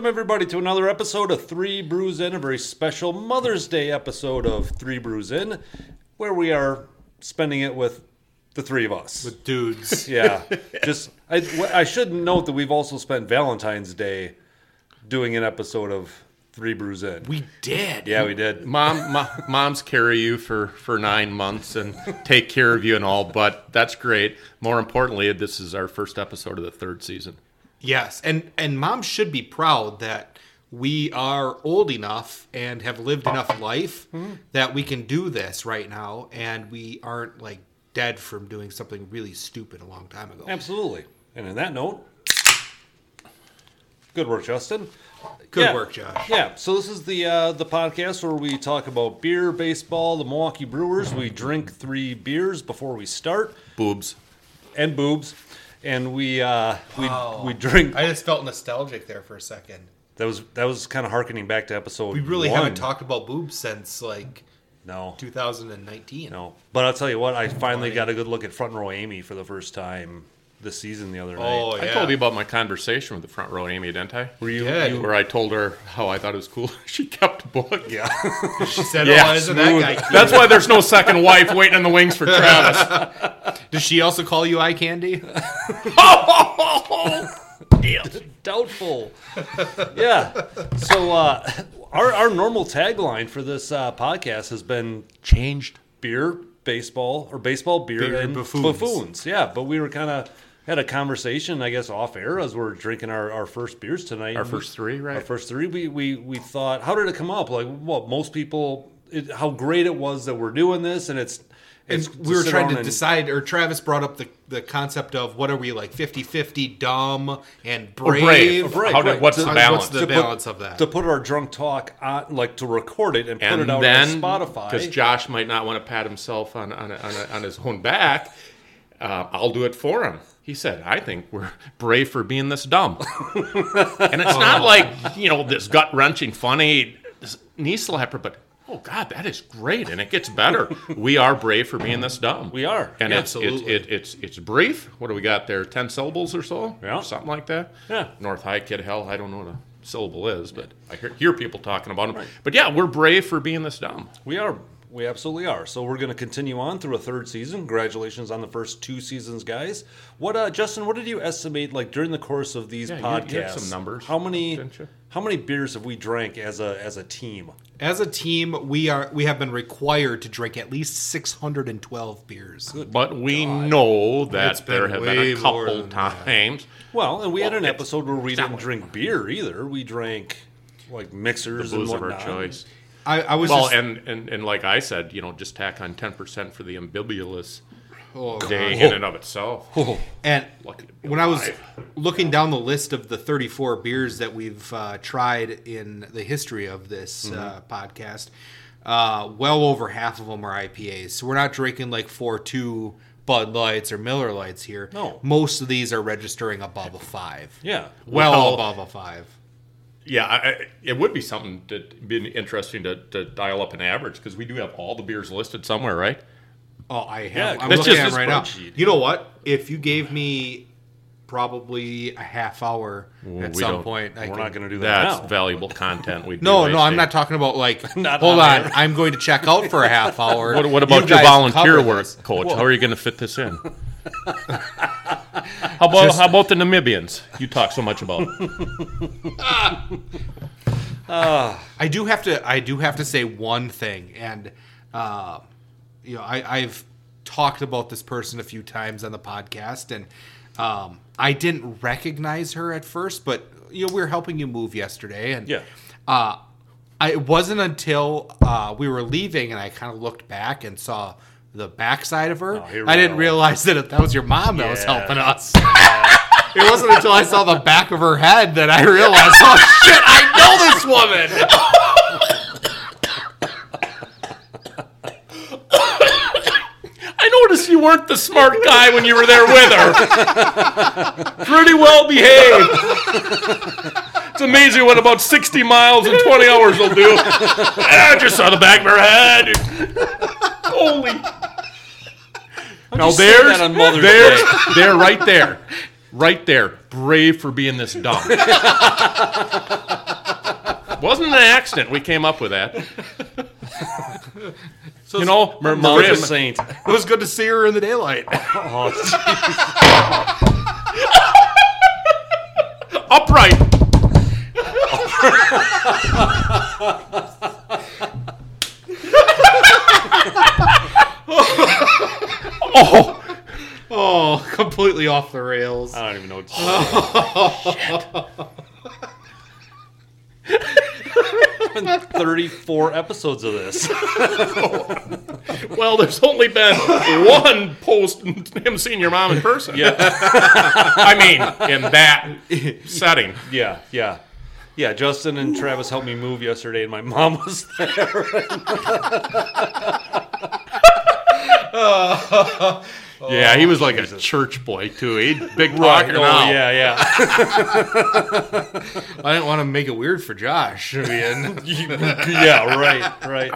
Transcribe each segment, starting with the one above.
Welcome, everybody, to another episode of Three Brews In, a very special Mother's Day episode of Three Brews In, where we are spending it with the three of us. with dudes. yeah, just I, I should note that we've also spent Valentine's Day doing an episode of Three Brews In. we did. yeah, we did. Mom, mo- moms carry you for, for nine months and take care of you and all, but that's great. More importantly, this is our first episode of the third season. Yes, and and mom should be proud that we are old enough and have lived enough life that we can do this right now, and we aren't like dead from doing something really stupid a long time ago. Absolutely. And in that note, good work, Justin. Good Yeah. work, Josh. Yeah, so this is the uh, the podcast where we talk about beer, baseball, the Milwaukee Brewers. We drink three beers before we start, Boobs. and boobs, and we uh, we Wow. we drink. I just felt nostalgic there for a second. That was that was kind of harkening back to episode. We really one. haven't talked about boobs since like No, 2019. no. But I'll tell you what, I finally got a good look at front row Amy for the first time this season the other Oh, night. yeah. I told you about my conversation with the front row Amy, didn't I? Were you? Yeah, you- Where I told her how I thought it was cool. she kept a book. yeah. She said, Yeah, "Oh, isn't smooth. that guy?" cute?" That's why there's no second wife waiting in the wings for Travis. Does she also call you eye candy? Doubtful. yeah. So uh, our our normal tagline for this uh, podcast has been Changed. beer, baseball, or baseball, beer, Beer, and buffoons. buffoons. Yeah, but we were kind of had a conversation, I guess, off air as we're drinking our, our first beers tonight. Our we- first three, right? Our first three. We we we thought, how did it come up? Like, well, most people, it, how great it was that we're doing this, and it's. And it's we were trying to and- decide, or Travis brought up the, the concept of what are we like 50 50 dumb and Or brave? brave. Right, How right. what's To- the balance? What's the to put- of that? to put our drunk talk on, like to record it and put and it out then, on Spotify. because Josh might not want to pat himself on on, on, on his own back, uh, I'll do it for him. He said, "I think we're brave for being this dumb," and it's not like you know this gut wrenching, funny this knee slapper, but oh god, that is great, and it gets better. we are brave for being this dumb. We are. and it's, it's Absolutely. it, it's it's brief. What do we got there? Ten syllables or so? Yeah. something like that. Yeah. North High Kid Hell. I don't know what a syllable is, but I hear, hear people talking about them. But yeah, we're brave for being this dumb. We are. We absolutely are. So we're going to continue on through a third season. Congratulations on the first two seasons, guys. What, uh, Justin? What did you estimate like during the course of these Yeah, podcasts? you had some numbers, How many? How many beers have we drank as a as a team? As a team, we are we have been required to drink at least 612 beers. But we know It's that been there have been a couple than that. times. Well, and we had an episode where we didn't drink beer either. We drank like mixers The and booze of our whatnot. choice. I, I was Well, just, and, and, and like I said, you know, just tack on 10% for the ambibulous oh, day God. in and of itself. and Lucky to be when I was looking down the list of the 34 beers that we've uh, tried in the history of this uh, podcast, uh, well over half of them are IPAs. So we're not drinking like four two Bud Lights or Miller Lights here. No. most of these are registering above a five. Yeah. well, Well- above a five. Yeah, I, I, it would be something to be interesting to, to dial up an average because we do have all the beers listed somewhere, right? Oh, I have. Yeah, I'm looking just at a them right now. You know what? If you gave me probably a half hour at some don't- point, I We're could- not going to do that That's now. valuable content. We'd No, no, I'm not talking about like. Not hold on on. I'm going to check out for a half hour. What, what You about your volunteer work, this. coach? How are you going to fit this in? how about how about the Namibians you talk so much about? I do have to. I do have to say one thing, and uh, you know, I, I've talked about this person a few times on the podcast, and um, I didn't recognize her at first, but you know, we were helping you move yesterday, and Yeah. uh, I, it wasn't until uh, we were leaving, and I kind of looked back and saw the backside of her. Oh, I didn't go. realize that that was your mom that was helping us. it wasn't until I saw the back of her head that I realized, oh shit, I know this woman. I noticed you weren't the smart guy when you were there with her. Pretty well behaved. It's amazing what about 60 miles in 20 hours will do. Ah, I just saw the back of her head. Holy. Now you say there's, that on there, there, right there, right there. Brave for being this dumb. Wasn't an accident. We came up with that. So you know, Mar- Maria- saint. It was good to see her in the daylight. Oh, upright. oh, Oh, completely off the rails. I don't even know what to say. It's been 34 episodes of this. well, there's only been one post him seeing your mom in person. Yeah, I mean, in that setting. yeah, yeah. Yeah, Justin and Travis helped me move yesterday, and my mom was there. Yeah, he was like a church boy too. He big Right, talker oh, now. yeah, yeah. I didn't want to make it weird for Josh. I mean, yeah, right, right.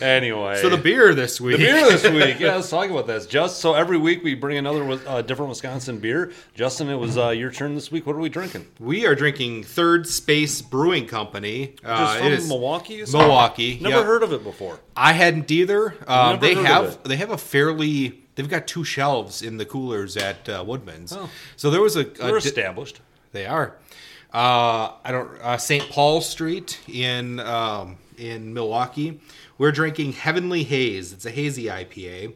Anyway. so the beer this week. The beer this week. Yeah, let's talk about this. Just so every week we bring another uh, different Wisconsin beer. Justin, it was uh, your turn this week. What are we drinking? We are drinking Third Space Brewing Company. Just Uh, from it is Milwaukee. Milwaukee. Never yep. heard of it before. I hadn't either. Um, they have they have a fairly they've got two shelves in the coolers at uh, Woodman's. Oh. So there was a, a di- established. They are. Uh, I don't. Uh, St. Paul Street in um, in Milwaukee. We're drinking Heavenly Haze. It's a hazy IPA.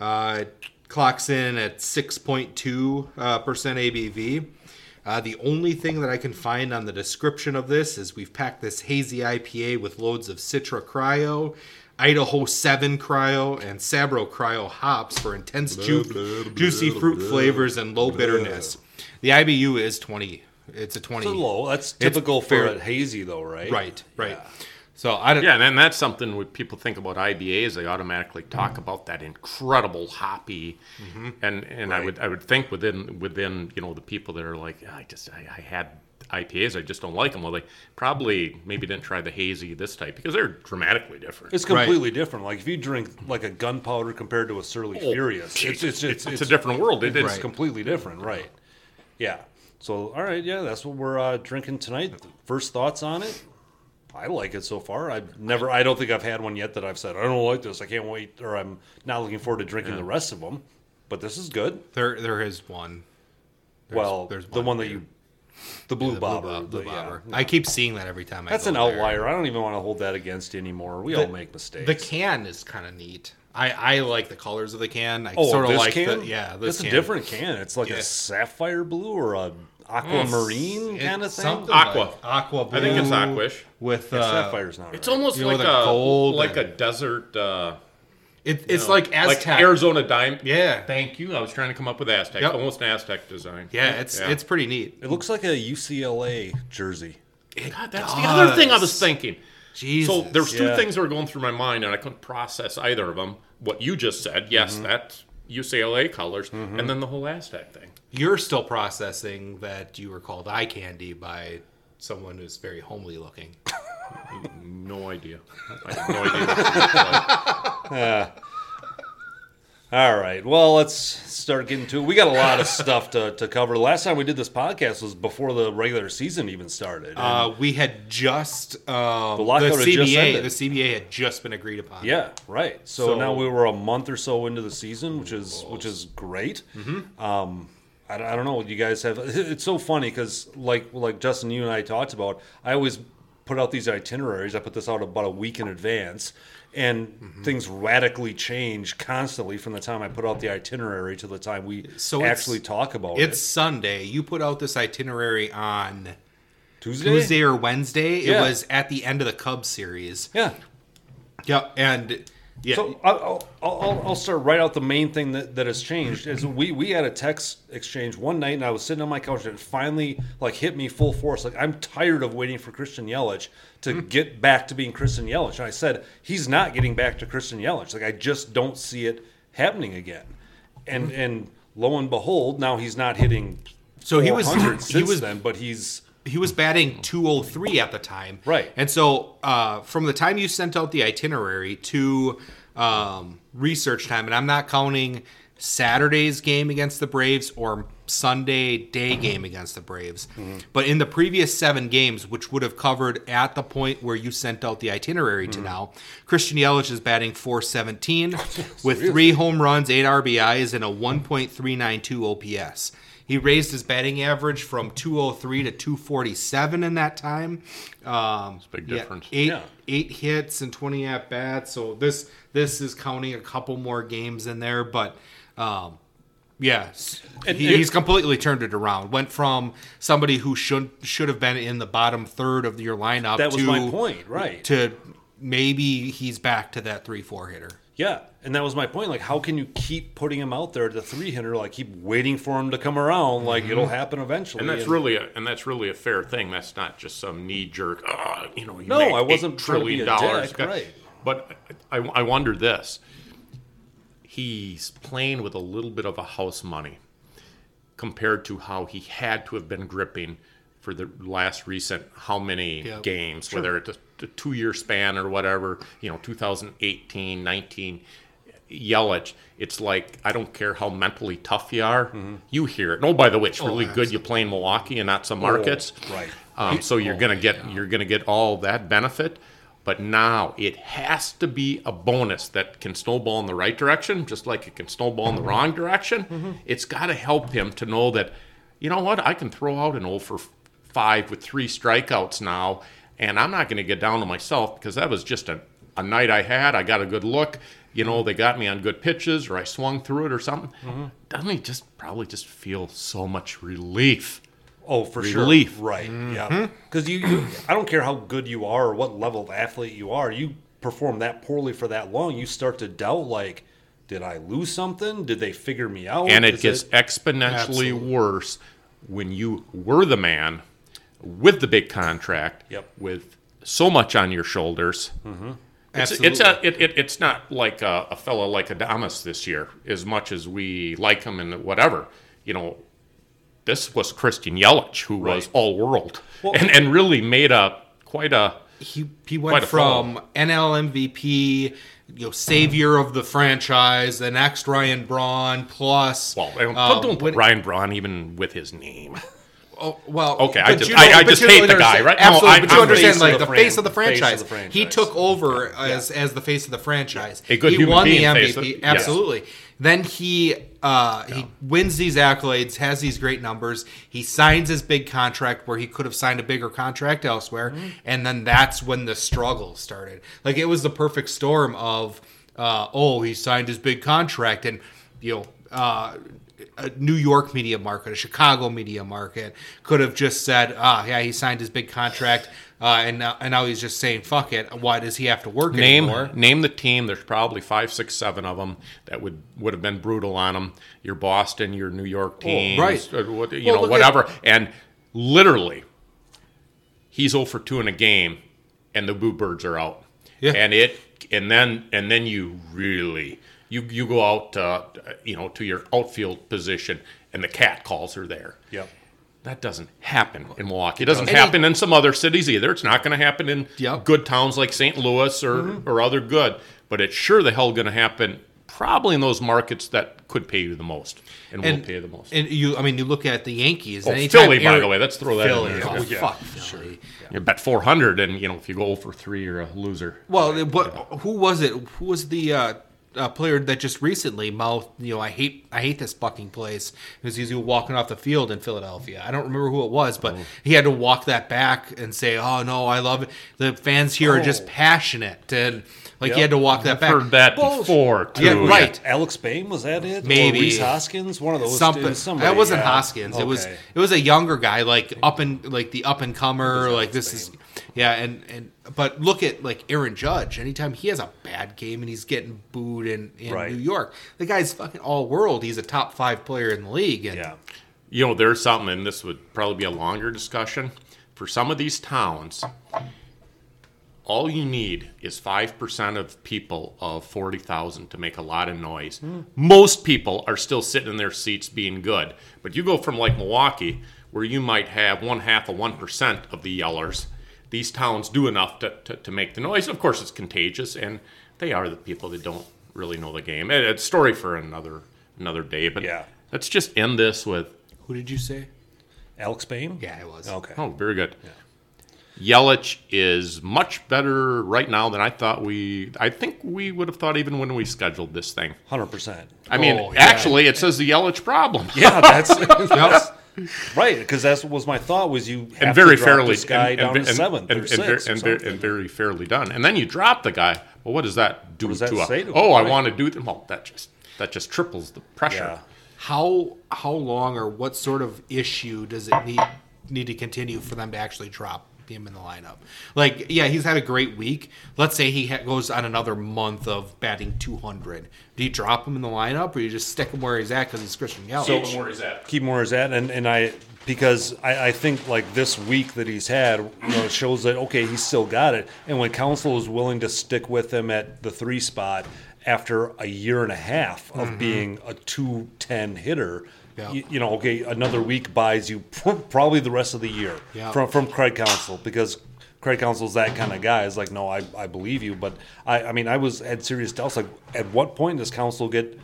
Uh, it clocks in at six point two uh, percent ABV. Uh, the only thing that I can find on the description of this is we've packed this hazy IPA with loads of Citra Cryo, Idaho 7 Cryo, and Sabro Cryo hops for intense ju- juicy fruit flavors and low bitterness. The IBU is 20. It's a 20. It's a low. That's typical for fair. a hazy, though, right? Right, right. So I don't. Yeah, and then that's something when people think about IPAs, they automatically talk about that incredible hoppy, and and I would I would think within within you know the people that are like I just I, I had IPAs I just don't like them. Well, they probably maybe didn't try the hazy this type because they're dramatically different. It's completely different. Like if you drink like a gunpowder compared to a surly Oh, furious, it's Jesus. it's, it's, It's a different world. It It's is. completely different, right? Yeah. So all right, yeah, that's what we're uh, drinking tonight. First thoughts on it? I like it so far. I've never. I don't think I've had one yet that I've said I don't like this. I can't wait, or I'm not looking forward to drinking the rest of them. But this is good. There, there is one. well, there's the one one that you, the blue The bobber. Bob- the- Blue yeah. Bobber. I keep seeing that every time I That's an there. outlier. I don't even want to hold that against you anymore. We all make mistakes. The can is kind of neat. I, I like the colors of the can. I Oh, sort of this like can? the yeah. This It's a different can. It's like Yeah. a sapphire blue or a aquamarine It- kind of thing. something Aqua. like aqua. Blue I think it's aquish. with uh, sapphire's not. It's right. almost You know, like the a gold like a and- desert. Uh, It, it's you know, like Aztec. like Arizona dime. Yeah. Thank you. I was trying to come up with Aztec. Yep. Almost an Aztec design. Yeah, it's Yeah. it's pretty neat. It looks like a UCLA jersey. God, that's the other thing I was does. thinking. Jesus. So there's two Yeah. things that were going through my mind, and I couldn't process either of them. What you just said, yes, Mm-hmm. that's UCLA colors, and then the whole Aztec thing. You're still processing that you were called eye candy by someone who's very homely looking. No idea. I have no idea. What it looks like. All right. Well, let's start getting to it. We got a lot of stuff to, to cover. The last time we did this podcast was before the regular season even started. Uh, we had just um, The lockout just CBA. ended. the CBA had just been agreed upon. yeah, right. So, So- now we were a month or so into the season, which is which is great. Um, I, I don't know what you guys have. It's so funny because like like Justin, you and I talked about. I always put out these itineraries. I put this out about a week in advance. And mm-hmm. things radically change constantly from the time I put out the itinerary to the time we So actually talk about It's it. It's Sunday. You put out this itinerary on Tuesday. Tuesday or Wednesday. Yeah. It was at the end of the Cubs series. Yeah. Yeah, and Yeah. So I'll, I'll, I'll, I'll start right out the main thing that, that has changed is we, we had a text exchange one night and I was sitting on my couch and it finally like hit me full force. Like I'm tired of waiting for Christian Yelich to hmm. get back to being Christian Yelich. And I said, he's not getting back to Christian Yelich. Like I just don't see it happening again. And, hmm. and lo and behold, now he's not hitting So he was- 400 he was- then, but he's he was batting 203 at the time. Right. And so uh, from the time you sent out the itinerary to um, research time, and I'm not counting Saturday's game against the Braves or Sunday day game against the Braves, but in the previous seven games, which would have covered at the point where you sent out the itinerary to now, Christian Yelich is batting 417 with three home runs, eight RBIs, and a 1.392 OPS. He raised his batting average from 203 to 247 in that time. Um, a big yeah, difference. Eight Yeah. eight hits and 20 at bats. So this this is counting a couple more games in there, but um, yes, he, he's completely turned it around. Went from somebody who should should have been in the bottom third of your lineup. that was to, my point, right? To maybe he's back to that three four hitter. Yeah, and that was my point. Like, how can you keep putting him out there at the three hitter? Like, keep waiting for him to come around. Like, it'll happen eventually. And that's really a and that's really a fair thing. That's not just some knee jerk. Uh, you know, you No, I wasn't $8 to be trillion dollars. dick, right. But I, I wonder this: he's playing with a little bit of a house money compared to how he had to have been gripping for the last recent how many Yep. games, whether it's a, a two year span or whatever. You know, 2018, 19. Yelich, it's like I don't care how mentally tough you are, you hear it. And oh, by the way, it's really good you play in Milwaukee and not some markets. right. Um, so you're gonna get you're gonna get all that benefit, but now it has to be a bonus that can snowball in the right direction, just like it can snowball in the wrong direction. It's got to help him to know that, you know what, I can throw out an 0 for five with three strikeouts now, and I'm not going to get down to myself because that was just a, a night I had. I got a good look. You know, they got me on good pitches, or I swung through it, or something. Mm-hmm. Doesn't he just probably just feel so much relief? Oh, for Relief. sure. Relief. Right. Yeah. Mm-hmm. Because you, you, I don't care how good you are or what level of athlete you are. You perform that poorly for that long, you start to doubt. Like, did I lose something? Did they figure me out? and it Is gets exponentially Absolutely. worse when you were the man with the big contract Yep. with so much on your shoulders it's, Absolutely. it's, a, it, it, it's not like a, a fella like Adames this year as much as we like him and whatever you know this was Christian Yelich who was all world Well- and, and really made a quite a he he went from NL MVP, you know, savior of the franchise, the next Ryan Braun plus. well don't, um, don't put Ryan Braun even with his name Oh, well, Okay, I just- you I- I just hate the guy, right? No, Absolutely, I- but you I'm understand, like the the, face of the face of franchise. the franchise. He took over as as the face of the franchise. A good he won the MVP, of- yes. absolutely. Then he uh, he wins these accolades, has these great numbers. He signs his big contract where he could have signed a bigger contract elsewhere, Mm-hmm. and then that's when the struggle started. Like it was the perfect storm of uh, oh, he signed his big contract, and you know. Uh, a New York media market, a Chicago media market could have just said, "Ah, yeah, he signed his big contract, uh, and now, and now he's just saying, fuck it. Why does he have to work name anymore?" name the team. There's probably five, six, seven of them that would would have been brutal on him. Your Boston, your New York teams, right. uh, you Well, know, whatever. and literally, he's 0 for two in a game, and the Boo Birds are out. Yeah. And it, and then and then you really you you go out, uh, you know, to your outfield position, and the cat calls are there. Yep. That doesn't happen in Milwaukee. It doesn't happen in some other cities either. It's not going to happen in Yep. good towns like St. Louis or, Mm-hmm. or other good, but it's sure the hell going to happen probably in those markets that could pay you the most and, will and pay the most. And you, I mean, you look at the Yankees. Oh, Philly, by Aaron- the way, let's throw that in Philly. there. Oh, Yeah. fuck Philly. You bet 400, and you know if you go for three, you're a loser. Well, what? Who was it? Who was the uh, uh, player that just recently mouthed? You know, I hate, I hate this fucking place. Because he was walking off the field in Philadelphia. I don't remember who it was, but Oh. he had to walk that back and say, "Oh no, I love it. The fans here are just Oh. passionate." And like he had to walk that back. Heard that Bullshit. before too. Yeah, right. Alex Bain was that it? Maybe. or Rhys Hoskins, one of those. something. dudes, somebody, That wasn't yeah. Hoskins. It was it was a younger guy, like up and like the up and comer. Like this is Yeah, and and but look at like Aaron Judge. Anytime he has a bad game and he's getting booed in in Right. New York, the guy's fucking all world. He's a top five player in the league. And Yeah. You know, there's something, and this would probably be a longer discussion. For some of these towns, all you need is 5% of people of 40,000 to make a lot of noise. Hmm. Most people are still sitting in their seats being good. But you go from like Milwaukee, where you might have one half of 1% of the yellers, these towns do enough to, to, to make the noise. Of course, it's contagious, and they are the people that don't really know the game. It- It's a story for another another day, but Yeah. let's just end this with who did you say? Alex Payne? Yeah, it was. Okay. Oh, very good. Yelich is much better right now than I thought we. I think we would have thought even when we scheduled this thing. 100%. I mean, Oh, yeah. actually, it says the Yelich problem. Yeah, that's, that's right. Because that was my thought was you have and very to drop fairly this guy and, down and, to seventh and, or and, sixth very, or and, very, and very fairly done. And then you drop the guy. Well, what does that do does to that a? say to oh, him? I Right. want to do it. Well, that just that just triples the pressure. Yeah. How how long or what sort of issue does it need need to continue for them to actually drop him in the lineup? Like, yeah, he's had a great week. Let's say he ha- goes on another month of batting 200. Do you drop him in the lineup, or you just stick him where he's at because he's Christian Yelich? So where is that? keep more as that and, and I because I, I think like this week that he's had, you know, it shows that okay, he's still got it. And when Counsell is willing to stick with him at the three spot after a year and a half of mm-hmm. being a two ten hitter, Yeah. you, you know, okay, another week buys you probably the rest of the year Yeah. from from Craig Counsell because Craig Counsell's that kind of guy. Is like, no, I, I believe you, but I, I mean, I was had serious doubts. Like, at what point does Counsell get?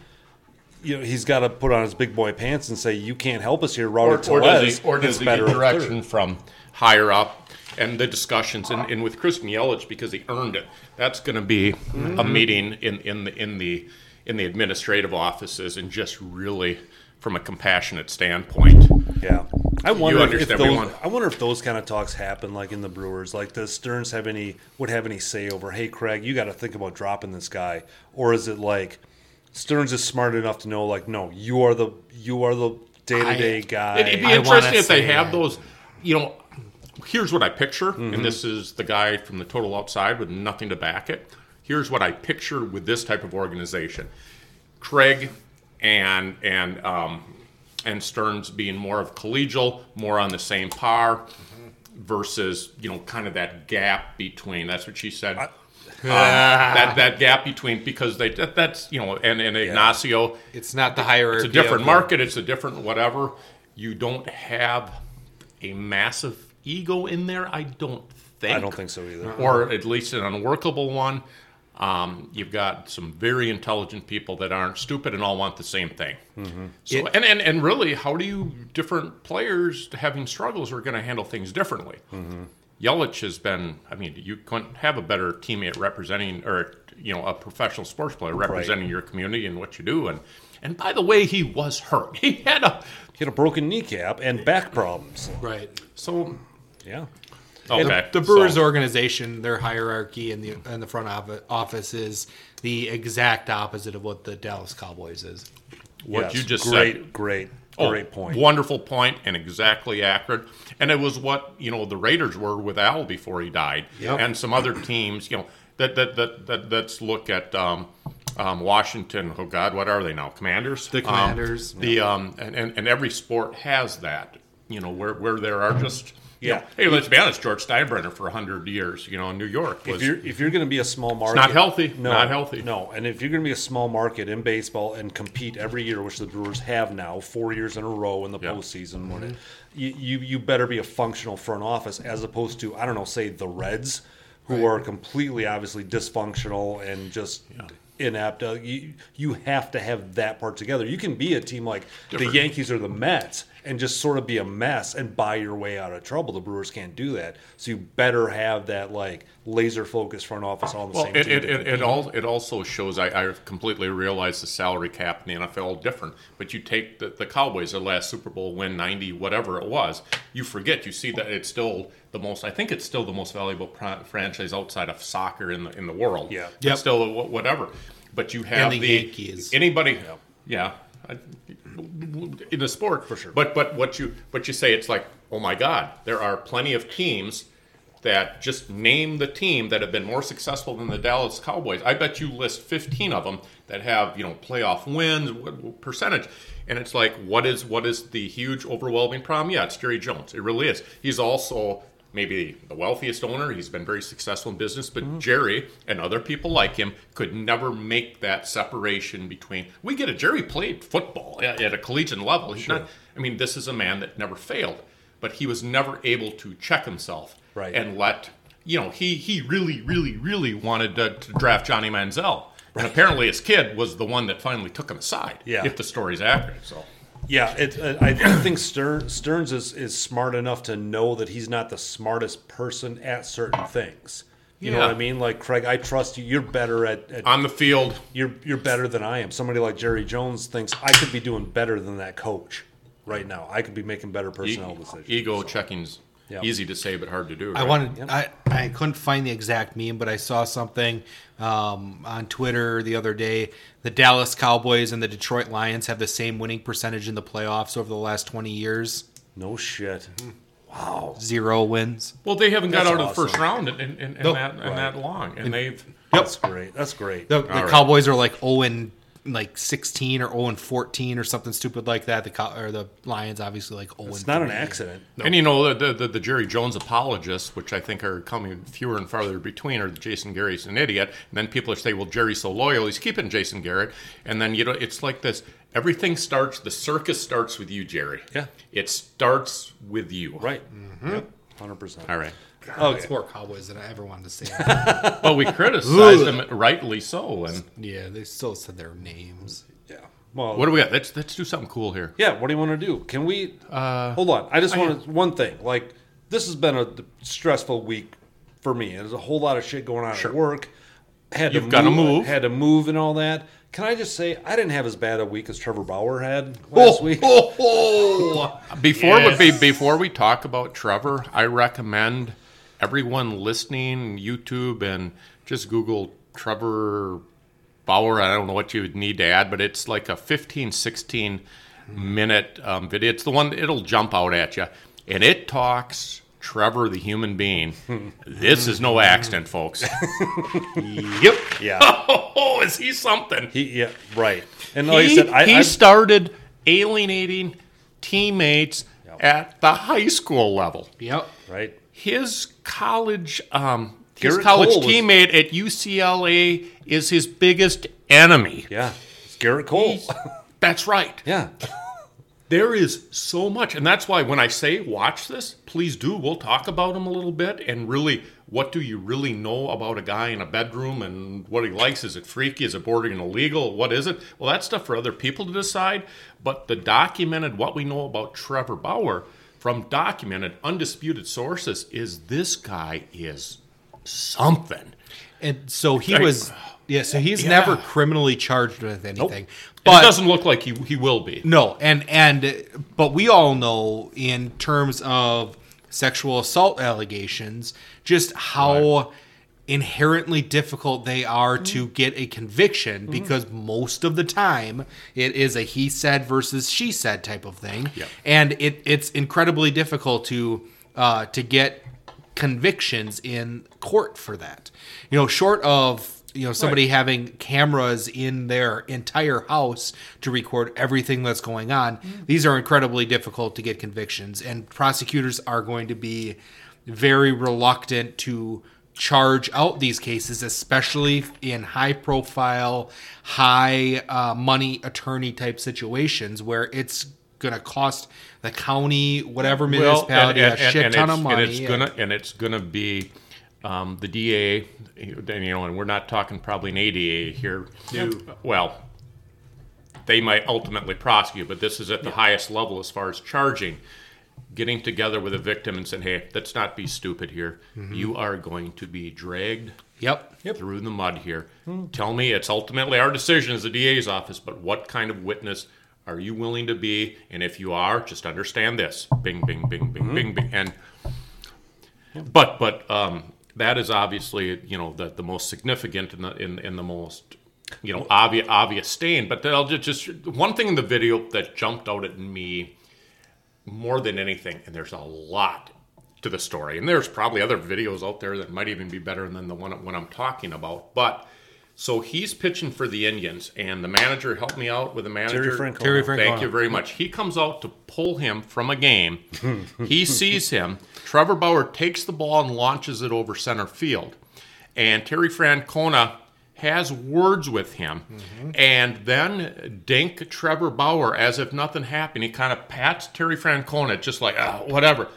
You know, he's got to put on his big boy pants and say, "You can't help us here." or, Robert or does he, or does he get at direction third. from higher up and the discussions and, and with Christian Yelich because he earned it that's going to be Mm-hmm. a meeting in, in the in the in the administrative offices and just really from a compassionate standpoint Yeah, I wonder if, if those. everyone. I wonder if those kind of talks happen like in the Brewers. Like, does Stearns have any would have any say over? Hey, Craig, you got to think about dropping this guy, or is it like Stearns is smart enough to know, like, no, you are the you are the day to day guy. It'd be I interesting if they have that. those, you know. Here's what I picture, Mm-hmm. and this is the guy from the total outside with nothing to back it. Here's what I picture with this type of organization: Craig and and um, and Stearns being more of collegial, more on the same par, versus you know kind of that gap between. That's what she said. Um, that that gap between because they that, that's you know and and Ignacio it's not the hierarchy. it's a different market. It's a different whatever. You don't have a massive ego in there. I don't think. I don't think so either. Or at least an unworkable one. Um, you've got some very intelligent people that aren't stupid and all want the same thing. So It- and, and and really, how do you different players having struggles are going to handle things differently? Yelich has been. I mean, you couldn't have a better teammate representing, or you know, a professional sports player representing your community and what you do. And and by the way, he was hurt. He had a He had a broken kneecap and back problems. Right. so Yeah, okay. The Brewers so- organization, their hierarchy in the in the front office is the exact opposite of what the Dallas Cowboys is. what Yes, you just great, said. great, Oh, great point. Wonderful point and exactly accurate. And it was what, you know, the Raiders were with Al before he died. Yep. And some other teams, you know, that that that, that let's look at um, um, Washington, oh God, what are they now? Commanders? The Um, Commanders, the um and, and, and every sport has that, you know, where where there are just you Yeah. hey, let's be honest, George Steinbrenner for hundred years, you know, in New York was if you're if you're going to be a small market, not healthy. No, Not healthy. No, and if you're going to be a small market in baseball and compete every year, which the Brewers have now, four years in a row in the Yeah. postseason, when it, you, you you better be a functional front office as opposed to I don't know, say the Reds, who are completely obviously dysfunctional and just. Inept. Uh, you you have to have that part together. You can be a team like Different. the Yankees or the Mets and just sort of be a mess and buy your way out of trouble. The Brewers can't do that. So you better have that like laser focused front office all on the Well, same it, team. it, it, it, all, it also shows, I, I completely realize the salary cap in the NFL different, but you take the, the Cowboys, their last Super Bowl win, 90, whatever it was, you forget, you see that it's still the most, I think it's still the most valuable pr- franchise outside of soccer in the, in the world. Yeah. It's still wh- whatever. But you have the the, Yankees. Anybody, yeah. I- in the sport for sure. but but what you but you say it's like oh my god there are plenty of teams that just name the team that have been more successful than the Dallas Cowboys. I bet you list 15 of them that have, you know, playoff wins, what- what percentage. And it's like, what is what is the huge overwhelming problem? Yeah, it's Jerry Jones. It really is. He's also maybe the wealthiest owner. He's been very successful in business, but mm-hmm. Jerry and other people like him could never make that separation between. We get it. Jerry played football at, at a collegiate level. He's not. I mean, this is a man that never failed, but he was never able to check himself Right. and let you know he he really really really wanted to, to draft Johnny Manziel. And apparently, his kid was the one that finally took him aside. Yeah. If the story's accurate, so Yeah, it, uh, I, think Stern, Stearns is, is smart enough to know that he's not the smartest person at certain things. You know what I mean? Like Craig, I trust you. You're better at, at on the field, you're you're better than I am. Somebody like Jerry Jones thinks I could be doing better than that coach right now. I could be making better personnel e- decisions. ego checking's Yeah. easy to say but hard to do. I right? wanted. I I couldn't find the exact meme, but I saw something um, on Twitter the other day. The Dallas Cowboys and the Detroit Lions have the same winning percentage in the playoffs over the last twenty years. No shit. Wow. Zero wins. Well, they haven't got That's out of the first round in, in, in, in Nope. that in that long, and they've Yep. That's great. That's great. The, the right. Cowboys are like zero and like sixteen or zero and fourteen or something stupid like that. The Cow- or the Lions obviously like zero. it's and not an three. accident. And you know the, the the Jerry Jones apologists, which I think are coming fewer and farther between, are the Jason Garrett's an idiot. And then people say, "Well, Jerry's so loyal; he's keeping Jason Garrett." And then you know, it's like this: everything starts. The circus starts with you, Jerry. Yeah. it starts with you. Right. Mm-hmm. Yep. Hundred percent. All right. That's oh, more Cowboys than I ever wanted to say. that. Well, we criticized them rightly so. And yeah, they still said their names. Yeah. Well, what do we got? Let's let's do something cool here. Yeah, what do you want to do? Can we uh, hold on? I just want one thing. Like this has been a stressful week for me. There's a whole lot of shit going on at work. Had You've to gotta move, move. Had to move and all that. Can I just say I didn't have as bad a week as Trevor Bauer had last week? Before Yes. we before we talk about Trevor, I recommend everyone listening YouTube and just Google Trevor Bauer. I don't know what you would need to add, but it's like a 15, 16 minute um, video. It's the one it'll jump out at you, and it talks Trevor the human being. this is no accident, folks. Yep. Yeah. oh, is he something? He yeah right. And like he, I said, I, he I started alienating teammates at the high school level. Yep. right. His college, um, his Gerrit college Cole was- teammate at UCLA is his biggest enemy. Yeah. It's Gerrit Cole. That's right. yeah. There is so much, and that's why when I say watch this, please do. We'll talk about him a little bit, and really, what do you really know about a guy in a bedroom, and what he likes? Is it freaky? Is it bordering illegal? What is it? Well, that's stuff for other people to decide. But the documented, what we know about Trevor Bauer from documented, undisputed sources is this guy is something. And so he Right. was. Yeah. So he's Yeah. never criminally charged with anything. But But it doesn't look like he he will be. No, and and but we all know in terms of sexual assault allegations just how inherently difficult they are to mm-hmm. get a conviction mm-hmm. because most of the time it is a he said versus she said type of thing. Yep. and it it's incredibly difficult to uh, to get convictions in court for that. You know short of you know somebody having cameras in their entire house to record everything that's going on mm. these are incredibly difficult to get convictions. And prosecutors are going to be very reluctant to charge out these cases especially in high profile high uh, money attorney type situations where it's going to cost the county whatever municipality a shit ton it's, of money And it's gonna and it's gonna be um, the DA. You know, and we're not talking probably an ADA here. Well, they might ultimately prosecute, but this is at the highest level as far as charging. Getting together with a victim and saying, "Hey, let's not be stupid here. Mm-hmm. You are going to be dragged yep through the mud here. Hmm. Tell me, it's ultimately our decision as the DA's office, but what kind of witness are you willing to be? And if you are, just understand this: bing, bing, bing, bing, hmm. bing, bing, and but but um, that is obviously you know the the most significant in the in, in the most you know obvious obvious stain. But I'll just just one thing in the video that jumped out at me more than anything, and there's a lot to the story. And there's probably other videos out there that might even be better than the one what I'm talking about. But so he's pitching for the Indians, and the manager helped me out with the manager. Terry Francona. Terry Thank you very much. He comes out to pull him from a game. he sees him. Trevor Bauer takes the ball and launches it over center field. And Terry Francona has words with him. And then dink Trevor Bauer as if nothing happened. He kind of pats Terry Francona just like, ah, whatever.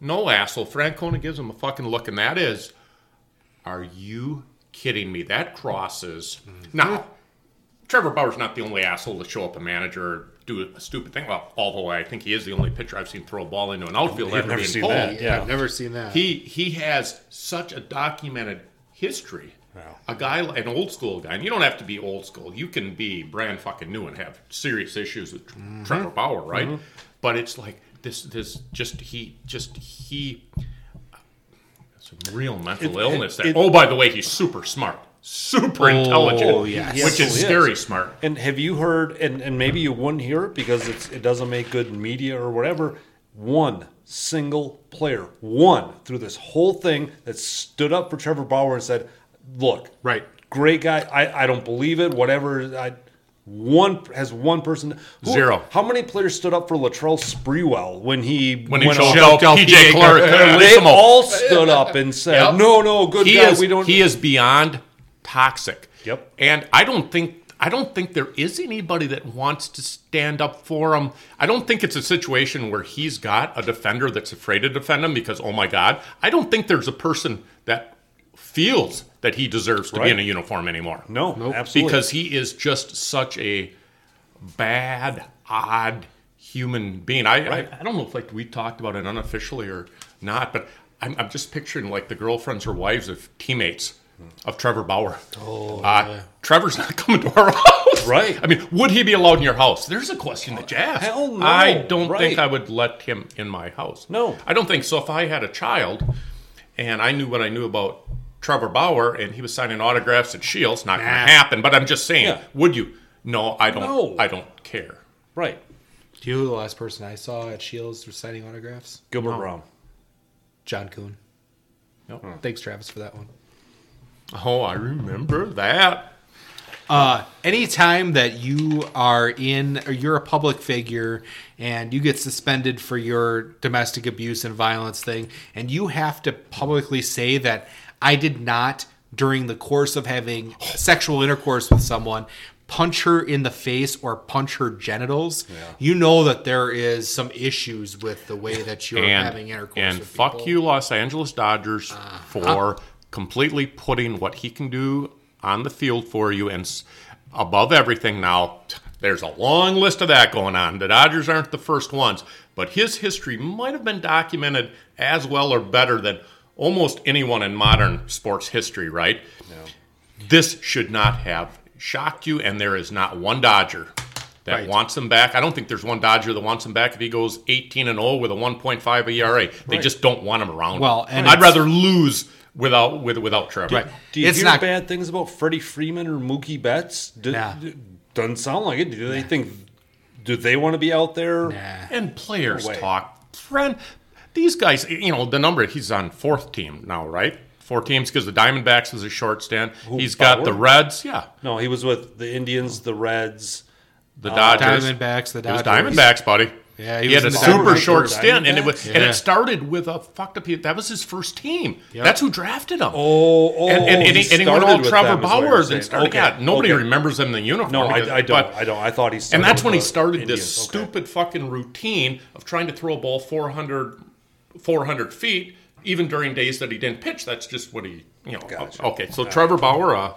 No, asshole. Francona gives him a fucking look, and that is, are you kidding me? That crosses. Now, Trevor Bauer's not the only asshole to show up a manager or do a stupid thing. Well, although I think he is the only pitcher I've seen throw a ball into an outfield You've never being seen that, yeah. I've never seen that. He he has such a documented history. A guy, an old school guy, and you don't have to be old school. You can be brand fucking new and have serious issues with Mm-hmm. Trevor Bauer, right? But it's like this, this just he, just he, some real mental It- illness. it- There. it- oh, by the way, he's super smart, super intelligent, yes. which He is very is. smart. And have you heard? And, and maybe you wouldn't hear it because it's, it doesn't make good media or whatever. One single player, one through this whole thing that stood up for Trevor Bauer and said, "Look, Right. great guy. I, I don't believe it. Whatever. I one has one person who- Zero. How many players stood up for Latrell Sprewell when he When he went out PJ Clark, uh, They all stood up and said, Yep. "No, no, good he guy. is we don't." he is beyond toxic. Yep. And I don't think I don't think there is anybody that wants to stand up for him. I don't think it's a situation where he's got a defender that's afraid to defend him because oh my god. I don't think there's a person that feels that he deserves to be in a uniform anymore. no, absolutely Because he is just such a bad, odd human being. I, I, I don't know if like we talked about it unofficially or not, but I'm, I'm just picturing like the girlfriends or wives of teammates of Trevor Bauer. Oh, uh, Trevor's not coming to our house, Right. I mean, would he be allowed in your house? There's a question that you ask. Hell no, I don't right. think I would let him in my house. No. I don't think so. If I had a child and I knew what I knew about Trevor Bauer and he was signing autographs at Shields, not going to happen. But I'm just saying, Yeah. would you? No, I don't. No. I don't care. right. Do you know who the last person I saw at Shields for signing autographs? Gilbert Brown. John Kuhn. No. Thanks, Travis, for that one. Oh, I remember that. Uh, anytime that you are in, or you're a public figure and you get suspended for your domestic abuse and violence thing, and you have to publicly say that I did not, during the course of having sexual intercourse with someone, punch her in the face or punch her genitals, you know that there is some issues with the way that you're having intercourse and fuck people. you, Los Angeles Dodgers, uh-huh. for completely putting what he can do on the field for you and above everything. Now, there's a long list of that going on. The Dodgers aren't the first ones, but his history might have been documented as well or better than almost anyone in modern sports history, right? This should not have shocked you, and there is not one Dodger that Right. wants him back. I don't think there's one Dodger that wants him back if he goes 18 and 0 with a 1.5 ERA. They just don't want him around. Well, and I'd rather lose without with without Trevor. Right. Do you It's hear not- bad things about Freddie Freeman or Mookie Betts? Do, Nah. do- doesn't sound like it. Do they think? Do they want to be out there? Nah. And players No talk. Friend, these guys, you know, the number he's on fourth team now, right? Four teams because the Diamondbacks was a short stint. He's got the Reds, yeah, No, he was with the Indians, the Reds. the uh, Dodgers. Diamondbacks, the Dodgers. It was Diamondbacks, buddy. Yeah, he, he had a was in the super short stint, and it was, and it started with a fucked up. That was his first team. That's who drafted him. Oh, oh, and, and, and, he he, and he went started all Trevor them, is what you're Bauer saying. and started. Okay, Yeah, nobody okay. remembers him in the uniform. No, because- I, I don't. but- I don't. I thought he and that's when he started Indians. this Okay. stupid fucking routine of trying to throw a ball 400, 400 feet, even during days that he didn't pitch. That's just what he, you know. Gotcha. Okay, so Trevor Bauer, uh,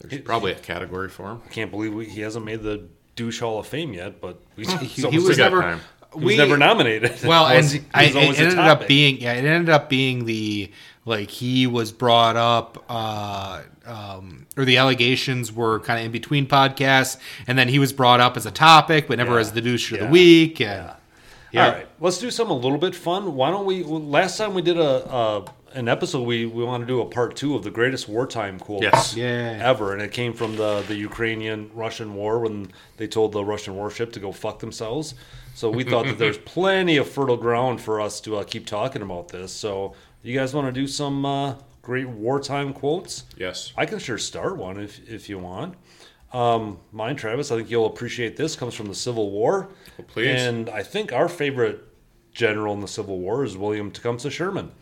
there's probably a category for him. I can't believe we, he hasn't made the douche Hall of Fame yet, but we, He, he was never. time. He was never nominated. Well, It was- and he I, it ended up being yeah, it ended up being the like he was brought up uh, um, or the allegations were kind of in between podcasts, and then he was brought up as a topic, but never Yeah. as the douche of Yeah. the week. And Yeah. All right, let's do something a little bit fun. Why don't we? Last time we did a, a an episode, we we want to do a part two of the greatest wartime quotes Yes. Yeah. ever, and it came from the the Ukrainian Russian war when they told the Russian warship to go fuck themselves. So we thought that there's plenty of fertile ground for us to uh, keep talking about this. So you guys want to do some uh, great wartime quotes? Yes. I can sure start one if if you want. Um, mine, Travis, I think you'll appreciate this. Comes from the Civil War. Well, please. And I think our favorite general in the Civil War is William Tecumseh Sherman.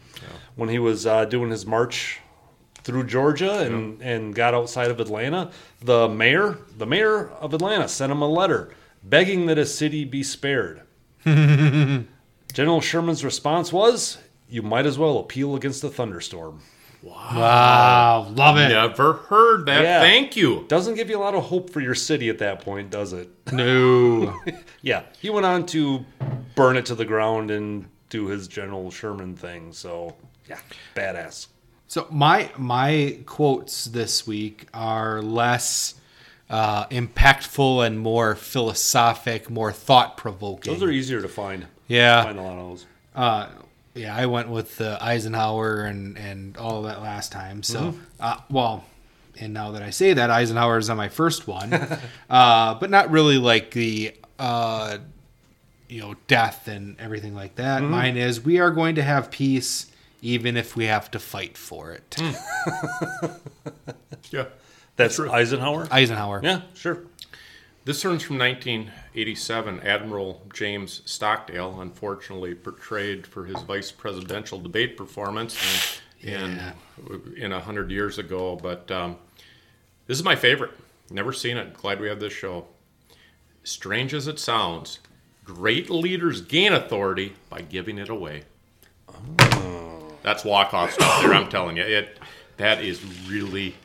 When he was uh, doing his march through Georgia and, and got outside of Atlanta, the mayor, the mayor of Atlanta, sent him a letter begging that his city be spared. General Sherman's response was, "You might as well appeal against a thunderstorm." Wow, love it. Never heard that. Yeah. Thank you. Doesn't give you a lot of hope for your city at that point, does it? No. Yeah, he went on to burn it to the ground and do his General Sherman thing. So, yeah, badass. So my my quotes this week are less uh, impactful and more philosophic, more thought provoking. Those are easier to find. yeah. Find a lot of those. Uh, yeah, I went with uh, Eisenhower and and all of that last time. So, uh, well, and now that I say that, Eisenhower is on my first one, uh, but not really like the uh, you know death and everything like that. Mine is we are going to have peace even if we have to fight for it. Yeah. That's Eisenhower. Eisenhower. yeah, sure. This one's from 1987. Admiral James Stockdale, unfortunately portrayed for his vice presidential debate performance in in a hundred years ago. But um, this is my favorite. Never seen it. Glad we have this show. Strange as it sounds, great leaders gain authority by giving it away. That's walk off stuff there. I'm telling you, it that is really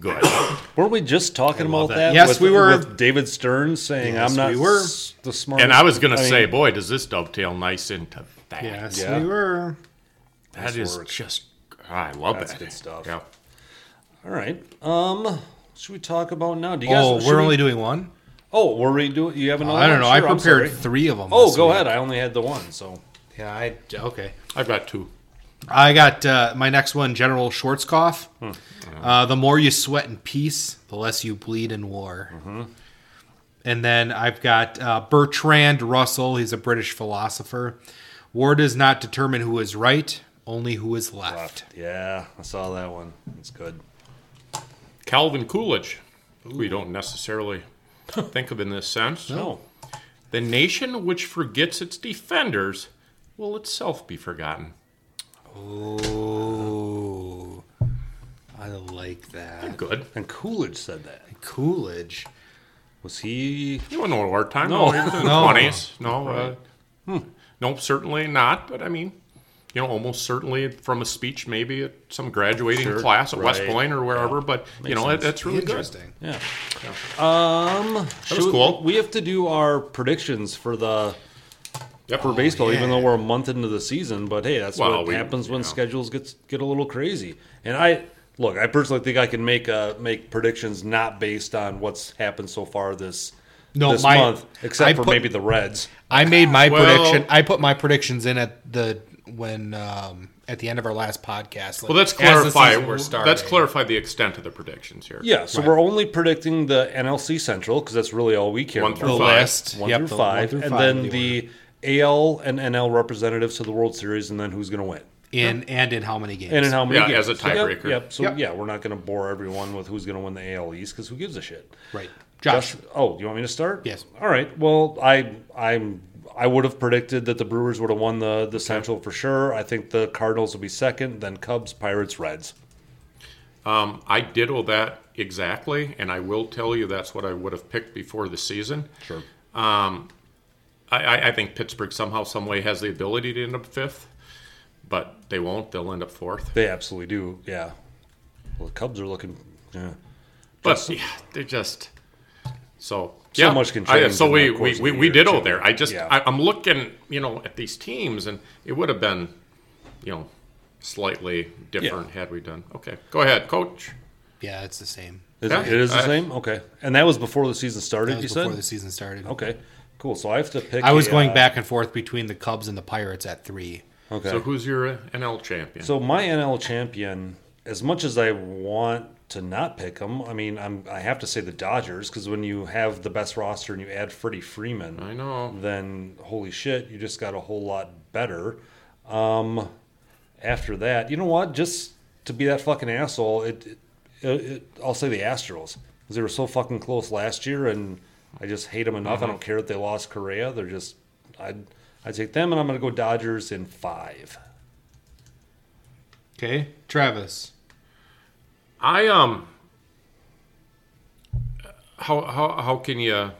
good. Weren't we just talking about that. that? Yes, with, we were. With David Stearns saying, Yes, "I'm not we were. s- the smart." And I was going to say, boy, does this dovetail nice into that. Yes, Yeah. we were. That Nice is work. just, I love That's that. good stuff. Yeah. "All right." Um, should we talk about now? Do you guys? Oh, we're we- only doing one. Oh, were we doing? You have another? I don't know. one? I Sure, I'm prepared three of them. Oh, go week. ahead. I only had the one, so Yeah, I okay. I've got two. I got uh, my next one, General Schwarzkopf. Uh, the more you sweat in peace, the less you bleed in war. And then I've got uh, Bertrand Russell. He's a British philosopher. War does not determine who is right, only who is left. yeah, I saw that one. It's good. Calvin Coolidge, who we don't necessarily think of in this sense. No. The nation which forgets its defenders will itself be forgotten. Oh, I like that. Good. And Coolidge said that. Coolidge. Was he? You don't know wartime. No. No, he was in the No. 20s. No, uh, hmm. no, certainly not. But I mean, you know, almost certainly from a speech, maybe at some graduating Sure, class at West right. Point or wherever. But you know, sense. that's really good. Interesting. Yeah. Um, should was we- cool. We have to do our predictions for the Yep. for baseball, even yeah. though we're a month into the season. But hey, that's Well, what we- happens when yeah. schedules get get a little crazy. And I look, I personally think I can make uh, make predictions not based on what's happened so far this No, this my- month, except I for put- maybe the Reds. I made my Well- prediction. I put my predictions in at the when um, at the end of our last podcast. like, Well, let's clarify. season was starting. Let's clarify the extent of the predictions here. Yeah, so we're only predicting the NLC Central because that's really all we care One about. through the five. list. one Yep, through the five, through and five then of the AL and NL representatives to the World Series, and then who's going to win. in and in how many games? And in how many Yeah, games. as a So, yep, tiebreaker. Yep. So Yep. yeah, we're not going to bore everyone with who's going to win the AL East because who gives a shit. right, Josh. Just- oh, you want me to start? Yes. All right. Well, I I'm I would have predicted that the Brewers would have won the the Central for sure. I think the Cardinals will be second, then Cubs, Pirates, Reds. Um, I ditto that exactly, and I will tell you that's what I would have picked before the season. Sure. I, I, I think Pittsburgh somehow, some way has the ability to end up fifth, but they won't. They'll end up fourth. They absolutely do. Yeah. Well, the Cubs are looking. Yeah. But Just- yeah, they're just so. So yeah, much can I- change so we we, of we, the we year, ditto too. there. I just Yeah. I, I'm looking, you know, at these teams, and it would have been, you know, slightly different had we done. Okay, go ahead, coach. Yeah, it's the same. Is Yeah. it, it is the I- same. Okay. And that was before the season started. That was you before said. the season started. Okay. Cool. So I have to pick. I was a, going uh, back and forth between the Cubs and the Pirates at three. Okay. So who's your uh, NL champion? So my NL champion, as much as I want to not pick them, I mean, I'm I have to say the Dodgers because when you have the best roster and you add Freddie Freeman, I know. then holy shit, you just got a whole lot better. Um, after that, you know what? Just to be that fucking asshole, it, it, it I'll say the Astros because they were so fucking close last year, and I just hate them enough. I don't care that they lost Correa. They're just I'd I'd take them, and I'm gonna go Dodgers in five. Okay, Travis. I um. How how how can you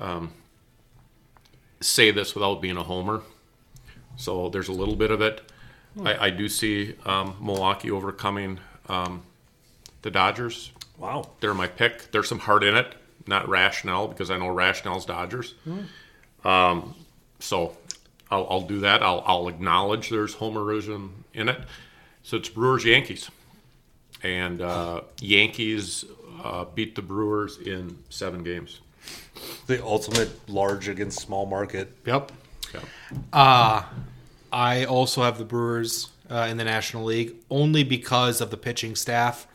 um, say this without being a homer? So there's a little bit of it. I, I do see um, Milwaukee overcoming um, the Dodgers. Wow. They're my pick. There's some heart in it, not rationale because I know rationale's Dodgers. Um, so I'll, I'll do that. I'll, I'll acknowledge there's homerism in it. So it's Brewers Yankees, and uh, Yankees uh, beat the Brewers in seven games. The ultimate large against small market. Yep. Yeah. Uh, I also have the Brewers uh, in the National League only because of the pitching staff.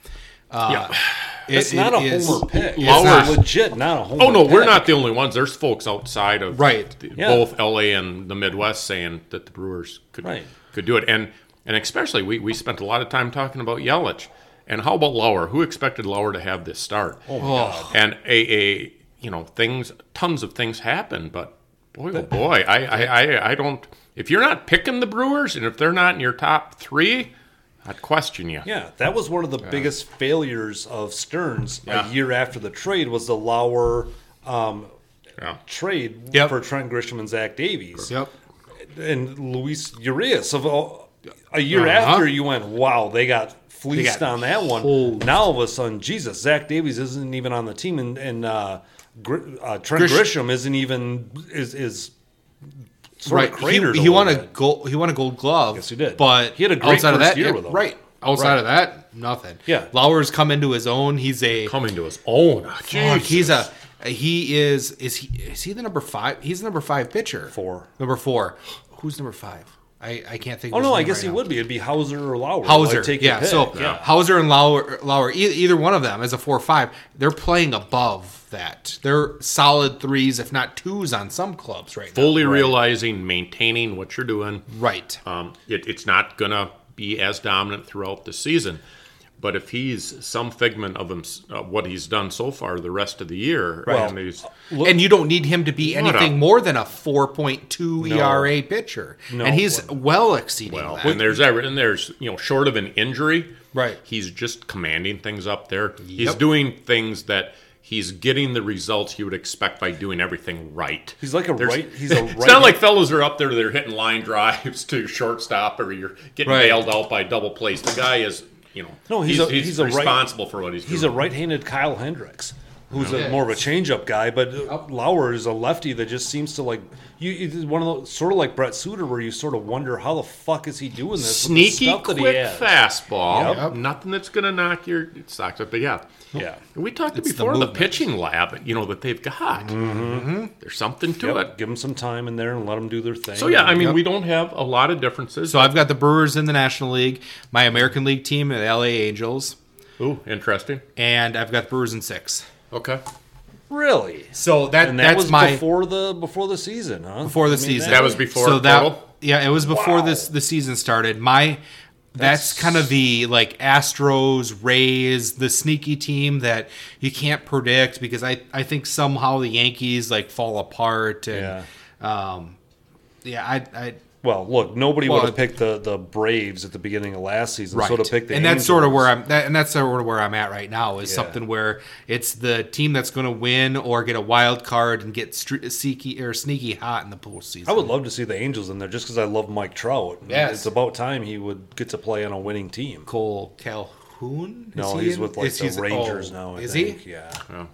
Uh, Yeah. it- It's not it a is- homer pick. It's not legit, not a homer. Oh no, we're not the only ones. There's folks outside of Right. the- Yeah. both LA and the Midwest saying that the Brewers could Right. could do it, and and especially we, we spent a lot of time talking about Yelich, and how about Lauer? Who expected Lauer to have this start? Oh my god. And a, a you know things, tons of things happen, but boy oh boy, I, I I I don't. If you're not picking the Brewers, and if they're not in your top three, I'd question you. Yeah, that was one of the biggest failures of Stearns Yeah. a year after the trade was the Lauer um, Yeah. trade Yep. for Trent Grisham and Zach Davies. Yep. And Luis Urias of all, a year Uh-huh. after you went, wow, they got fleeced got on that one. hosed. Now all of a sudden, Jesus, Zach Davies isn't even on the team, and, and uh, Gr- uh, Trent Grish- Grisham isn't even is is sort Right. of He, cratered. he little won a bit. gold. He won a gold glove. Yes, he did. But He had a great outside of that, year with them. right. Outside Right. of that, nothing. Yeah. Lauer's come into his own. He's a Coming to his own. Fuck, he's a he is is he is he the number five? He's the number five pitcher. Four. Number four. Who's number five? I, I can't think. Oh of his no, I guess right he now. would be. It'd be Houser or Lauer. Houser, Like, take yeah. So yeah. Houser and Lauer, Lauer, e- either one of them as a four or five, they're playing above that. They're solid threes, if not twos, on some clubs right now. fully realizing maintaining what you're doing. Right. Um, it, it's not going to be as dominant throughout the season. But if he's some figment of him, uh, what he's done so far the rest of the year, Well, and he's, and you don't need him to be anything a- more than a 4.2 No. ERA pitcher. No. And he's well exceeding well, that. and there's and there's you know, short of an injury, Right. He's just commanding things up there. He's doing things that he's getting the results you would expect by doing everything right. He's like a There's- right. He's a right. It's not like fellows are up there, they're hitting line drives to shortstop or you're getting Right. bailed out by double plays. The guy is, you know, No, he's he's, a- he's he's a right- responsible for what he's, doing. he's a right-handed Kyle Hendricks, who's a, more of a changeup guy. But Lauer is a lefty that just seems to like you. One of those sort of like Brent Suter, where you sort of wonder how the fuck is he doing this? with the sneaky, stuff that he quick has? fastball. Yep. Nothing that's going to knock your socks up. But yeah, Yeah. we talked It's the before the, movement. pitching lab. You know that they've got. Mm-hmm. There's something to Yep. it. Give them some time in there and let them do their thing. So yeah, I mean, Yep. we don't have a lot of differences. So I've got the Brewers in the National League, my American League team, the LA Angels, Ooh, interesting. and I've got the Brewers in six. Okay. really, So that, and that that's was my before the before the season, huh? before the I mean, season. That was before So that yeah, it was before Wow. this the season started. My that's, That's- kind of the like Astros, Rays, the sneaky team that you can't predict because I I think somehow the Yankees like fall apart and um yeah I I Well, look, nobody Well, would have picked the, the Braves at the beginning of last season. right So to pick the and that's sort of where I'm that, and that's sort of where I'm at right now is Yeah. something where it's the team that's going to win or get a wild card and get stre- sneaky or sneaky hot in the postseason. I would love to see the Angels in there just because I love Mike Trout. Yes. It's about time he would get to play on a winning team. Kole Calhoun. Is No, he he's in- with like is the he's- oh, Rangers oh, now. I is think. he? Yeah. Yeah.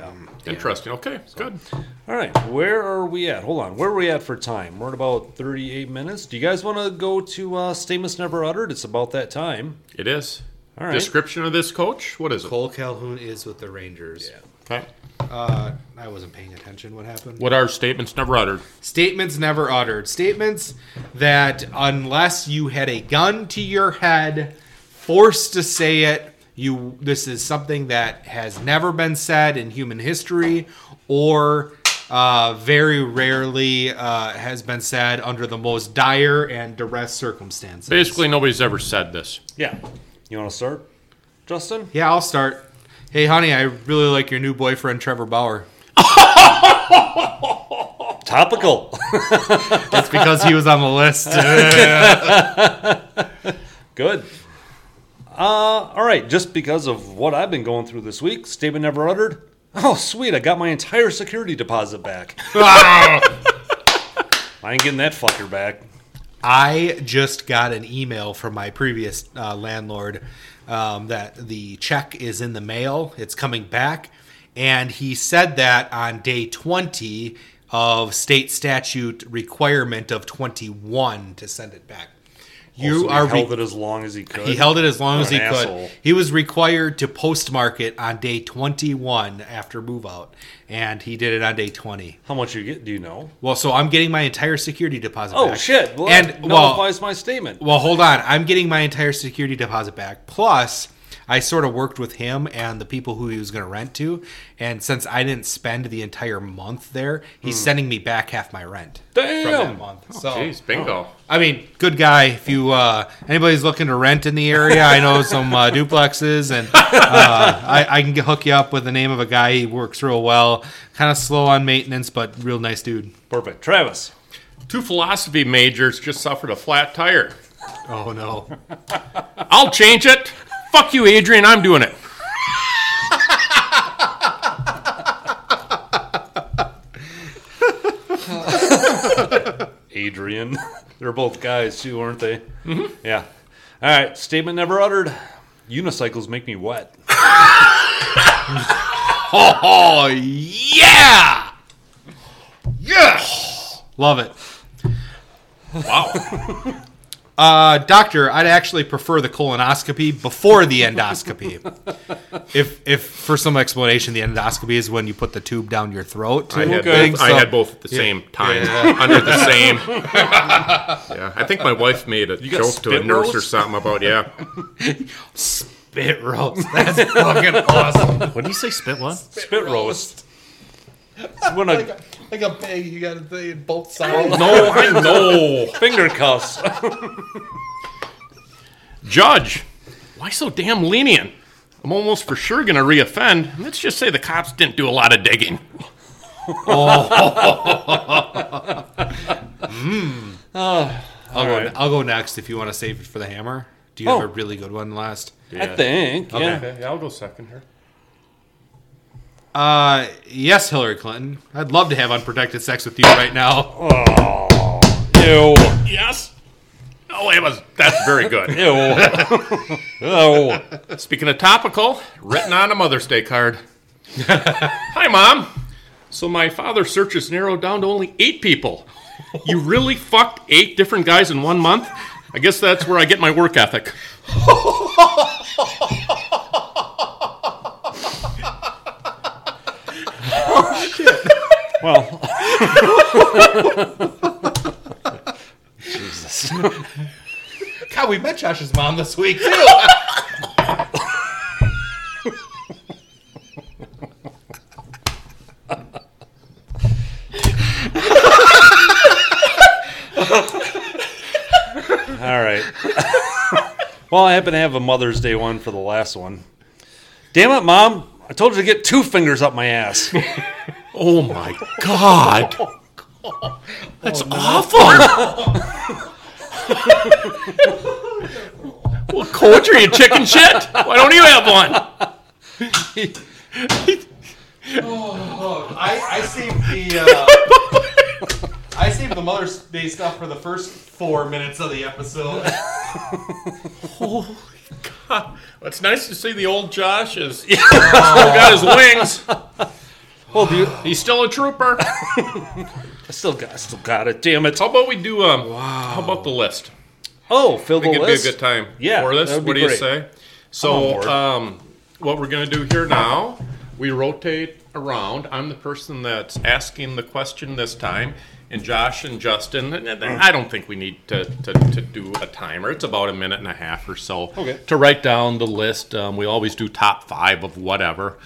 Yeah. Interesting. Okay. Good. All right, where are we at? Hold on, where are we at for time? We're at about thirty-eight minutes. Do you guys want to go to uh, statements never uttered? It's about that time. It is. All right. Description of this coach. What is it? Kole Calhoun is with the Rangers. Yeah. Okay. Uh, I wasn't paying attention. What happened? What are statements never uttered? Statements never uttered. Statements that, unless you had a gun to your head, forced to say it, you this is something that has never been said in human history, or uh, very rarely uh, has been said under the most dire and duress circumstances. Basically, nobody's ever said this. Yeah. You want to start, Justin? yeah, I'll start. Hey, honey, I really like your new boyfriend, Trevor Bauer. Topical. That's because he was on the list. Good. Uh, all right. Just because of what I've been going through this week, statement never uttered. Oh, sweet! I got my entire security deposit back. I ain't getting that fucker back. I just got an email from my previous uh, landlord um, that the check is in the mail. It's coming back. And he said that on day 20 of state statute requirement of 21 to send it back. You So he are re- held it as long as he could. he held it as long What as he an could. He was required to postmark it on day 21 after move out, and he did it on day 20. How much you get? Do you know? Well, so I'm getting my entire security deposit Oh back. shit! Well, and that well, nullifies my statement. well, hold on. I'm getting my entire security deposit back. Plus, I sort of worked with him and the people who he was going to rent to, and since I didn't spend the entire month there, he's sending me back half my rent from that Damn. month. So, Jeez, bingo. I mean, good guy. If you uh, anybody's looking to rent in the area, I know some uh, duplexes, and uh, I, I can hook you up with the name of a guy. He works real well. Kind of slow on maintenance, but real nice dude. Perfect. Travis. Two philosophy majors just suffered a flat tire. Oh no. I'll change it. Fuck you, Adrian. I'm doing it. Adrian. They're both guys too, aren't they? Mm-hmm. Yeah. All right. Statement never uttered. Unicycles make me wet. Oh yeah! Yes! Love it. Wow. Uh, doctor, I'd actually prefer the colonoscopy before the endoscopy. if, if for some explanation, the endoscopy is when you put the tube down your throat. I had, thing, both, I had both at the same time, under the same. yeah, I think my wife made a got joke to a spit nurse or something about yeah. spit roast. That's fucking awesome. What do you say? Spit what? Spit roast. It's when a Like a pig, you got to say it both sides. No, I know. finger cuffs. Judge, why so damn lenient? I'm almost for sure gonna reoffend. Let's just say the cops didn't do a lot of digging. Oh. I'll, Alright. go, I'll go next if you want to save it for the hammer. Do you Oh. have a really good one last? I think. Yeah. Okay, I'll go second here. Uh, yes, Hillary Clinton. I'd love to have unprotected sex with you right now. Oh, Ew. Yes. Oh, it was. That's very good. Ew. oh. Speaking of topical, written on a Mother's Day card. Hi, Mom. So my father searches narrowed down to only eight people. You really fucked eight different guys in one month? I guess that's where I get my work ethic. Well. Jesus. God, we met Josh's mom this week too. All right. well, I happen to have a Mother's Day one for the last one. Damn it, Mom. I told you to get two fingers up my ass. Oh my god. That's awful. well, coach, are you chicken shit? Why don't you have one? I, I saved the uh, I saved the Mother's Day stuff for the first four minutes of the episode. Well, it's nice to see the old Josh is still got his wings. well, do you, He's still a trooper. I still got, I still got it. Damn it. How about we do um? How about the list? Oh, fill I the think it'd list. be a good time Yeah, for this. that would What do you great. say? I'm on So, board. um, what we're gonna do here now? We rotate around. I'm the person that's asking the question this time. And Josh and Justin, and- and I don't think we need to, to, to do a timer. It's about a minute and a half or so Okay. to write down the list. Um, we always do top five of whatever.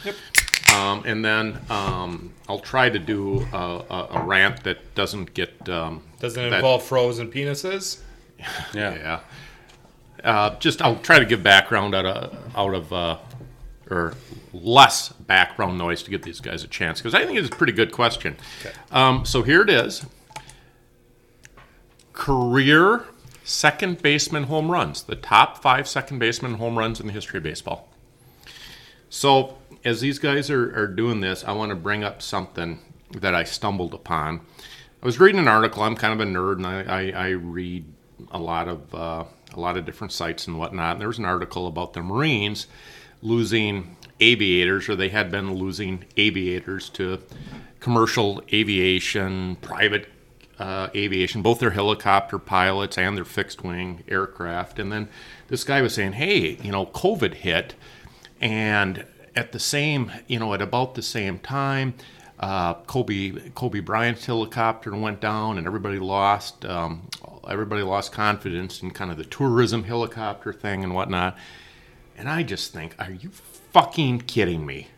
Um, and then um, I'll try to do a, a, a rant that doesn't get. Um, Doesn't that- involve frozen penises? Yeah. yeah. Uh, just I'll try to give background out of out of uh, or less background noise to give these guys a chance because I think it's a pretty good question. Um, so here it is: career second baseman home runs, the top five second baseman home runs in the history of baseball. So as these guys are, are doing this, I want to bring up something that I stumbled upon. I was reading an article. I'm kind of a nerd, and I, I, I read a lot of uh, a lot of different sites and whatnot. And there was an article about the Marines losing aviators, or they had been losing aviators to commercial aviation, private uh, aviation, both their helicopter pilots and their fixed wing aircraft. And then this guy was saying, "Hey, you know, COVID hit." and at the same, you know, at about the same time, uh, Kobe Kobe Bryant's helicopter went down, and everybody lost um, everybody lost confidence in kind of the tourism helicopter thing and whatnot. And I just think, are you fucking kidding me?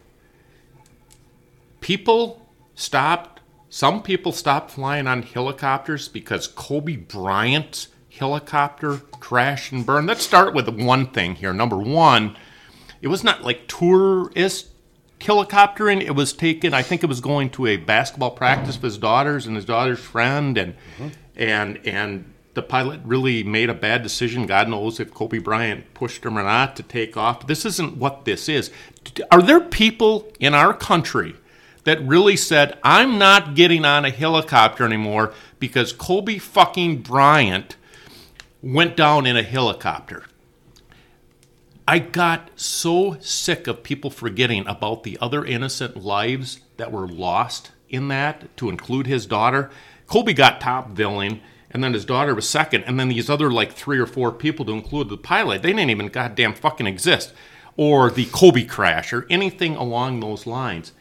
People stopped. Some people stopped flying on helicopters because Kobe Bryant's helicopter crashed and burned. Let's start with one thing here. Number one, it was not like tourist helicoptering. It was taken. I think it was going to a basketball practice with his daughters and his daughter's friend, and mm-hmm. and and the pilot really made a bad decision. God knows if Kobe Bryant pushed him or not to take off. This isn't what this is. Are there people in our country that really said, "I'm not getting on a helicopter anymore because Kobe fucking Bryant went down in a helicopter"? I got so sick of people forgetting about the other innocent lives that were lost in that, to include his daughter. Kobe got top billing, and then his daughter was second, and then these other like three or four people, to include the pilot, they didn't even goddamn fucking exist. Or the Kobe crash, or anything along those lines.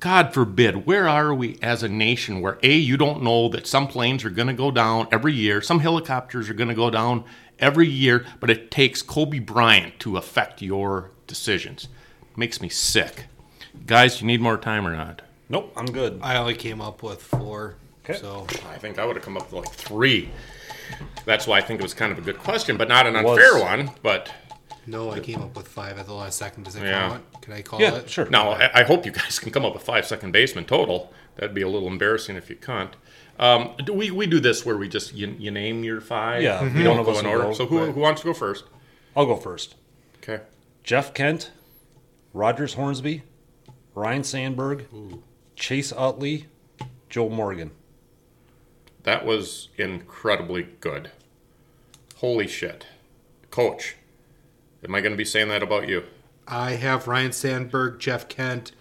God forbid, where are we as a nation where A, you don't know that some planes are going to go down every year, some helicopters are going to go down every year, but it takes Kobe Bryant to affect your decisions. Makes me sick. Guys, you need more time or not? Nope, I'm good. I only came up with four. Okay. So I think I would have come up with like three. That's why I think it was kind of a good question, but not an Was. unfair one. But no, I came up with five at the last second. Does it Yeah. count? Can I call Yeah, it? sure. now I, I hope you guys can come up with five second baseman total. That'd be a little embarrassing if you can't. Um, do we, we do this where we just you, you name your five. Yeah, we don't One of go us in will order. go, so who, right. who wants to go first? I'll go first. Okay. Jeff Kent, Rogers Hornsby, Ryne Sandberg, Chase Utley, Joe Morgan. That was incredibly good. Holy shit. Coach, am I going to be saying that about you? I have Ryne Sandberg, Jeff Kent,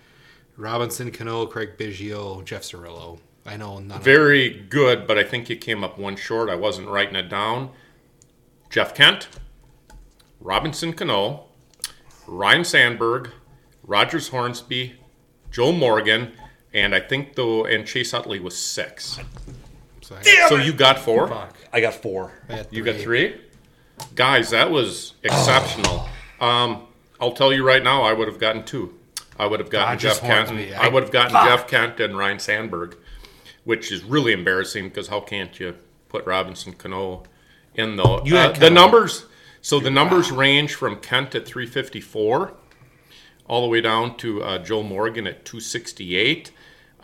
Robinson Cano, Craig Biggio, Jeff Cirillo. I know none of Very good, but I think you came up one short. I wasn't writing it down. Jeff Kent, Robinson Cano, Ryne Sandberg, Rogers Hornsby, Joe Morgan, and I think though, and Chase Utley was six. So, I, So you got four. fuck. I got four. I You got three? Guys, that was exceptional. Um, I'll tell you right now, I would have gotten two. I would have gotten Rogers Jeff Kent. Hornsby. I would have gotten Jeff Kent and Ryne Sandberg, which is really embarrassing because how can't you put Robinson Cano in though? You had Uh, the numbers. So the numbers range from Kent at 354 all the way down to uh, Joe Morgan at 268.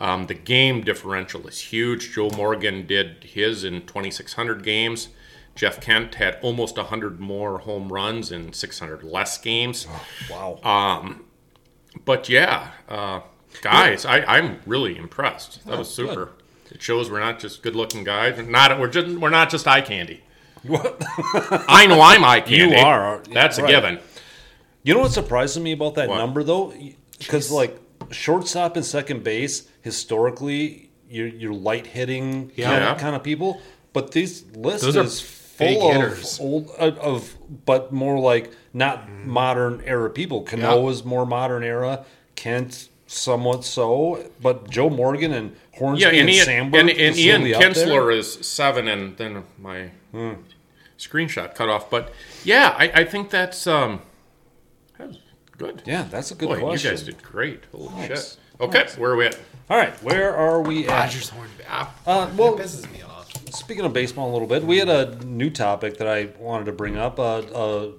Um, the game differential is huge. Joe Morgan did his in 2,600 games. Jeff Kent had almost 100 more home runs in 600 less games. Wow. Uh, But yeah, uh, guys, I, I'm really impressed. That was super. It shows we're not just good-looking guys. We're not we're just we're not just eye candy. I know I'm eye candy. You are. That's a Right. given. You know what surprises me about that What? number though? Because like shortstop and second base, historically, you're, you're light hitting Yeah. kind, of, kind of people. But this list Those are is full of hitters. old of, of, but more like not modern era people. Cano Yeah. was more modern era. Kent somewhat so, but Joe Morgan and Hornsby Yeah, and and, Ian, Sandberg and, and is Ian. Kinsler is seven, and then my screenshot cut off. But yeah, I, I think that's um, that's good. Yeah, that's a good Boy, question. you guys did great. Holy Nice. shit. Okay, where are we at? All right, where are we at? Rogers Hornby. Ah, Uh, well, that pisses me off. Speaking of baseball a little bit, we had a new topic that I wanted to bring up: uh, a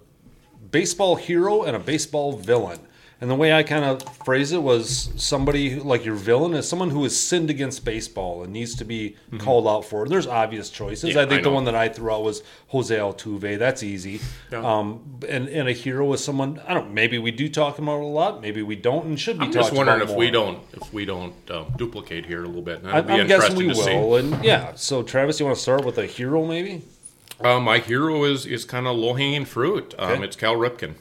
baseball hero and a baseball villain. And the way I kind of phrase it was somebody who, like your villain is someone who has sinned against baseball and needs to be called out for. it. There's obvious choices. Mm-hmm. Yeah, I think I the one that I threw out was Jose Altuve. That's easy. Yeah. Um, and, and a hero is someone I don't. Maybe we do talk about a lot. Maybe we don't, and should be. I'm just wondering if we don't if we don't uh, duplicate here a little bit. I, I'm guessing we to will. And yeah, so Travis, you want to start with a hero, maybe? Uh, my hero is is kind of low hanging fruit. Um, Okay. It's Cal Ripken.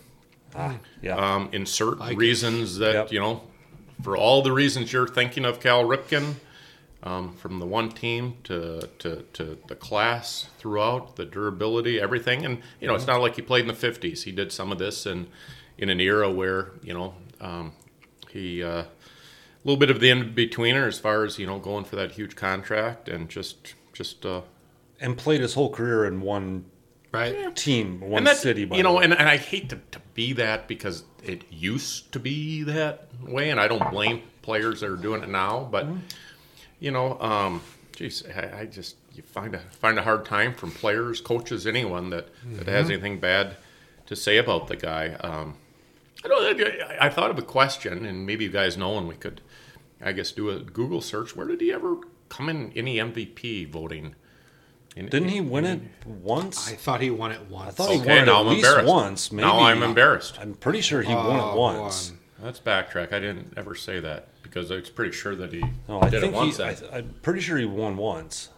Yeah. um, insert it. reasons that Yep. you know for all the reasons you're thinking of Cal Ripken um, from the one team to, to, to the class throughout the durability everything and you know it's not like he played in the 50s he did some of this in in an era where you know um, he uh, a little bit of the in-betweener as far as you know going for that huge contract and just just uh, and played his whole career in one Right? team, one and city. By you know and, and i hate to, to be that because it used to be that way and i don't blame players that are doing it now but Mm-hmm. you know um geez I, I just you find a find a hard time from players coaches anyone that that has Mm-hmm. anything bad to say about the guy um i don't I, I thought of a question and maybe you guys know and we could i guess do a google search where did he ever come in any mvp voting in, Didn't he win it once? I thought he won it once. I thought he Okay, won it now at I'm least embarrassed. once. Maybe. Now I'm embarrassed. I'm pretty sure he won it Oh, once. one. Let's backtrack. I didn't ever say that because I was pretty sure that he No, I did think it once. he. I, then. I'm pretty sure he won once.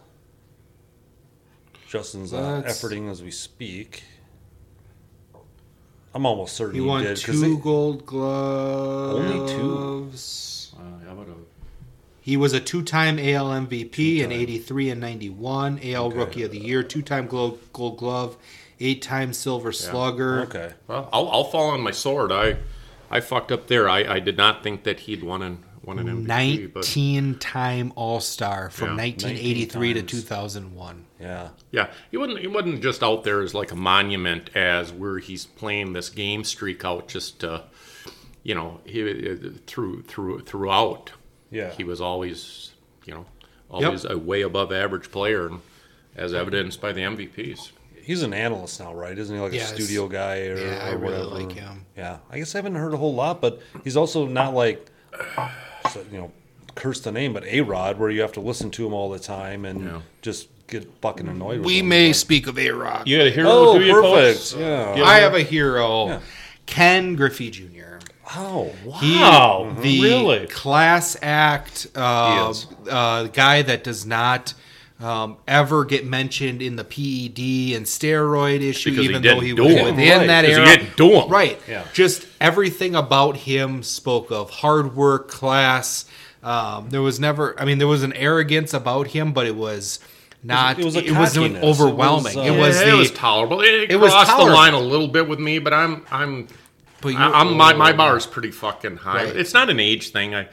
Justin's uh, efforting as we speak. I'm almost certain He did. he, won did. 'cause two they- gold gloves. Only two. Uh, how about a- He was a two-time AL MVP in Two-time. '83 and '91, AL Rookie of the Year, two-time Gold, gold Glove, eight-time Silver Slugger. okay. well, I'll, I'll fall on my sword. I I fucked up there. I, I did not think that he'd won an won an MVP, 19-time All-Star from Yeah, 1983 to 2001. Yeah. yeah, he wasn't he wasn't just out there as like a monument as where he's playing this game streak out just to, you know he through through throughout. Yeah. he was always you know always a way above average player, and as evidenced by the MVPs. He's an analyst now, right? Isn't he like Yes. a studio guy or, Yeah, I or really whatever? like him. Yeah, I guess I haven't heard a whole lot, but he's also not like, you know, curse the name, but A Rod, where you have to listen to him all the time and Yeah. just get fucking annoyed with We him. may But- speak of A-Rod. You got a hero? Oh, do you, perfect. folks? Yeah. Yeah. I have a hero, Yeah. Ken Griffey Jr. Oh, He- Wow, the really? class act uh, He uh, guy that does not um, ever get mentioned in the PED and steroid issue, Because he even though didn't he do was it. within Right, that 'cause he didn't do 'em. Right. Yeah. Just everything about him spoke of hard work, class. Um, there was never, I mean, there was an arrogance about him, but it was not. it was it wasn't. It was, overwhelming. uh, It was, Yeah, the. it was tolerable. It, it was crossed the line a little bit with me, but I'm I'm but you- I- I'm my my bar is pretty fucking high. Right. It's not an age thing, I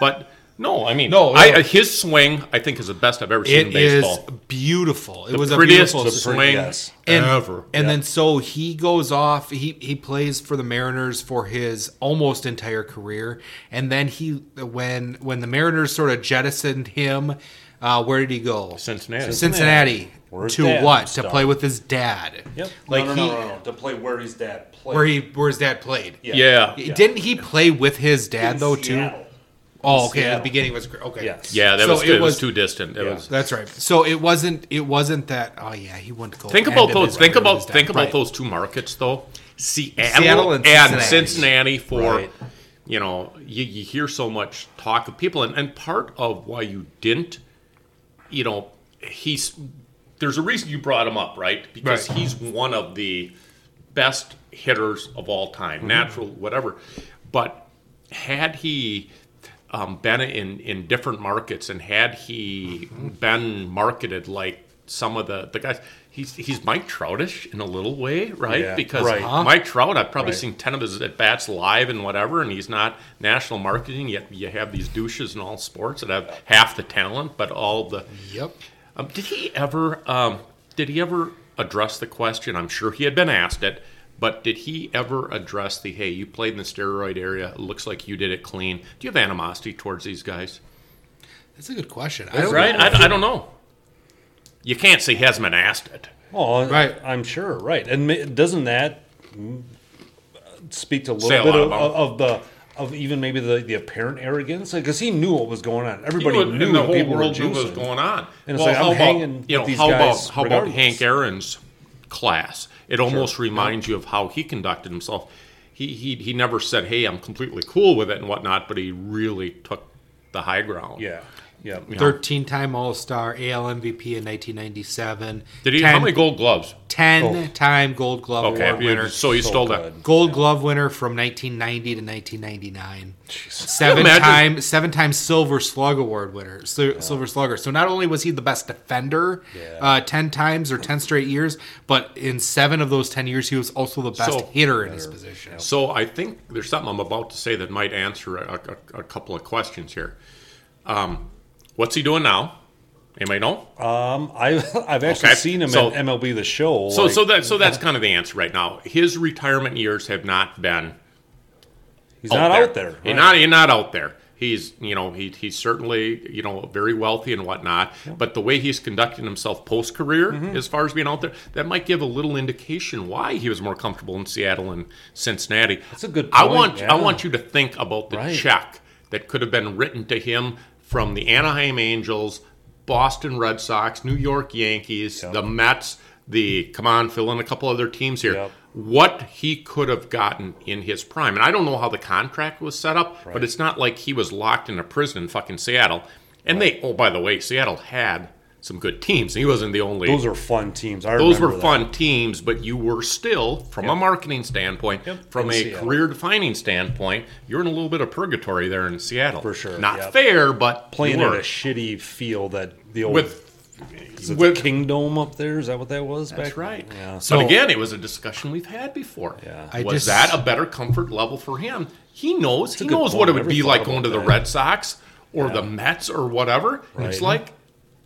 but no, I mean No, I, uh, his swing I think is the best I've ever seen in baseball. It is beautiful. It The was a beautiful swing yes. and, ever. And Yeah. then so he goes off. He he plays for the Mariners for his almost entire career, and then he when when the Mariners sort of jettisoned him, uh, where did he go? Cincinnati. Cincinnati. Where to dad what? To play with his dad. Yep. Like no, no, he, no, no, no, to play where his dad played. where he where his dad played. Yeah. Didn't he play with his dad though too? Oh, okay. At the beginning was. Okay. Yes. Yeah, that So was it. It was, was- too distant. It Yeah. was That's right. So it wasn't. It wasn't that. Oh yeah, he went to go. Think about those. Think about think about Right. those two markets though. Seattle, Seattle and, and Cincinnati. Cincinnati. for Right. you know you, you hear so much talk of people, and, and part of why you didn't, you know, he's there's a reason you brought him up, right? Because Right. he's one of the best hitters of all time, Mm-hmm. natural, whatever. But had he um, been in, in different markets and had he been marketed like some of the the guys. He's he's Mike Troutish in a little way, right? Yeah, because right. Uh-huh. Mike Trout, I've probably Right. seen ten of his at bats live and whatever, and he's not national marketing yet. You have these douches in all sports that have half the talent, but all the Yep. um, did he ever? Um, did he ever address the question? I'm sure he had been asked it, but did he ever address the hey, you played in the steroid area? It looks like you did it clean. Do you have animosity towards these guys? That's a good question. I don't Right? know. I, I don't know. You can't say he hasn't been asked it. Oh, Right. I'm sure, right. And doesn't that speak to a Say a little bit lot of, about- of the of even maybe the, the apparent arrogance? Because he knew what was going on. Everybody You know, knew the whole world knew what was going on. And it's like, I'm how hanging about, you know, with these how guys about how about. Hank Aaron's class? It almost reminds you of how he conducted himself. He, he he never said, "Hey, I'm completely cool with it" and whatnot, but he really took the high ground. Yeah, yeah. You 13 time All Star, AL MVP in 1997. Did he? 10, how many Gold Gloves? 10 time Gold Glove Okay, Award winner. so he So stole that. good. Gold Glove winner from 1990 to 1999. Seven Imagine- time, seven time Silver Slug Award winner, Sil- Silver Slugger. So not only was he the best defender, uh, ten times or ten straight years, but in seven of those ten years, he was also the best So- hitter in his position. So I think there's something I'm about to say that might answer a, a, a couple of questions here. Um, what's he doing now? Anybody know? Um, I I've actually Okay, seen him so- in MLB the Show. So like, so that so that's kind of the answer right now. His retirement years have not been he's not out there. He's not he's not out there. He's you know he he's certainly you know very wealthy and whatnot. But the way he's conducting himself post career, Mm-hmm. as far as being out there, that might give a little indication why he was more comfortable in Seattle and Cincinnati. That's a good I want yeah. I want you to think about the Right. check that could have been written to him from the Anaheim Angels, Boston Red Sox, New York Yankees, the Mets, the come on, fill in a couple other teams here. Yep. What he could have gotten in his prime. And I don't know how the contract was set up, but it's not like he was locked in a prison in fucking Seattle. And they oh by the way, Seattle had some good teams. He wasn't the only Those are fun teams. I those were that. fun teams, but you were still, from a marketing standpoint, Yep. from In a Seattle. career defining standpoint, you're in a little bit of purgatory there in Seattle. For sure, Not yep. fair, but Playing you at were. a shitty field that the old with is it with- the Kingdome up there. Is that what that was? That's back? right. Yeah. So- but again, it was a discussion we've had before. Yeah. I was just- that a better comfort level for him? He knows. He knows point. what it would be like going to the that. Red Sox or the Mets or whatever. And It's like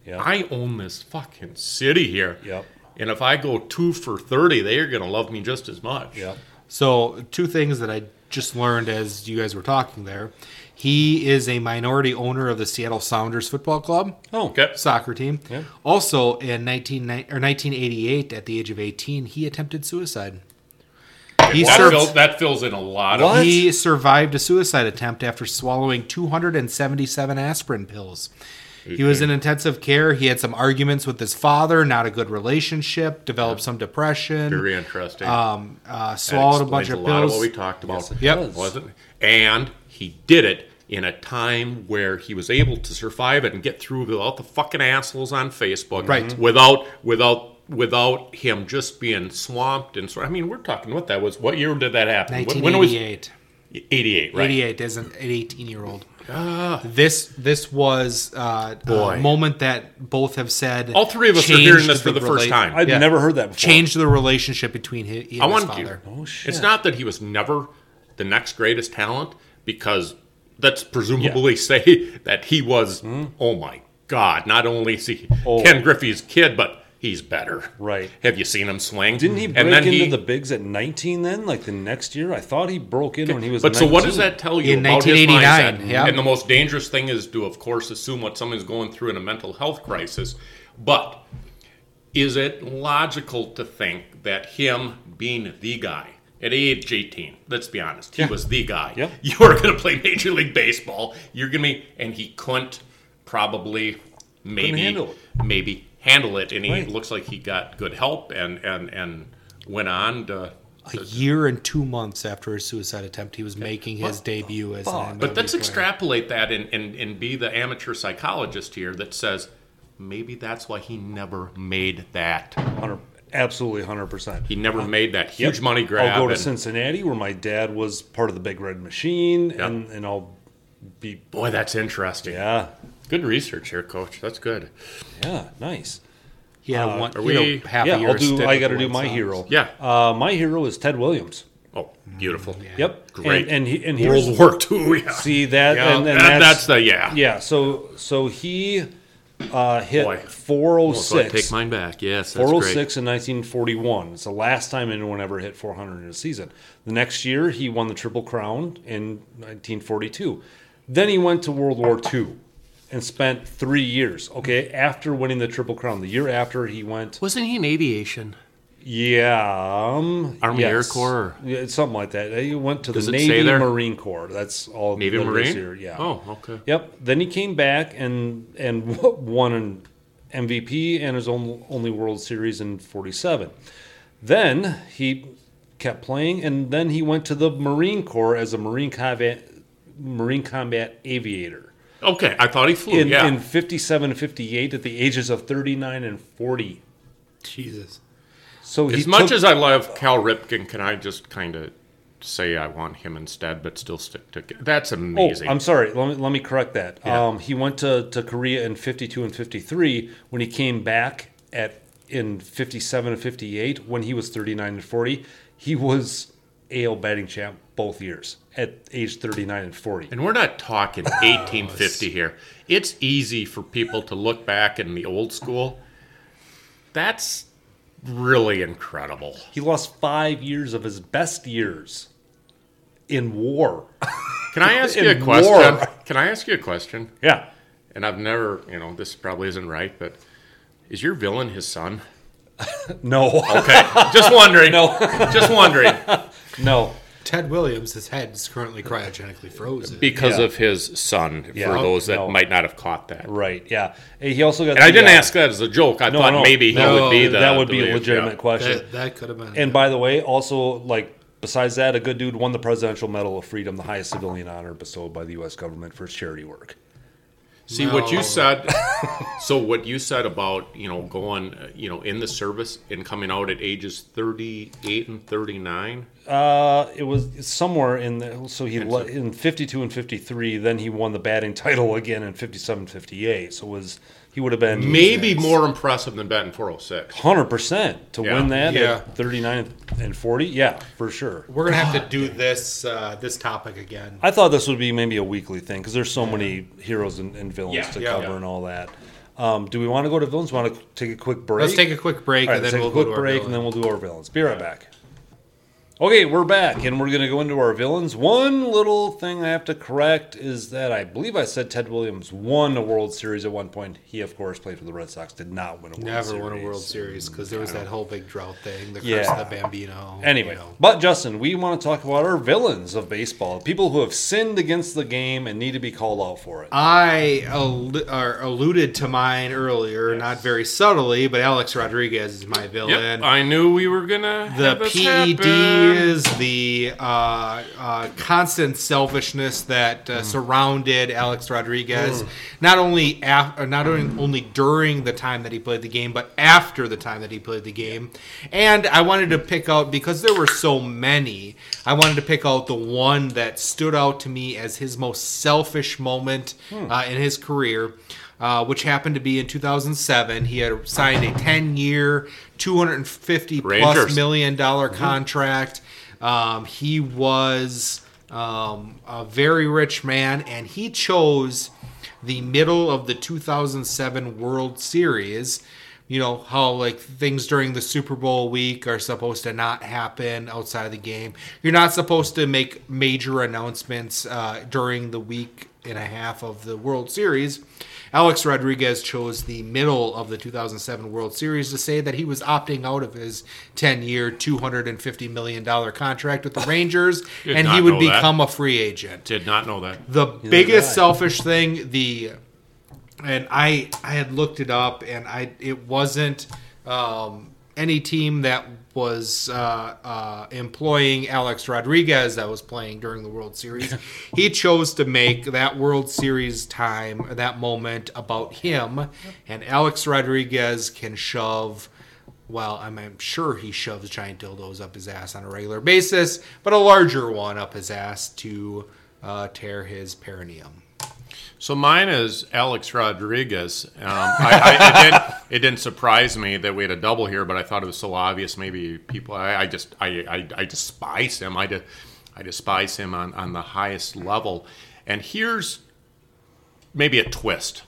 Yeah. I own this fucking city here. Yep. And if I go two for thirty, they are going to love me just as much. Yep. So, two things that I just learned as you guys were talking there. He is a minority owner of the Seattle Sounders Football Club Oh, Okay. soccer team. Yeah. Also, in 19, or 1988, at the age of 18, he attempted suicide. He, that, served, fills, that fills in a lot What? of. he survived a suicide attempt after swallowing 277 aspirin pills. He was in intensive care. He had some arguments with his father, not a good relationship, developed some depression, Very interesting. um, uh, swallowed a bunch of lot pills. what we talked about. it Yep. does. wasn't it? And he did it in a time where he was able to survive it and get through without the fucking assholes on Facebook, Right. Without without without him just being swamped and so. I mean, we're talking what that was. What year did that happen? When- When was 1988. 88? Right. 88 as an 18 year old. This this was uh, a moment that both have said. All three of us are hearing this for the first rela- time. I'd Yeah. never heard that before. Changed the relationship between he, he I his want you. father. Oh, shit. It's not that he was never the next greatest talent because that's presumably say that he was. Oh my God! Not only is he? Oh. Ken Griffey's kid, but he's better. Right. Have you seen him swing? Didn't he break and then into he, the bigs at 19 then? Like the next year? I thought he broke in when he was But so what does that tell you In about his 1989, mindset? yeah. And the most dangerous thing is to, of course, assume what someone's going through in a mental health crisis. But is it logical to think that him being the guy at age 18, let's be honest, he Yeah. was the guy. Yep. You are going to play Major League Baseball. You're going to be, and he couldn't probably maybe handle it. maybe handle it, and he Right. looks like he got good help and and and went on to. A year and two months after his suicide attempt, he was making his debut as an fuck? But let's player. extrapolate that and, and, and be the amateur psychologist here that says maybe that's why he never made that. 100 absolutely 100%. He never uh, made that huge Yep. money grab. I'll go to and- Cincinnati where my dad was part of the Big Red Machine, and, and I'll be, boy, that's interesting. yeah, Good research here, coach. That's good. yeah, nice. He had a one, are he had a we- half yeah, a year I'll do. I got to do my Sox. hero. Yeah. uh, my hero is Ted Williams. Oh, beautiful. Yep, Great. And and, he, and here's World War II. Yeah. see that, Yeah, and, and That- that's, that's the yeah. yeah. So so he uh, hit Boy. 406. So take mine back. Yes, that's 406 in 1941. It's the last time anyone ever hit 400 in a season. The next year, he won the Triple Crown in 1942. Then he went to World War II and spent three years. Okay, after winning the Triple Crown, the year after he went, Wasn't he in aviation? yeah, um, Army Air Corps or- yeah, something like that. He went to Does the it say Navy there? Marine Corps. That's all. Navy that it is Marine? Here. Yeah. Oh, okay. Yep. Then he came back and and won an MVP and his own only World Series in '47. Then he kept playing, and then he went to the Marine Corps as a Marine combat Marine combat aviator Okay, I thought he flew. in, yeah. in 57 and 58 at the ages of 39 and 40. Jesus. So he as much took- as I love Cal Ripken, can I just kind of say I want him instead, but still stick to it? that's Oh, amazing. I'm sorry. Let me, let me correct that. Yeah. Um, he went to, to Korea in 52 and 53. When he came back at in 57 and 58, when he was 39 and 40, he was AL batting champ both years at age 39 and 40. And we're not talking 1850 here. It's easy for people to look back in the old school. That's really incredible. He lost five years of his best years in war. Can I ask you a question? war. Can I ask you a question? Yeah. And I've never, you know, this probably isn't right, but is your villain his son? No. Okay, just wondering. No. just wondering no. Ted Williams, his head is currently cryogenically frozen. because Yeah. of his son. Yeah. For those that No. might not have caught that. Right. Yeah. He also got. And I didn't uh, ask that as a joke. I No, thought no. maybe he No, would be the. that would the be a legitimate yeah. question. that could have been. And by the way, also like besides that, a good dude won the Presidential Medal of Freedom, the highest civilian honor bestowed by the U.S. government for his charity work. See what you said. so what you said about you know going uh, you know in the service and coming out at ages thirty eight and thirty nine. Uh, it was somewhere in the so he le- in 52 and 53. Then he won the batting title again in 57, 58. So it was he would have been Maybe more impressive than batting four oh six. hundred percent to Yeah. win that Yeah. at 39 and 40. Yeah, for sure. We're gonna have to do this uh, this topic again. I thought this would be maybe a weekly thing because there's so many heroes and, and villains Yeah, to yeah. cover Yeah. and all that. Um, do we want to go to villains? Want to take a quick break? Let's take a quick break All right, and then take we'll a go quick to break villain. and then we'll do our villains. Be right back. Okay, we're back and we're going to go into our villains. One little thing I have to correct is that I believe I said Ted Williams won a World Series at one point. He, of course, played for the Red Sox, did not win a World Series. Never Series. won a World Series because there was that whole big drought thing, the curse Yeah. of the Bambino. Anyway, you know. but Justin, we want to talk about our villains of baseball, people who have sinned against the game and need to be called out for it. I al- or alluded to mine earlier, not very subtly, but Alex Rodriguez is my villain. Yep, I knew we were gonna. the have this PED happen. is the uh, uh, constant selfishness that uh, surrounded Alex Rodriguez, not only af- uh, not only, only during the time that he played the game, but after the time that he played the game. And I wanted to pick out because there were so many. I wanted to pick out the one that stood out to me as his most selfish moment uh, in his career uh, which happened to be in 2007. He had signed a 10 year, 250 plus Rangers. million dollar contract. Um, he was um, a very rich man, and he chose the middle of the 2007 World Series. You know how like things during the Super Bowl week are supposed to not happen outside of the game. You're not supposed to make major announcements uh, during the week and a half of the World Series. Alex Rodriguez chose the middle of the 2007 World Series to say that he was opting out of his 10-year, 250 million dollar contract with the Rangers, and he would know that. become a free agent. Did not know that. The biggest selfish thing, the and I I had looked it up, and I it wasn't um, any team that was uh, uh, employing Alex Rodriguez that was playing during the World Series. he chose to make that World Series time, that moment, about him, and Alex Rodriguez can shove. Well, I'm, I'm sure he shoves giant dildos up his ass on a regular basis, but a larger one up his ass to uh, tear his perineum. So mine is Alex Rodriguez. Um, I, I, I did. it didn't surprise me that we had a double here, but I thought it was so obvious. Maybe people, I, I just, I, I despise him. I, de, I despise him on, on the highest level. And here's maybe a twist.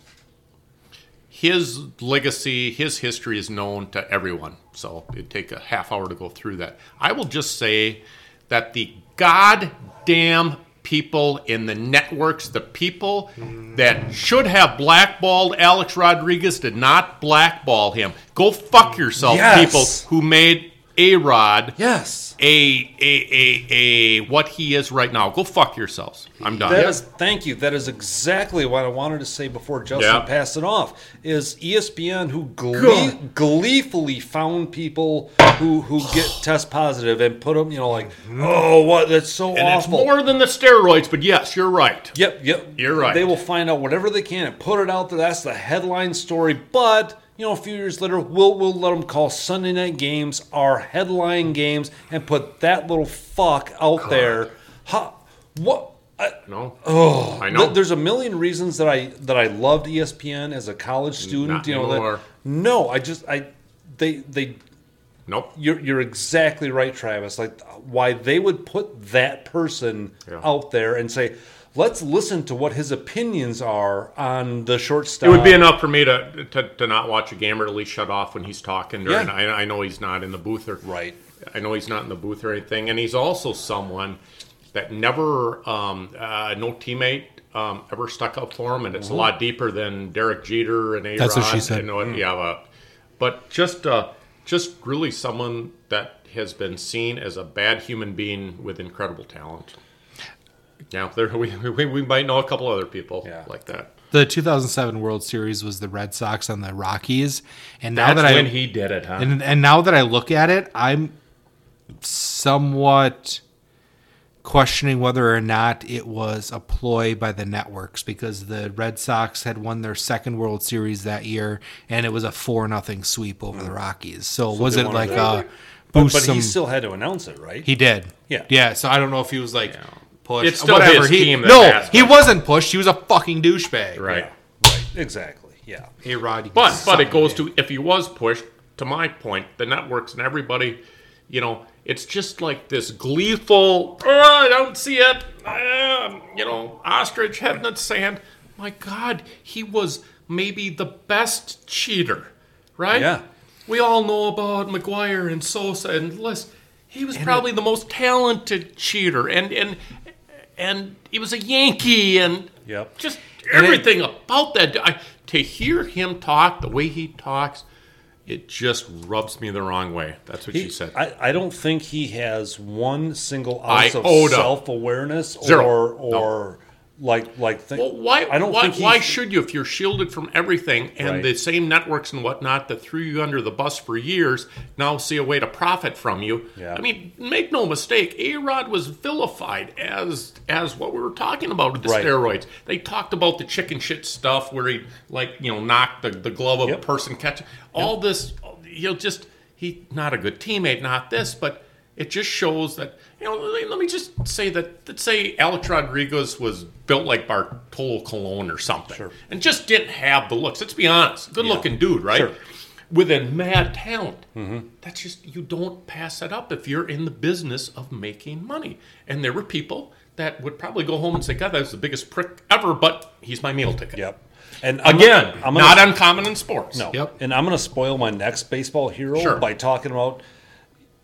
His legacy, his history is known to everyone. So it'd take a half hour to go through that. I will just say that the goddamn people in the networks, the people that should have blackballed Alex Rodriguez, did not blackball him. Go fuck yourself, Yes. people who made A Rod Yes. a, a a a what he is right now. Go fuck yourselves. I'm done. That is, thank you. That is exactly what I wanted to say before Justin Yeah. passed it off. Is ESPN who glee, gleefully found people who who get test positive and put them, you know, like, oh, what? That's so and it's awful. more than the steroids, but yes, you're right. Yep, yep. You're right. They will find out whatever they can and put it out there. That's the headline story. But you know, a few years later, we'll we'll let them call Sunday night games our headline games and put that little fuck out there. Ha, what? I, No. Oh, I know. There's a million reasons that I that I loved ESPN as a college student. Not you know, that, no, I just I they they nope. you're you're exactly right, Travis. Like why they would put that person Yeah. out there and say, "Let's listen to what his opinions are on the shortstop." It would be enough for me to, to to not watch a game or at least shut off when he's talking. During, Yeah. I, I know he's not in the booth or right. I know he's not in the booth or anything, and he's also someone that never, um, uh, no teammate um, ever stuck up for him, and it's a lot deeper than Derek Jeter and A. That's what she said. You know, yeah, but, but just, uh, just really someone that has been seen as a bad human being with incredible talent. Yeah, there we, we, we might know a couple other people Yeah. like that. The 2007 World Series was the Red Sox and the Rockies, and now That's that I when he did it, huh? and and now that I look at it, I'm somewhat questioning whether or not it was a ploy by the networks because the Red Sox had won their second World Series that year, and it was a four nothing sweep over the Rockies. So, was it wanted like to- uh, But, boost but some? he still had to announce it, right? He did. Yeah. Yeah. So I don't know if he was like pushed. It's still whatever. his he, team that no, has he been. wasn't pushed. He was a fucking douchebag. right. right. Exactly. Yeah. Hey, Rod. But but it goes to if he was pushed. To my point, the networks and everybody, you know, it's just like this gleeful. Oh, I don't see it. Ah," you know, ostrich head in the sand. My God, he was maybe the best cheater, right? Yeah. We all know about McGwire and Sosa and List. He was probably the most talented cheater, and and and he was a Yankee, and Yep. just And it- everything about that. I, to hear him talk the way he talks, it just rubs me the wrong way. That's what He- she said. I, I don't think he has one single ounce of self awareness or or like like thi- well, why? I don't why, think why should you if you're shielded from everything and Right. the same networks and whatnot that threw you under the bus for years now see a way to profit from you? Yeah. I mean, make no mistake, A Rod was vilified as as what we were talking about with the Right. steroids. They talked about the chicken shit stuff where he like you know knocked the, the glove of Yep. a person catch all this. He'll just he not a good teammate, not this, but it just shows that you know. Let me, just say that. Let's say Alex Rodriguez was built like Bartolo Colon or something, Sure. and just didn't have the looks. Let's be honest, good looking dude, right? Sure. With a mad talent. Mm-hmm. That's just you don't pass that up if you're in the business of making money. And there were people that would probably go home and say, "God, that was the biggest prick ever," but he's my meal ticket. Yep. And I'm Again, I'm not uncommon in sports. No. Yep. And I'm going to spoil my next baseball hero Sure. by talking about.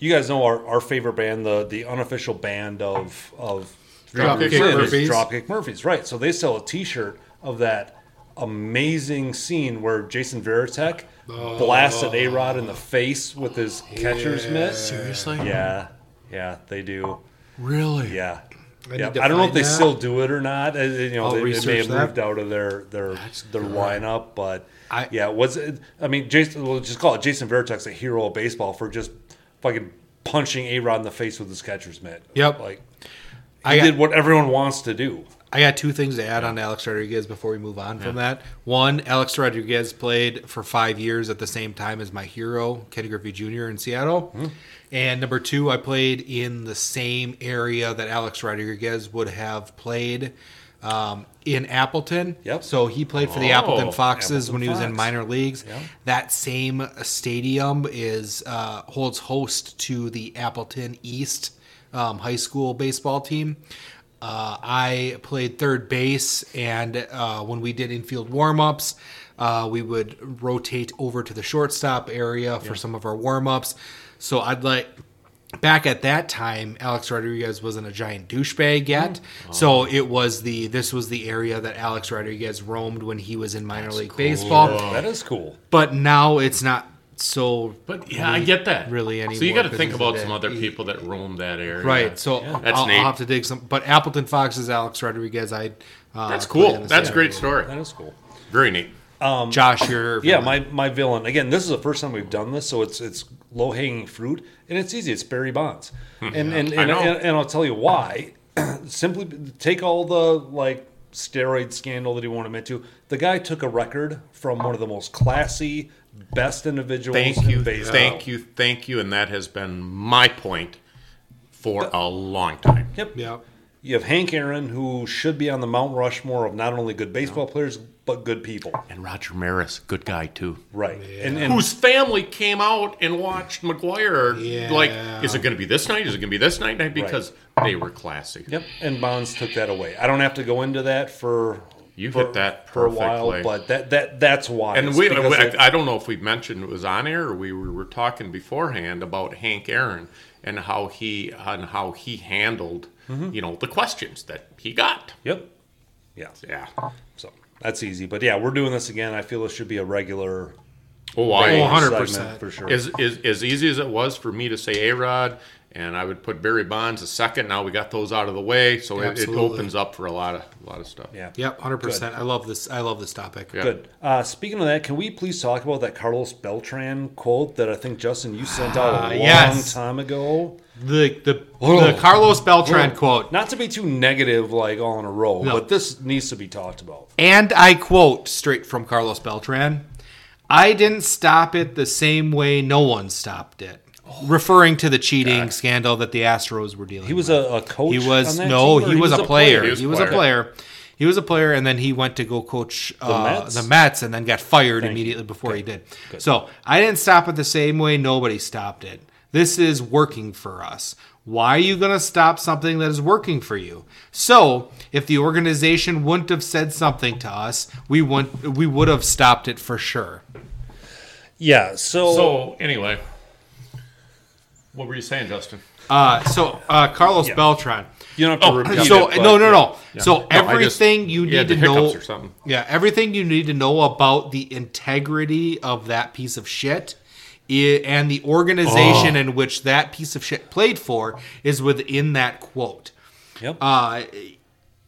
You guys know our, our favorite band, the the unofficial band of of Dropkick Murphys. Dropkick Murphys, right? So they sell a T-shirt of that amazing scene where Jason Varitek blasted A Rod in the face with his catcher's mitt. Seriously? Yeah, yeah, they do. Really? Yeah. I Yeah, I don't know if they that. still do it or not. Uh, You know, I'll they, they may have that. moved out of their their their lineup, but I- yeah, was it? I mean, Jason, we'll just call it Jason Varitek's a hero of baseball for just fucking punching A Rod in the face with his catcher's mitt. Yep. like he I got- did what everyone wants to do. I got two things to add on to Alex Rodriguez before we move on from that. One, Alex Rodriguez played for five years at the same time as my hero, Kenny Griffey Jr. in Seattle. Hmm. And number two, I played in the same area that Alex Rodriguez would have played um, in Appleton. Yep. So he played for the Oh, Appleton Foxes Appleton when he was in minor leagues. Yep. That same stadium is uh, holds host to the Appleton East um, high school baseball team. Uh, I played third base, and uh, when we did infield warm-ups, uh, we would rotate over to the shortstop area for some of our warm-ups. So I'd like back at that time, Alex Rodriguez wasn't a giant douchebag yet. So it was the this was the area that Alex Rodriguez roamed when he was in minor league baseball. That is cool. But now it's not so But yeah, I get that. really anymore. So you got to think about some other people that roam that area. right. So That's I'll, neat. I'll have to dig some. But Appleton Fox is Alex Rodriguez. I uh, That's cool. That's a great league. story. That is cool. Very neat. Josh, you're Yeah, my my villain. Again, this is the first time we've done this, so it's it's low hanging fruit, and it's easy. It's Barry Bonds, and and and, Hmm. I know. and, and I'll tell you why. Simply take all the like steroid scandal that he won't admit to. The guy took a record from one of the most classy, best individuals. Thank in you. baseball. Thank you. Thank you. And that has been my point for a long time. Yep. yeah. You have Hank Aaron, who should be on the Mount Rushmore of not only good baseball players but good people. And Roger Maris, good guy too. Right. And, and Whose family came out and watched McGwire. Yeah. Like, is it going to be this night? Is it going to be this night? night? Because they were classy. Yep, and Bonds took that away. I don't have to go into that for You for, hit that for a while, but that that that's why. And It's we, I, I don't know if we mentioned it was on air or we were, were talking beforehand about Hank Aaron and how he and how he handled, Mm-hmm. you know, the questions that he got. yep, yeah, Yeah. so that's easy. But yeah, we're doing this again. I feel it should be a regular, Oh, I, Oh, 100%. for sure. as, as, as easy as it was for me to say A Rod, and I would put Barry Bonds a second. Now we got those out of the way, so it, it opens up for a lot of a lot of stuff. yeah, Yep. Hundred percent. I love this. I love this topic. Yeah. Good. Uh, speaking of that, can we please talk about that Carlos Beltran quote that I think Justin you sent out a Ah, long yes. time ago? The the Oh. the Carlos Beltran Oh. quote. Not to be too negative, like all in a row, No. but this needs to be talked about. And I quote straight from Carlos Beltran I didn't stop it the same way no one stopped it. Referring to the cheating scandal that the Astros were dealing He was with. a, a coach. He was on that no, team, or he was, a player. He was He a was a player. player. He was a player, and then he went to go coach uh, Mets? the Mets, and then got fired Thank you. immediately before he did. Good. So I didn't stop it the same way nobody stopped it. This is working for us. Why are you going to stop something that is working for you? So, if the organization wouldn't have said something to us, we wouldn't we would have stopped it for sure. Yeah. So, So anyway, what were you saying, Justin? Uh, so uh, Carlos Beltran. you don't have to Oh, repeat So it. but- no, no, no. Yeah. So No, I just- everything you he had need to the know, hiccups or something. yeah, everything you need to know about the integrity of that piece of shit. i- And the organization Oh. in which that piece of shit played for is within that quote. Yep. Uh,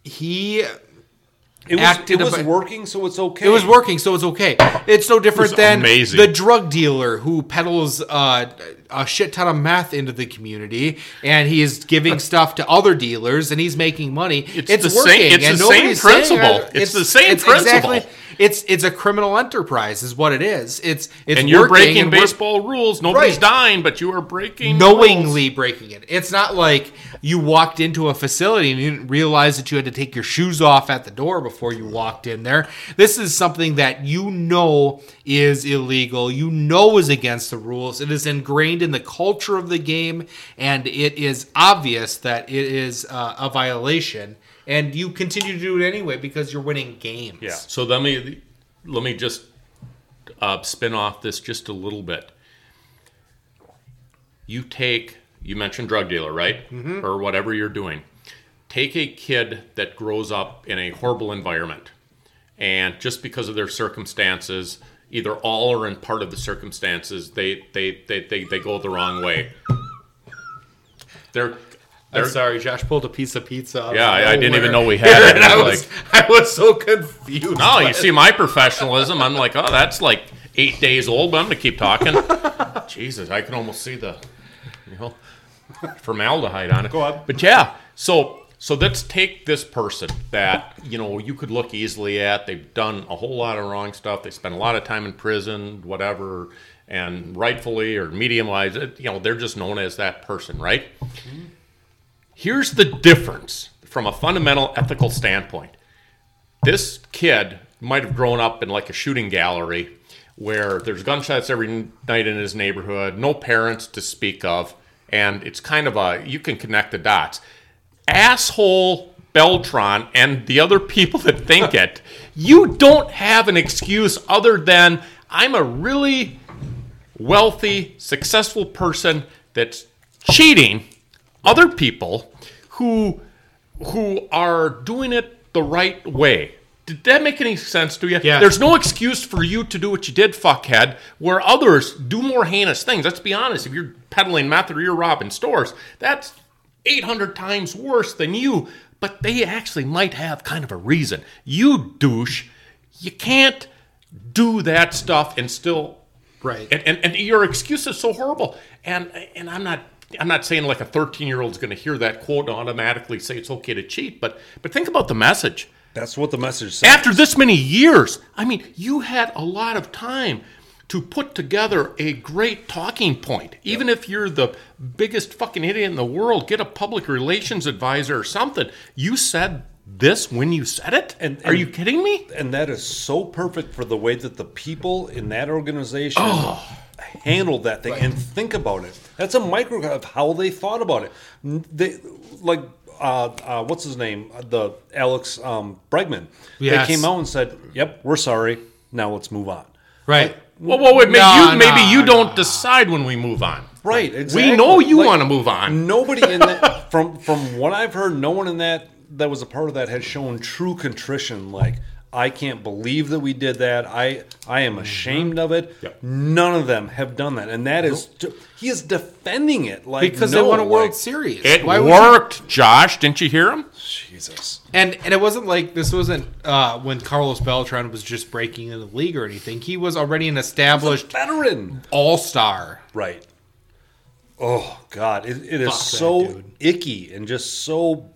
he it was, acted it was about- working, so it's okay. It was working, so it's okay. It's no different was than amazing. the drug dealer who peddles uh, a shit ton of meth into the community, and he is giving stuff to other dealers, and he's making money. It's It's, the same- it's and the same saying, principle. uh, It's the same principle. it's it's a criminal enterprise, is what it is. It's it's And you're breaking and baseball rules. Nobody's Right. dying, but you are breaking knowingly breaking it. It's not like you walked into a facility and you didn't realize that you had to take your shoes off at the door before you walked in there. This is something that you know is illegal, you know is against the rules. It is ingrained in the culture of the game, and it is obvious that it is uh, a violation. And you continue to do it anyway because you're winning games. Yeah. So let me let me just uh, spin off this just a little bit. You take you mentioned drug dealer, right, Mm-hmm. or whatever you're doing. Take a kid that grows up in a horrible environment, and just because of their circumstances, either all or in part of the circumstances, they they they they, they go the wrong way. They're, I'm sorry, Josh pulled a piece of pizza. out of Yeah, I- I didn't even know we had it. I was, I was so confused. No, you see my professionalism. I'm like, oh, that's like eight days old, but I'm gonna keep talking. Jesus, I can almost see the, you know, formaldehyde on it. Go on. But yeah, so so let's take this person that you know you could look easily at. They've done a whole lot of wrong stuff. They spent a lot of time in prison, whatever, and rightfully or medium wise, you know, they're just known as that person, right? Here's the difference from a fundamental ethical standpoint. this kid might have grown up in like a shooting gallery where there's gunshots every night in his neighborhood, no parents to speak of, and it's kind of a you can connect the dots. Asshole Beltran and the other people that think it, you don't have an excuse other than I'm a really wealthy, successful person that's cheating other people who who are doing it the right way. Did that make any sense to you? Yeah. There's no excuse for you to do what you did, fuckhead, where others do more heinous things. Let's be honest. If you're peddling meth or you're robbing stores, that's 800 times worse than you. But they actually might have kind of a reason. You douche, you can't do that stuff and still Right. and, and, and your excuse is so horrible. And and I'm not I'm not saying like a 13 year old's going to hear that quote and automatically say it's okay to cheat, but but think about the message. That's what the message says. After this many years, I mean, you had a lot of time to put together a great talking point. Even if you're the biggest fucking idiot in the world, get a public relations advisor or something. You said this when you said it? And- Are you kidding me? and that is so perfect for the way that the people in that organization handled that thing and think about it. That's a micro of how they thought about it. They like uh, uh, what's his name? Uh, The Alex um, Bregman. Yes. They came out and said, "Yep, we're sorry. Now let's move on." Right. Well, well wait, maybe No, you maybe no, you don't decide when we move on. Right. Exactly. We know you Like, want to move on. Nobody in that from from what I've heard, no one in that that was a part of that has shown true contrition. Like I can't believe that we did that. I I am mm-hmm. ashamed of it. Yep. None of them have done that, and that is he is defending it like Because no, they won a World like, Series. It Why worked, Josh. Didn't you hear him? Jesus. And and it wasn't like this wasn't uh, when Carlos Beltran was just breaking into the league or anything. He was already an established Veteran. all star. Right. Oh God, it, it is that so dude. icky and just so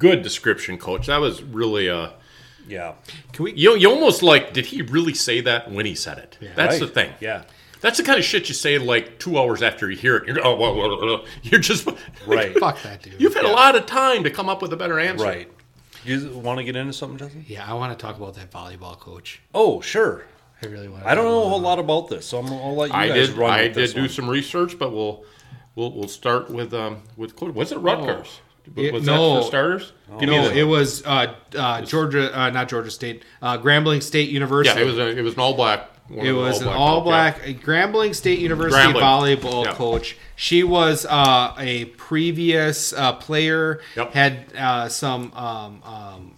Good description, coach. That was really a. yeah. Can we? You, you almost like, did he really say that when he said it? That's the thing. Yeah. That's the kind of shit you say like two hours after you hear it. You're, oh, you're just Right. Fuck that dude. You've had a lot of time to come up with a better answer. Right. You want to get into something, Justin? yeah, I want to talk about that volleyball coach. Oh, sure. I really want. I don't know a whole lot about this, so I'm, I'll let you I guys did. run I with this did do one. some research, but we'll we'll we'll start with um with was it Rutgers? It- was no. that for starters? Give me No, it was uh, uh, Georgia, uh, not Georgia State, uh, Grambling State University. yeah, it was a, it was an all black. It was an all-black all yeah. Grambling State University Grambling. volleyball coach. She was uh, a previous uh, player, Yep. had uh, some um, um,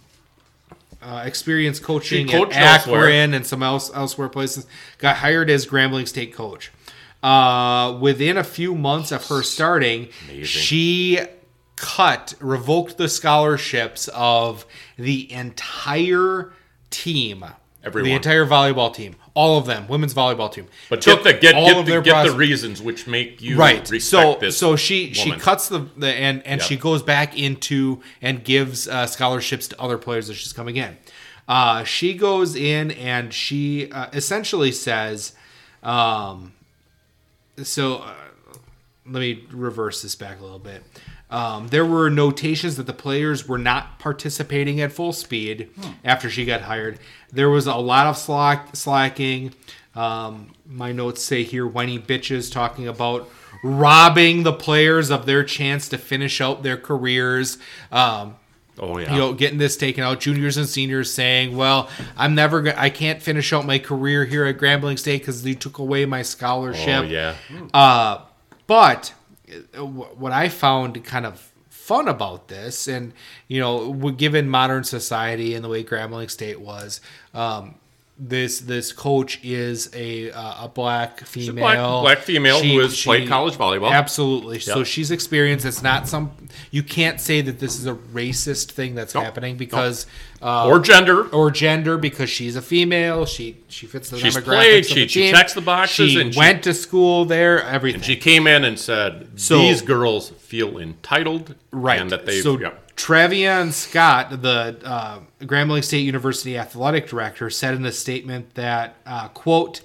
uh, experience coaching at elsewhere. Akron and some else elsewhere places. Got hired as Grambling State coach. Uh, within a few months of her starting, she cut, revoked the scholarships of the entire team. Everyone. The entire volleyball team. All of them. Women's volleyball team. But Took get the get, all get, of the, get the reasons which make you right respect so so she she cuts the, the and and Yep. she goes back into and gives uh, scholarships to other players that she's coming in uh, she goes in and she uh, essentially says um, so uh, let me reverse this back a little bit um, there were notations that the players were not participating at full speed after she got hired. There was a lot of slack, slacking. Um, my notes say here, whiny bitches talking about robbing the players of their chance to finish out their careers. Um, oh yeah, you know, getting this taken out. Juniors and seniors saying, "Well, I'm never, go- I can't finish out my career here at Grambling State because they took away my scholarship." oh yeah. Uh, but what I found kind of fun about this, and you know, given modern society and the way Grambling State was, um, this this coach is a uh, a black female, black- black female who has played college volleyball. Absolutely. So she's experienced. It's not some. You can't say that this is a racist thing that's Nope. happening because. Uh, or gender. or gender because she's a female. She she fits the She's demographics. played, she- the she checks the boxes, She and she- went to school there. Everything. She came in and said, So- "These girls feel entitled, right. And that they, so yeah. Trayvean Scott, the uh, Grambling State University athletic director, said in a statement that uh, quote.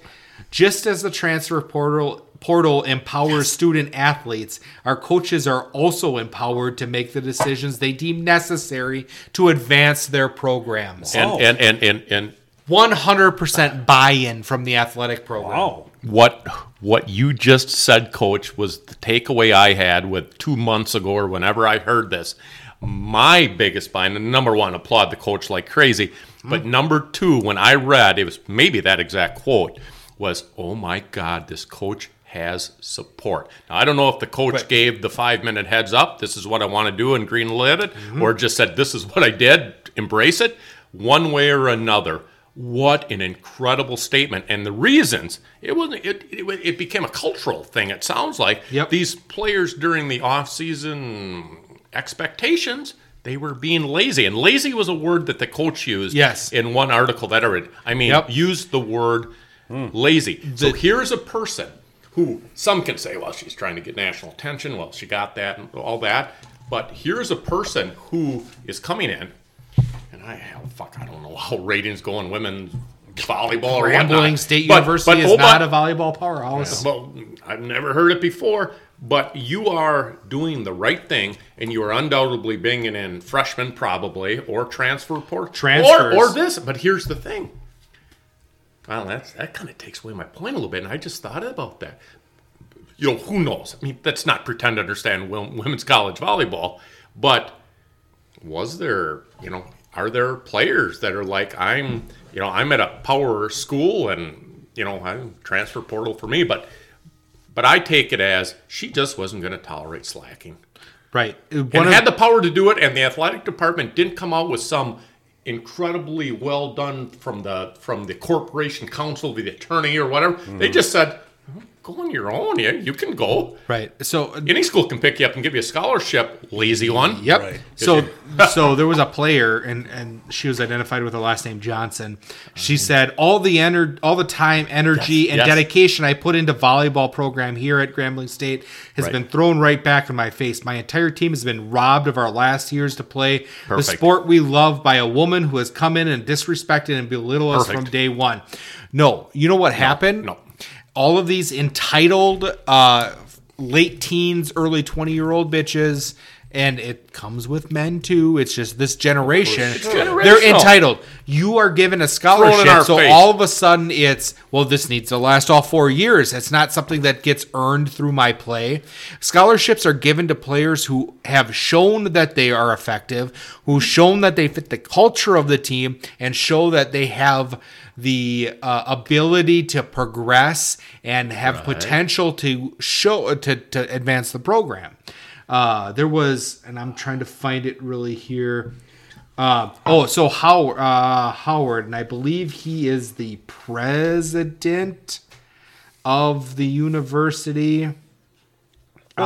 Just as the transfer portal portal empowers student athletes, our coaches are also empowered to make the decisions they deem necessary to advance their programs. And, Oh. and, and, and, and 100% buy-in from the athletic program. Wow. what what you just said, Coach, was the takeaway I had with two months ago or whenever I heard this. My biggest bind, and number one, applaud the coach like crazy. But mm. number two, when I read, it was maybe that exact quote was, "Oh my God, this coach has support." Now I don't know if the coach gave the five minute heads up. This is what I want to do and green lit it, mm-hmm. or just said, "This is what I did. Embrace it." One way or another, what an incredible statement and the reasons it wasn't it, it, it became a cultural thing it sounds like Yep. these players during the off-season expectations they were being lazy and lazy was a word that the coach used Yes. in one article that i read i mean Yep. used the word lazy so here's a person who some can say well she's trying to get national attention well she got that and all that but here's a person who is coming in and I hell fuck, I don't know how ratings go in women's volleyball or whatnot. State But- University but is not a volleyball powerhouse. Well, I've never heard it before, but you are doing the right thing, and you are undoubtedly bringing in freshmen, probably, or transfer port, Transfers. or, or this. But here's the thing. Well, that's that kind of takes away my point a little bit, and I just thought about that. You know, who knows? I mean, let's not pretend to understand women's college volleyball, but was there, you know, are there players that are like, I'm, you know, I'm at a power school and, you know, I'm transfer portal for me, but, but I take it as she just wasn't going to tolerate slacking Right. and of- had the power to do it, and the athletic department didn't come out with some incredibly well done from the from the corporation counsel, the attorney or whatever. They mm-hmm. just said, "Go on your own. Yeah, you can go. right. So uh, Any school can pick you up and give you a scholarship. Lazy one. Yep. Right. So so there was a player and and she was identified with the last name Johnson. She mm-hmm. said all the ener- all the time, energy Yes, and yes. dedication I put into volleyball program here at Grambling State has Right. been thrown right back in my face. My entire team has been robbed of our last years to play the sport we love by a woman who has come in and disrespected and belittled us from day one. No, you know what happened? no. All of these entitled uh late teens, early 20 year old bitches and it comes with men too. It's just this generation. They're entitled. You are given a scholarship, so face. all of a sudden it's well, this needs to last all four years. It's not something that gets earned through my play. Scholarships are given to players who have shown that they are effective, who've shown that they fit the culture of the team, and show that they have the uh, ability to progress and have potential to show to, to advance the program. Uh, there was, and I'm trying to find it really here. Uh, oh, so Howard, uh, Howard, and I believe he is the president of the university. Uh,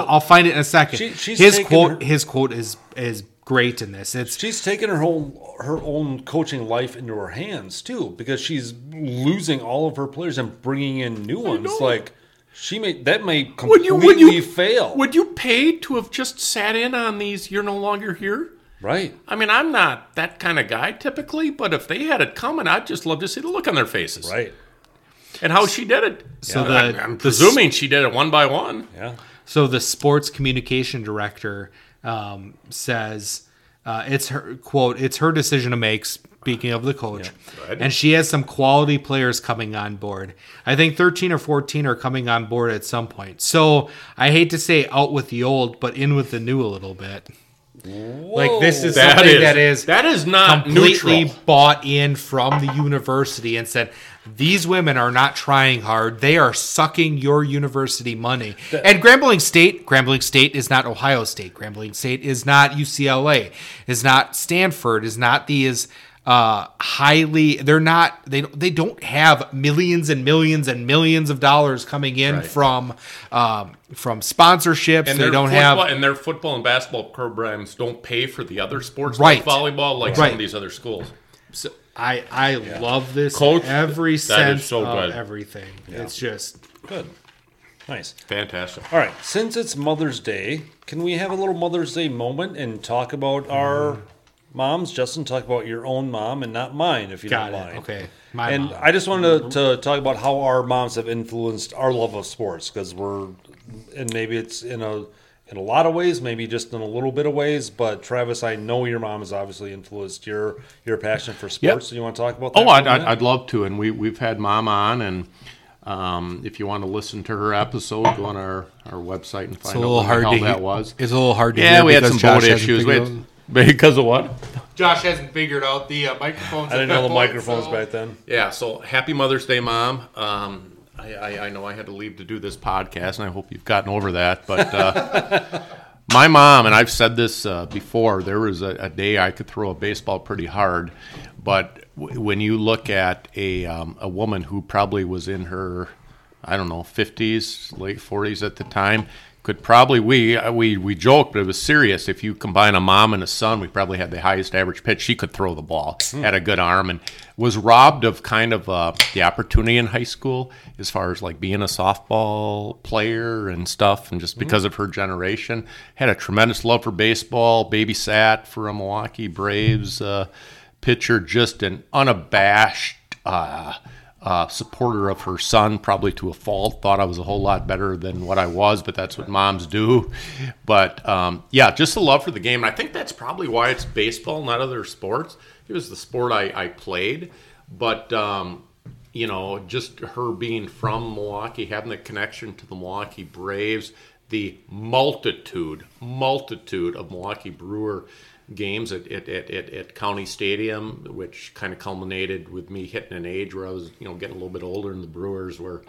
I'll find it in a second. She- she's his quote, her- his quote is is great in this. It's She's taken her whole her own coaching life into her hands too, because she's losing all of her players and bringing in new ones. Like she may that may Would completely you would you fail. Would you pay to have just sat in on these? You're no longer here. right. I mean, I'm not that kind of guy typically, but if they had it coming, I'd just love to see the look on their faces. Right. And how she did it. So Yeah, the- I'm, I'm the presuming she did it one by one. Yeah. So the sports communication director um, says uh, it's her quote. It's her decision to make. Speaking of the coach, ahead. and she has some quality players coming on board. I think thirteen or fourteen are coming on board at some point. So I hate to say out with the old, but in with the new a little bit. Like this is That something is that is that is not completely neutral. bought in from the university and said these women are not trying hard they are sucking your university money and grambling state grambling state is not ohio state grambling state is not ucla is not stanford is not these uh highly they're not they don't they don't have millions and millions and millions of dollars coming in Right. from um from sponsorships And they don't football, have and their football and basketball programs don't pay for the other sports Right. like volleyball, like some of these other schools. So I I love this Coach, every that is sense so of good. everything. It's just Good. Nice. Fantastic. All right. Since it's Mother's Day, can we have a little Mother's Day moment and talk about our moms, Justin, talk about your own mom and not mine, if you Got don't it. mind. Okay. My and mom. I just wanted to, to talk about how our moms have influenced our love of sports because we're, and maybe it's in a in a lot of ways, maybe just in a little bit of ways. But Travis, I know your mom has obviously influenced your your passion for sports. Yep. So you want to talk about that? Oh, for a I'd, I'd. I'd love to. And we, we've had mom on. And um, if you want to listen to her episode, go on our, our website and It's find a out little what hard the to hell that hear- was. It's a little hard to Yeah, hear we had some boat issues. We had- out- because of what? Josh hasn't figured out the uh, microphones. I didn't know the microphones back then. Yeah, so happy Mother's Day, Mom. Um, I, I, I know I had to leave to do this podcast, and I hope you've gotten over that. But uh, my mom, and I've said this uh, before, there was a, a day I could throw a baseball pretty hard. But w- when you look at a, um, a woman who probably was in her, I don't know, 50s, late 40s at the time, could probably we uh, we we joked, but it was serious. If you combine a mom and a son, we probably had the highest average pitch. She could throw the ball, had a good arm, and was robbed of kind of uh, the opportunity in high school as far as like being a softball player and stuff. And just because of her generation, had a tremendous love for baseball. Babysat for a Milwaukee Braves uh, pitcher, just an unabashed. Uh, uh, supporter of her son, probably to a fault. Thought I was a whole lot better than what I was, but that's what moms do. But um, yeah, just the love for the game. And I think that's probably why it's baseball, not other sports. It was the sport I, I played, but um, you know, just her being from Milwaukee, having the connection to the Milwaukee Braves, the multitude, multitude of Milwaukee Brewer games at, at, at, at, County Stadium, which kind of culminated with me hitting an age where I was, you know, getting a little bit older, and the Brewers were,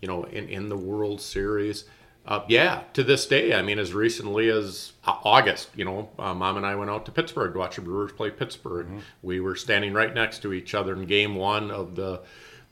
you know, in, in the World Series. Uh, yeah, to this day, I mean, as recently as August, you know, uh, mom and I went out to Pittsburgh to watch the Brewers play Pittsburgh. We were standing right next to each other in Game One of the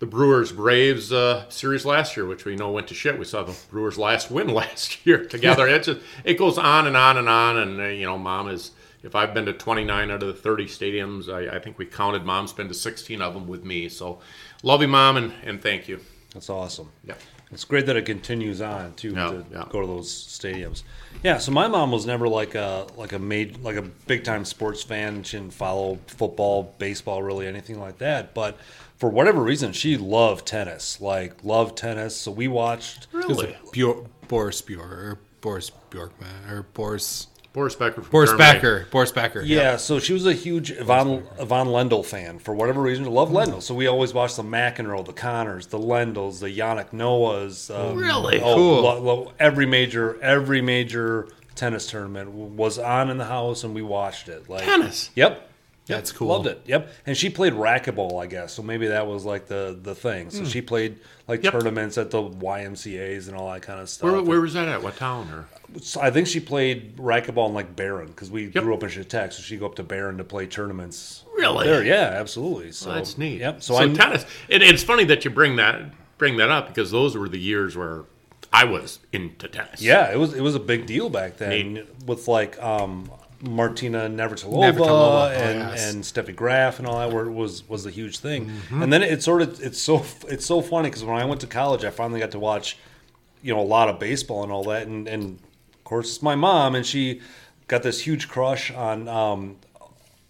the Brewers Braves uh, series last year, which we know went to shit. We saw the Brewers' last win last year together. it just it goes on and on and on, and uh, you know, mom is. If I've been to 29 out of the 30 stadiums, I, I think we counted. Mom's been to 16 of them with me. So, love you, mom, and, and thank you. That's awesome. Yeah. It's great that it continues on too Yeah, to yeah. go to those stadiums. Yeah, so my mom was never like a like a made like a big time sports fan. She didn't follow football, baseball, really anything like that. But for whatever reason, she loved tennis. Like loved tennis. So we watched. Really? Bjor- Boris Bjork or Boris Bjorkman or Boris Boris Becker from Boris Germany. Becker. Boris Becker. Yeah, so she was a huge Ivan, Ivan Lendl fan for whatever reason. Love Lendl, so we always watched the McEnroe, the Connors, the Lendls, the Yannick Noahs. Um, Really? Oh, Cool. lo- lo- every major, every major tennis tournament was on in the house, and we watched it. Like Tennis? Yep. That's Yep, cool. Loved it. Yep. And she played racquetball, I guess. So maybe that was like the the thing. So she played like. Yep. tournaments at the YMCA's and all that kind of stuff. Where, where was that at? What town? Or So I think she played racquetball in like Barron because we Yep. grew up in Chautauqua, so she'd go up to Barron to play tournaments. Really? There, yeah, absolutely. So Well, that's neat. Yep. So, So, I tennis. It, it's funny that you bring that bring that up because those were the years where I was into tennis. yeah, it was it was a big deal back then Neat. with like um, Martina Navratilova, Navratilova, oh, and yes. and Steffi Graf and all that were, was was the huge thing. Mm-hmm. And then it sort of it's so it's so funny because when I went to college, I finally got to watch you know a lot of baseball and all that, and and of course it's my mom, and she got this huge crush on um,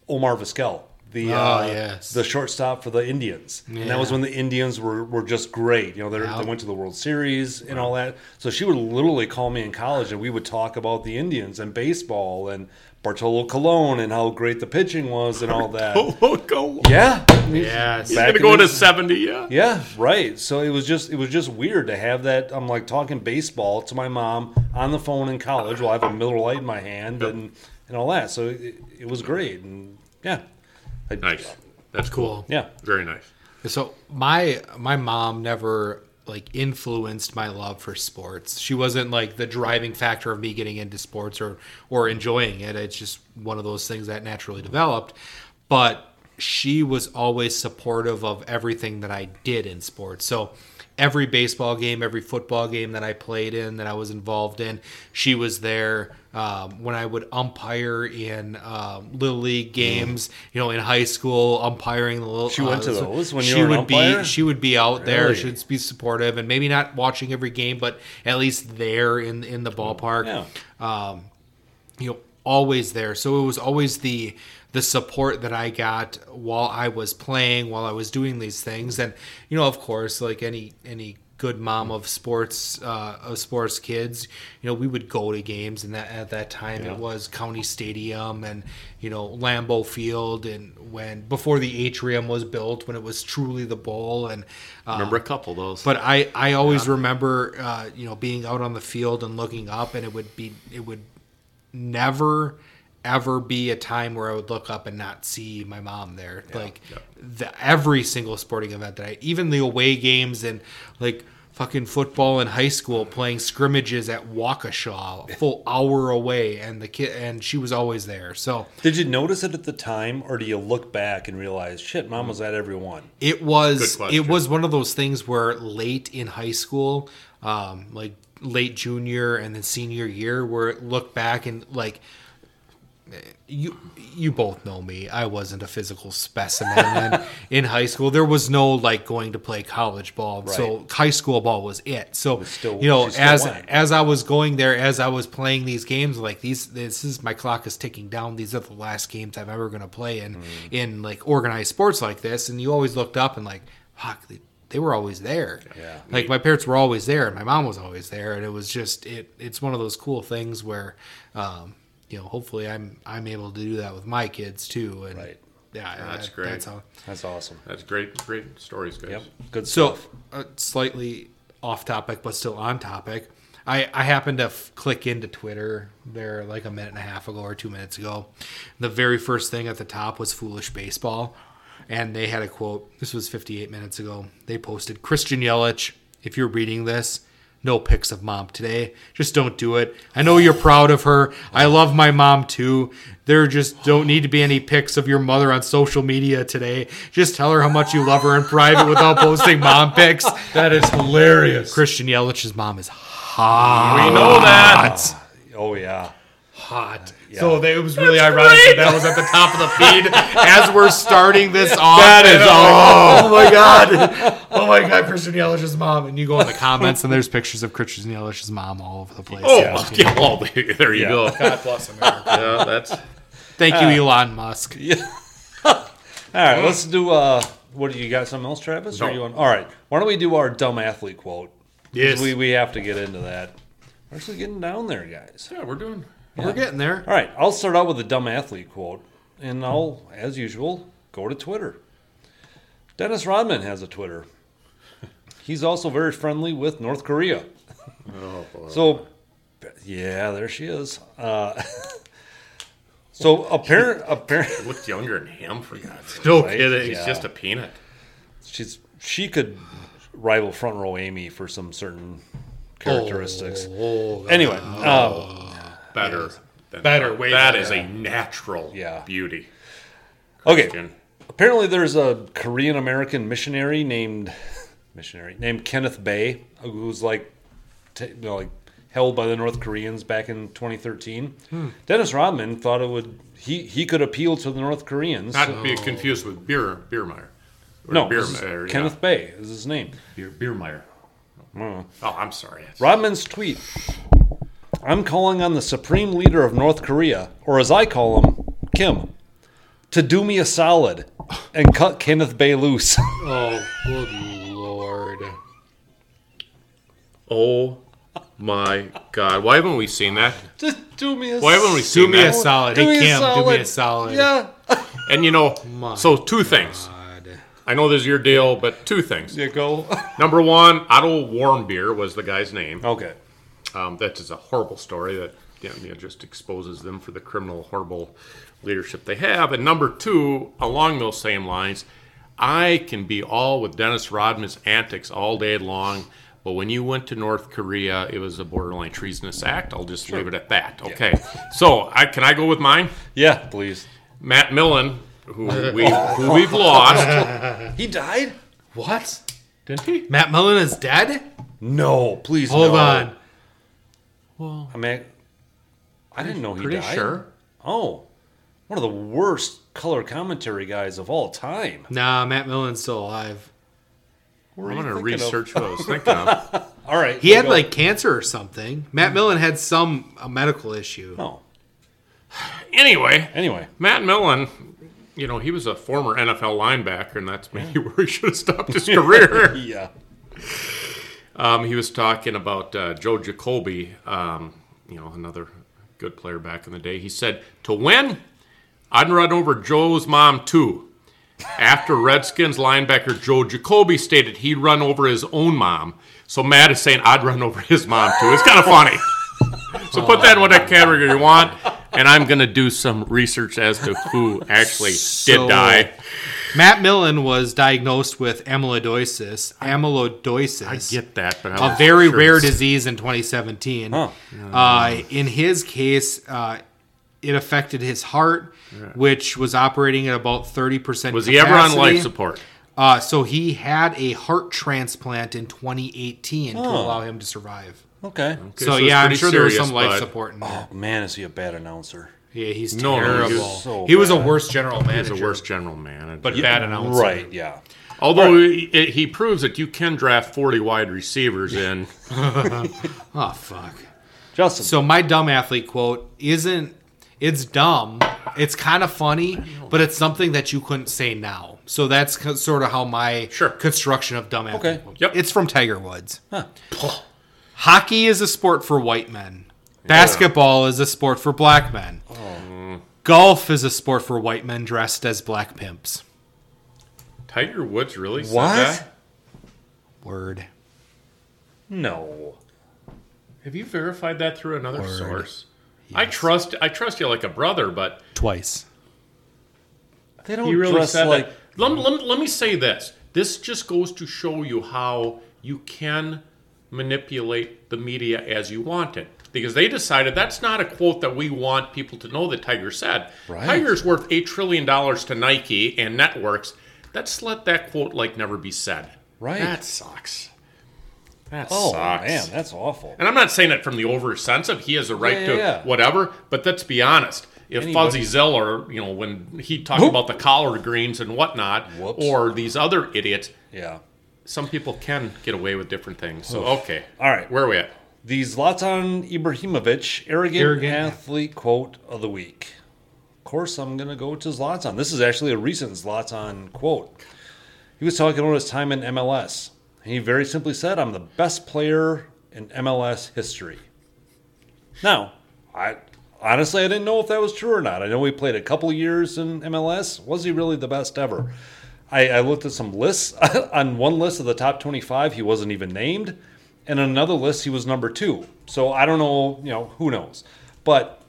Omar Vizquel. The, Oh, uh, yes. the shortstop for the Indians, and that was when the Indians were, were just great. You know, they Yeah. they went to the World Series and all that. So she would literally call me in college, and we would talk about the Indians and baseball and Bartolo Colon and how great the pitching was and all that. Oh, go. Yeah, Yes. He's Back gonna go to his- seventy. Yeah. yeah, right. So it was just it was just weird to have that. I'm like talking baseball to my mom on the phone in college while I have a Miller Lite in my hand and and all that. So it, it was great and yeah, I- Nice. That's cool. Cool. Yeah, Very nice. So my my mom never like influenced my love for sports. She wasn't like the driving factor of me getting into sports or or enjoying it. It's just one of those things that naturally developed. But she was always supportive of everything that I did in sports. So every baseball game, every football game that I played in, that I was involved in, she was there. Um, when I would umpire in um, little league games, you know, in high school, umpiring the little. She went to so those when you she would be she would be out there. Really? She'd be supportive and maybe not watching every game, but at least there in in the ballpark. Yeah. Um, you know, always there. So it was always the the support that I got while I was playing, while I was doing these things, and you know, of course, like any any good mom of sports uh, of sports kids, you know, we would go to games, and that at that time. It was County Stadium and you know Lambeau Field, and when before the atrium was built, when it was truly the bowl, and uh, Remember a couple of those. but I, I always remember, uh, you know, being out on the field and looking up, and it would be, it would never, ever be a time where I would look up and not see my mom there. like the every single sporting event that I, even the away games and like fucking football in high school, playing scrimmages at Waukesha, a full hour away, and the kid, and she was always there. So Did you notice it at the time, or do you look back and realize, shit, mom was at every one? It was it was one of those things where late in high school, um, like late junior and then senior year, where it look back and like you you both know me. I wasn't a physical specimen in, in high school. There was no like going to play college ball. So high school ball was it. So still- you know, as as I was going there, as I was playing these games, like these, this is my clock is ticking down. These are the last games I'm ever going to play in Mm. in like organized sports like this. And you always looked up and like, fuck, they, they were always there. Yeah. Like my parents were always there, and my mom was always there, and it was just it. It's one of those cool things where, um, you know, hopefully I'm I'm able to do that with my kids too. And Right. Yeah, That's that- great. That's how. That's awesome. That's great, great stories, guys. Yep, good So, stuff. uh, slightly off topic, but still on topic. I, I happened to f- click into Twitter there like a minute and a half ago or two minutes ago. The very first thing at the top was Foolish Baseball. And they had a quote. This was 58 minutes ago. They posted Christian Yelich, if you're reading this, no pics of mom today. Just don't do it. I know you're proud of her. I love my mom too. There just don't need to be any pics of your mother on social media today. Just tell her how much you love her in private without posting mom pics. That is hilarious. Christian Yelich's mom is hot. We know that. Oh yeah. Hot. So they, it was really ironic that that was at the top of the feed as we're starting this off. That is- And oh my god, oh my god, Christian Yelich's mom. And you go in the comments and there's pictures of Christian Yelich's mom all over the place. Oh, Yeah. yeah. well, there you Yeah. go. God bless America. Yeah, that's Thank you, Elon Musk. Yeah. All right, let's do. uh What do you got? Something else, Travis? Or you want? All right. Why don't we do our dumb athlete quote? Yes. We we have to get into that. We're actually getting down there, guys. yeah. We're doing. We're getting there. All right, I'll start out with a dumb athlete quote, and I'll, as usual, go to Twitter. Dennis Rodman has a Twitter. He's also very friendly with North Korea. Oh, boy. So, yeah, there she is. Uh, so apparent, apparent, looked younger than him for God's sake. No Right? kidding. He's Yeah. just a peanut. she's she could rival front row Amy for some certain characteristics. Oh, Anyway, um, Better. Than Better, way That is a natural Yeah. beauty. okay. Apparently, there's a Korean American missionary named missionary named Kenneth Bae who's like, t- you know, like held by the North Koreans back in 2013. Dennis Rodman thought it would he he could appeal to the North Koreans. Not to be confused with Beer Beermeyer. No, Beer, this is uh, yeah. Kenneth Bae is his name. Beer, Beermeyer. Oh, I'm sorry. Rodman's tweet. I'm calling on the supreme leader of North Korea, or as I call him, Kim, to do me a solid and cut Kenneth Bae loose. Oh, good lord. Oh my God! Why haven't we seen that? Just do me a Why haven't we seen Do seen me a that? solid. Do Hey, me a Kim, do me solid. a solid. Yeah. And you know, My so two things. God. I know this is your deal, but two things. You go. Number one, Otto Warmbier was the guy's name. okay. Um, that is a horrible story that you know, just exposes them for the criminal, horrible leadership they have. And number two, along those same lines, I can be all with Dennis Rodman's antics all day long, but when you went to North Korea, it was a borderline treasonous act. I'll just leave it at that. Okay. So I can I go with mine? Yeah, please. Matt Millen, who we who we've lost, He died? What? didn't he? Matt Mullen is dead? No, please. Hold no. on. Well, I mean, I didn't know he pretty died. sure. Oh, one of the worst color commentary guys of all time. Nah, Matt Millen's still alive. What were I'm gonna thinking of? research what I was thinking of. All right. He had go. like cancer or something. Matt hmm. Millen had some a medical issue. Oh. Anyway, Anyway, Matt Millen, you know, he was a former NFL linebacker, and that's maybe where he should have stopped his career. yeah. Um, he was talking about uh, Joe Jacoby, um, you know, another good player back in the day. He said, To win, I'd run over Joe's mom too. After Redskins linebacker Joe Jacoby stated he'd run over his own mom. So Matt is saying, I'd run over his mom too. It's kind of funny. So put that in whatever category you want. And I'm going to do some research as to who actually So- did die. Matt Millen was diagnosed with amyloidosis. Amyloidosis. I get that, but a I'm very sure rare it's- disease in 2017. Huh. Uh, in his case, uh, it affected his heart, which was operating at about 30% Was he ever on life support? Uh, so he had a heart transplant in 2018 to allow him to survive. Okay. so, so yeah, I'm pretty sure there was some life but- support in there. Oh, man, is he a bad announcer? Yeah, he's No, no, terrible. he he was was, a bad. worse general He's manager, a worse general manager. but bad announcer. Right, yeah. Although he, he proves that you can draft 40 wide receivers in. Oh fuck. Justin. So my dumb athlete quote isn't. It's dumb. It's kind of funny, but it's something that you couldn't say now. So that's co- sort of how my Sure. construction of dumb athlete. Okay. quote- Yep. It's from Tiger Woods. Hockey is a sport for white men. Basketball is a sport for black men. Oh. Golf is a sport for white men dressed as black pimps. Tiger Woods really said What? that? Word. no. Have you verified that through another Word. source? I trust I trust you like a brother, but Twice. They don't he really dress said like. that. Let, let, let me say this. This just goes to show you how you can manipulate the media as you want it. Because they decided that's not a quote that we want people to know that Tiger said. Right. Tiger's worth $8 trillion to Nike and networks. Let's let that quote like never be said. Right. That sucks. That Oh, sucks. man, that's awful. And I'm not saying it from the over sense of he has a right Yeah, to yeah, yeah. whatever, but let's be honest. If Anybody- Fuzzy Zoeller, you know, when he talked about the collard greens and whatnot, Whoops. or these other idiots, Yeah. some people can get away with different things. So, okay. All right. Where are we at? The Zlatan Ibrahimovic arrogant, Arrogant. athlete quote of the week. Of course, I'm going to go to Zlatan. This is actually a recent Zlatan quote. He was talking about his time in MLS. He very simply said, I'm the best player in MLS history. Now, I honestly I didn't know if that was true or not. I know he played a couple years in MLS. Was he really the best ever? I, I looked at some lists. on one list of the top 25, he wasn't even named. And on another list, he was number two. So I don't know, you know, who knows. But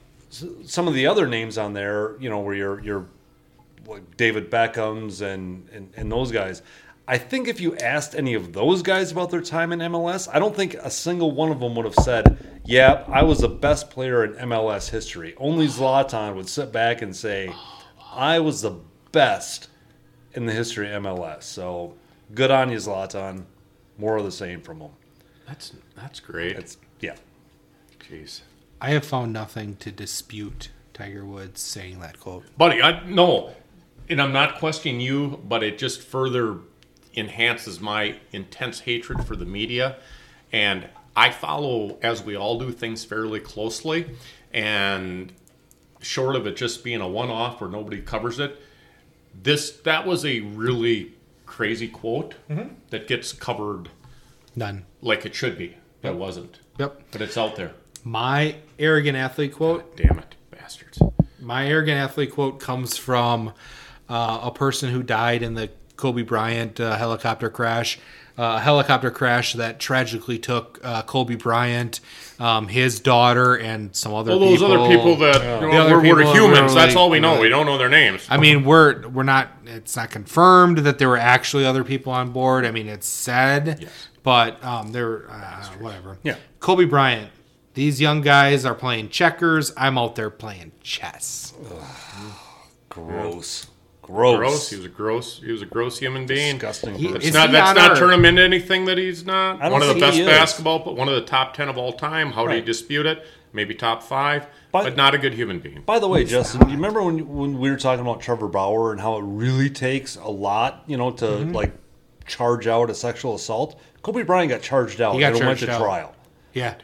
some of the other names on there, you know, where you're, you're like David Beckham's and, and, and those guys. I think if you asked any of those guys about their time in MLS, I don't think a single one of them would have said, Yeah, I was the best player in MLS history. Only Zlatan would sit back and say, I was the best in the history of MLS. So good on you, Zlatan. More of the same from him. That's that's great. It's yeah. Jeez. I have found nothing to dispute Tiger Woods saying that quote. Buddy, I no. And I'm not questioning you, but it just further enhances my intense hatred for the media. And I follow, as we all do, things fairly closely. And short of it just being a one off where nobody covers it, this that was a really crazy quote mm-hmm. that gets covered None. Like it should be. It wasn't. Yep. But it's out there. My arrogant athlete quote. Damn it, bastards. My arrogant athlete quote comes from uh, a person who died in the Kobe Bryant uh, helicopter crash. Uh, a helicopter crash that tragically took uh, Kobe Bryant, um, his daughter, and some other All those people. other people that you know, The other we're, we're humans. That's all we know. really- We don't know their names. I mean, we're we're not. It's not confirmed that there were actually other people on board. I mean, it's said, Yes. But um, there, uh, whatever. Yeah. Kobe Bryant. These young guys are playing checkers. I'm out there playing chess. Gross. Gross. gross. He was a gross. He was a gross human being. Disgusting. He- person. It's Is not. he That's not our- turn him into anything that he's not. I don't One of the think best he is. basketball, but one of the top ten of all time. How do you Right. dispute it? Maybe top five, But- but, not a good human being. By the way, Justin, do you remember when when we were talking about Trevor Bauer and how it really takes a lot, you know, to Mm-hmm. like charge out a sexual assault? Kobe Bryant got charged out. He got and went charged to out. trial. Yeah.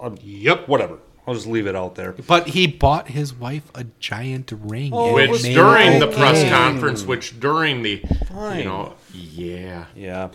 Um, Yep. Whatever. I'll just leave it out there. But he bought his wife a giant ring. Oh, Which during it the press conference, which during the, Fine. you know, yeah. Yeah.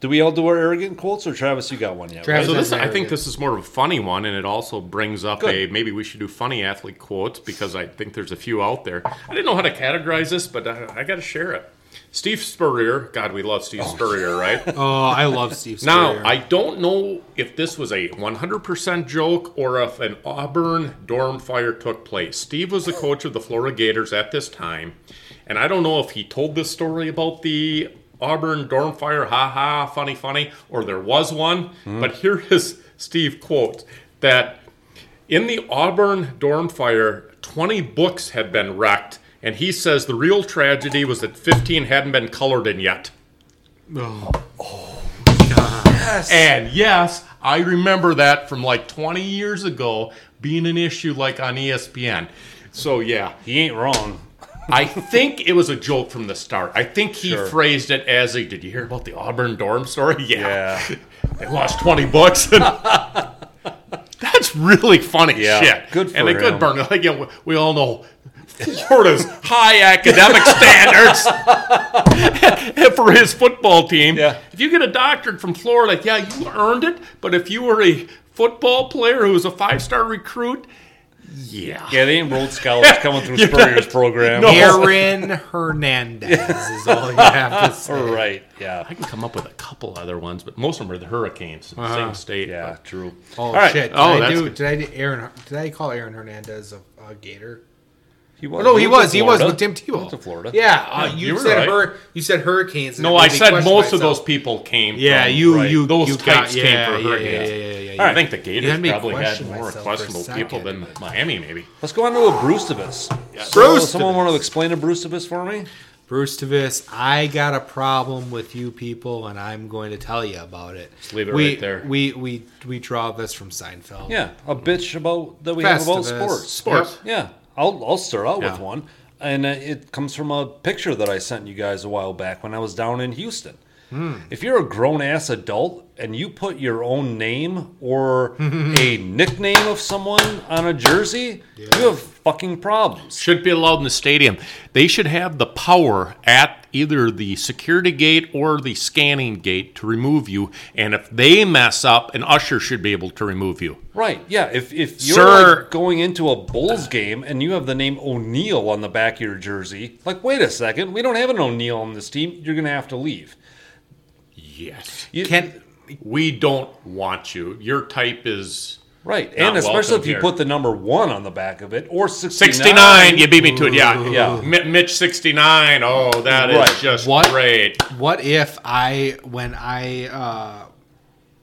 Do we all do our arrogant quotes, or Travis, you got one yet? Travis- So this, I think this is more of a funny one, and it also brings up Good. a maybe we should do funny athlete quotes because I think there's a few out there. I didn't know how to categorize this, but I, I got to share it. Steve Spurrier, God, we love Steve oh, Spurrier, right? Oh, I love Steve Spurrier. Now, I don't know if this was a 100% joke or if an Auburn dorm fire took place. Steve was the coach of the Florida Gators at this time, and I don't know if he told this story about the Auburn dorm fire, ha ha, funny, funny, or there was one. Hmm. But here is Steve quote that in the Auburn dorm fire, 20 books had been wrecked, and he says the real tragedy was that 15 hadn't been colored in yet. Oh my god. And yes, I remember that from like 20 years ago being an issue like on ESPN. So yeah, He ain't wrong. I think it was a joke from the start. I think he Sure. phrased it as a "Did you hear about the Auburn dorm story?" Yeah, Yeah. they lost 20 bucks. That's really funny Yeah, shit. good for and a good him. burn. Like, you know, we all know Florida's high academic standards for his football team. Yeah. If you get a doctorate from Florida, yeah, you earned it. But if you were a football player who was a five star recruit, yeah. Yeah, they ain't Rhodes Scholars coming through Spurrier's program. No. Aaron Hernandez is all you have to say. Right. Yeah. I can come up with a couple other ones, but most of them are the Hurricanes, in the same uh-huh. state. Yeah. True. Oh All right. shit! Did Oh, I that's do? good. Did I do Aaron? Did I call Aaron Hernandez a, a Gator? He was. no, he went to was. He was with Tim He Tebow. went to Florida. Yeah, uh, you, you were said right. hur- You said hurricanes. and No, it I made me said question most of myself. those people came. Yeah, from, you right. you those you types got, came yeah, for yeah, yeah, Hurricanes. yeah, yeah, yeah, I think the You Gators me probably had question more myself for a questionable people second. than Miami, maybe. Let's go on to a Bruce Brucevis. Bruce Someone want to explain a Brucevis for me? Bruce Davis, I got a problem with you people, and I'm going to tell you about it. Just leave it we, right there. We we we draw this from Seinfeld. Yeah, a bitch about that we have about Festivus. sports. Sports. Yeah, I'll I'll start out Yeah. with one, and uh, it comes from a picture that I sent you guys a while back when I was down in Houston. Hmm. If you're a grown ass adult and you put your own name or a nickname of someone on a jersey, you have fucking problems. Shouldn't be allowed in the stadium. They should have the power at either the security gate or the scanning gate to remove you. And if they mess up, an usher should be able to remove you. Right? Yeah. If if you're Sir- like going into a Bulls game and you have the name O'Neal on the back of your jersey, like wait a second, we don't have an O'Neal on this team. You're gonna have to leave. Yes. You- Can We don't want you. Your type is Right, Not and especially welcome if you here. put the number one on the back of it, or 69. 69. You beat me to it. Yeah. Yeah. Mi- Mitch 69. Oh, that is Right. just What? great. what if I when I uh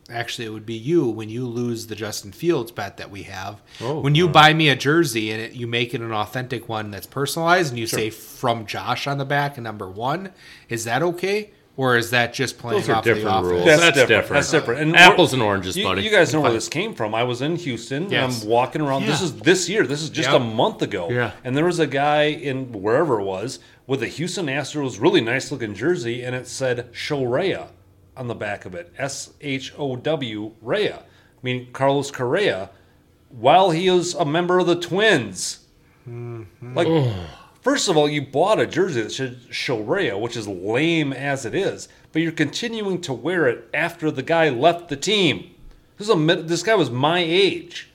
actually it would be you when you lose the Justin Fields bet that we have. Oh, when you buy me a jersey and it, you make it an authentic one that's personalized and you say from Josh on the back and number 1, is that okay? Or is that just playing Those are off the different office? rules. That's, That's different. different. That's different. And Apples and oranges, you, buddy. You guys know where this came from. I was in Houston. Yes. I'm walking around. This is this year. This is just Yep. a month ago. Yeah. And there was a guy in wherever it was with a Houston Astros really nice looking jersey, and it said Shorea on the back of it. S H O W Rea, meaning Carlos Correa, while he is a member of the Twins. Mm-hmm. Like, first of all, you bought a jersey that should show Rhea, which is lame as it is, but you're continuing to wear it after the guy left the team. This is a this guy was my age.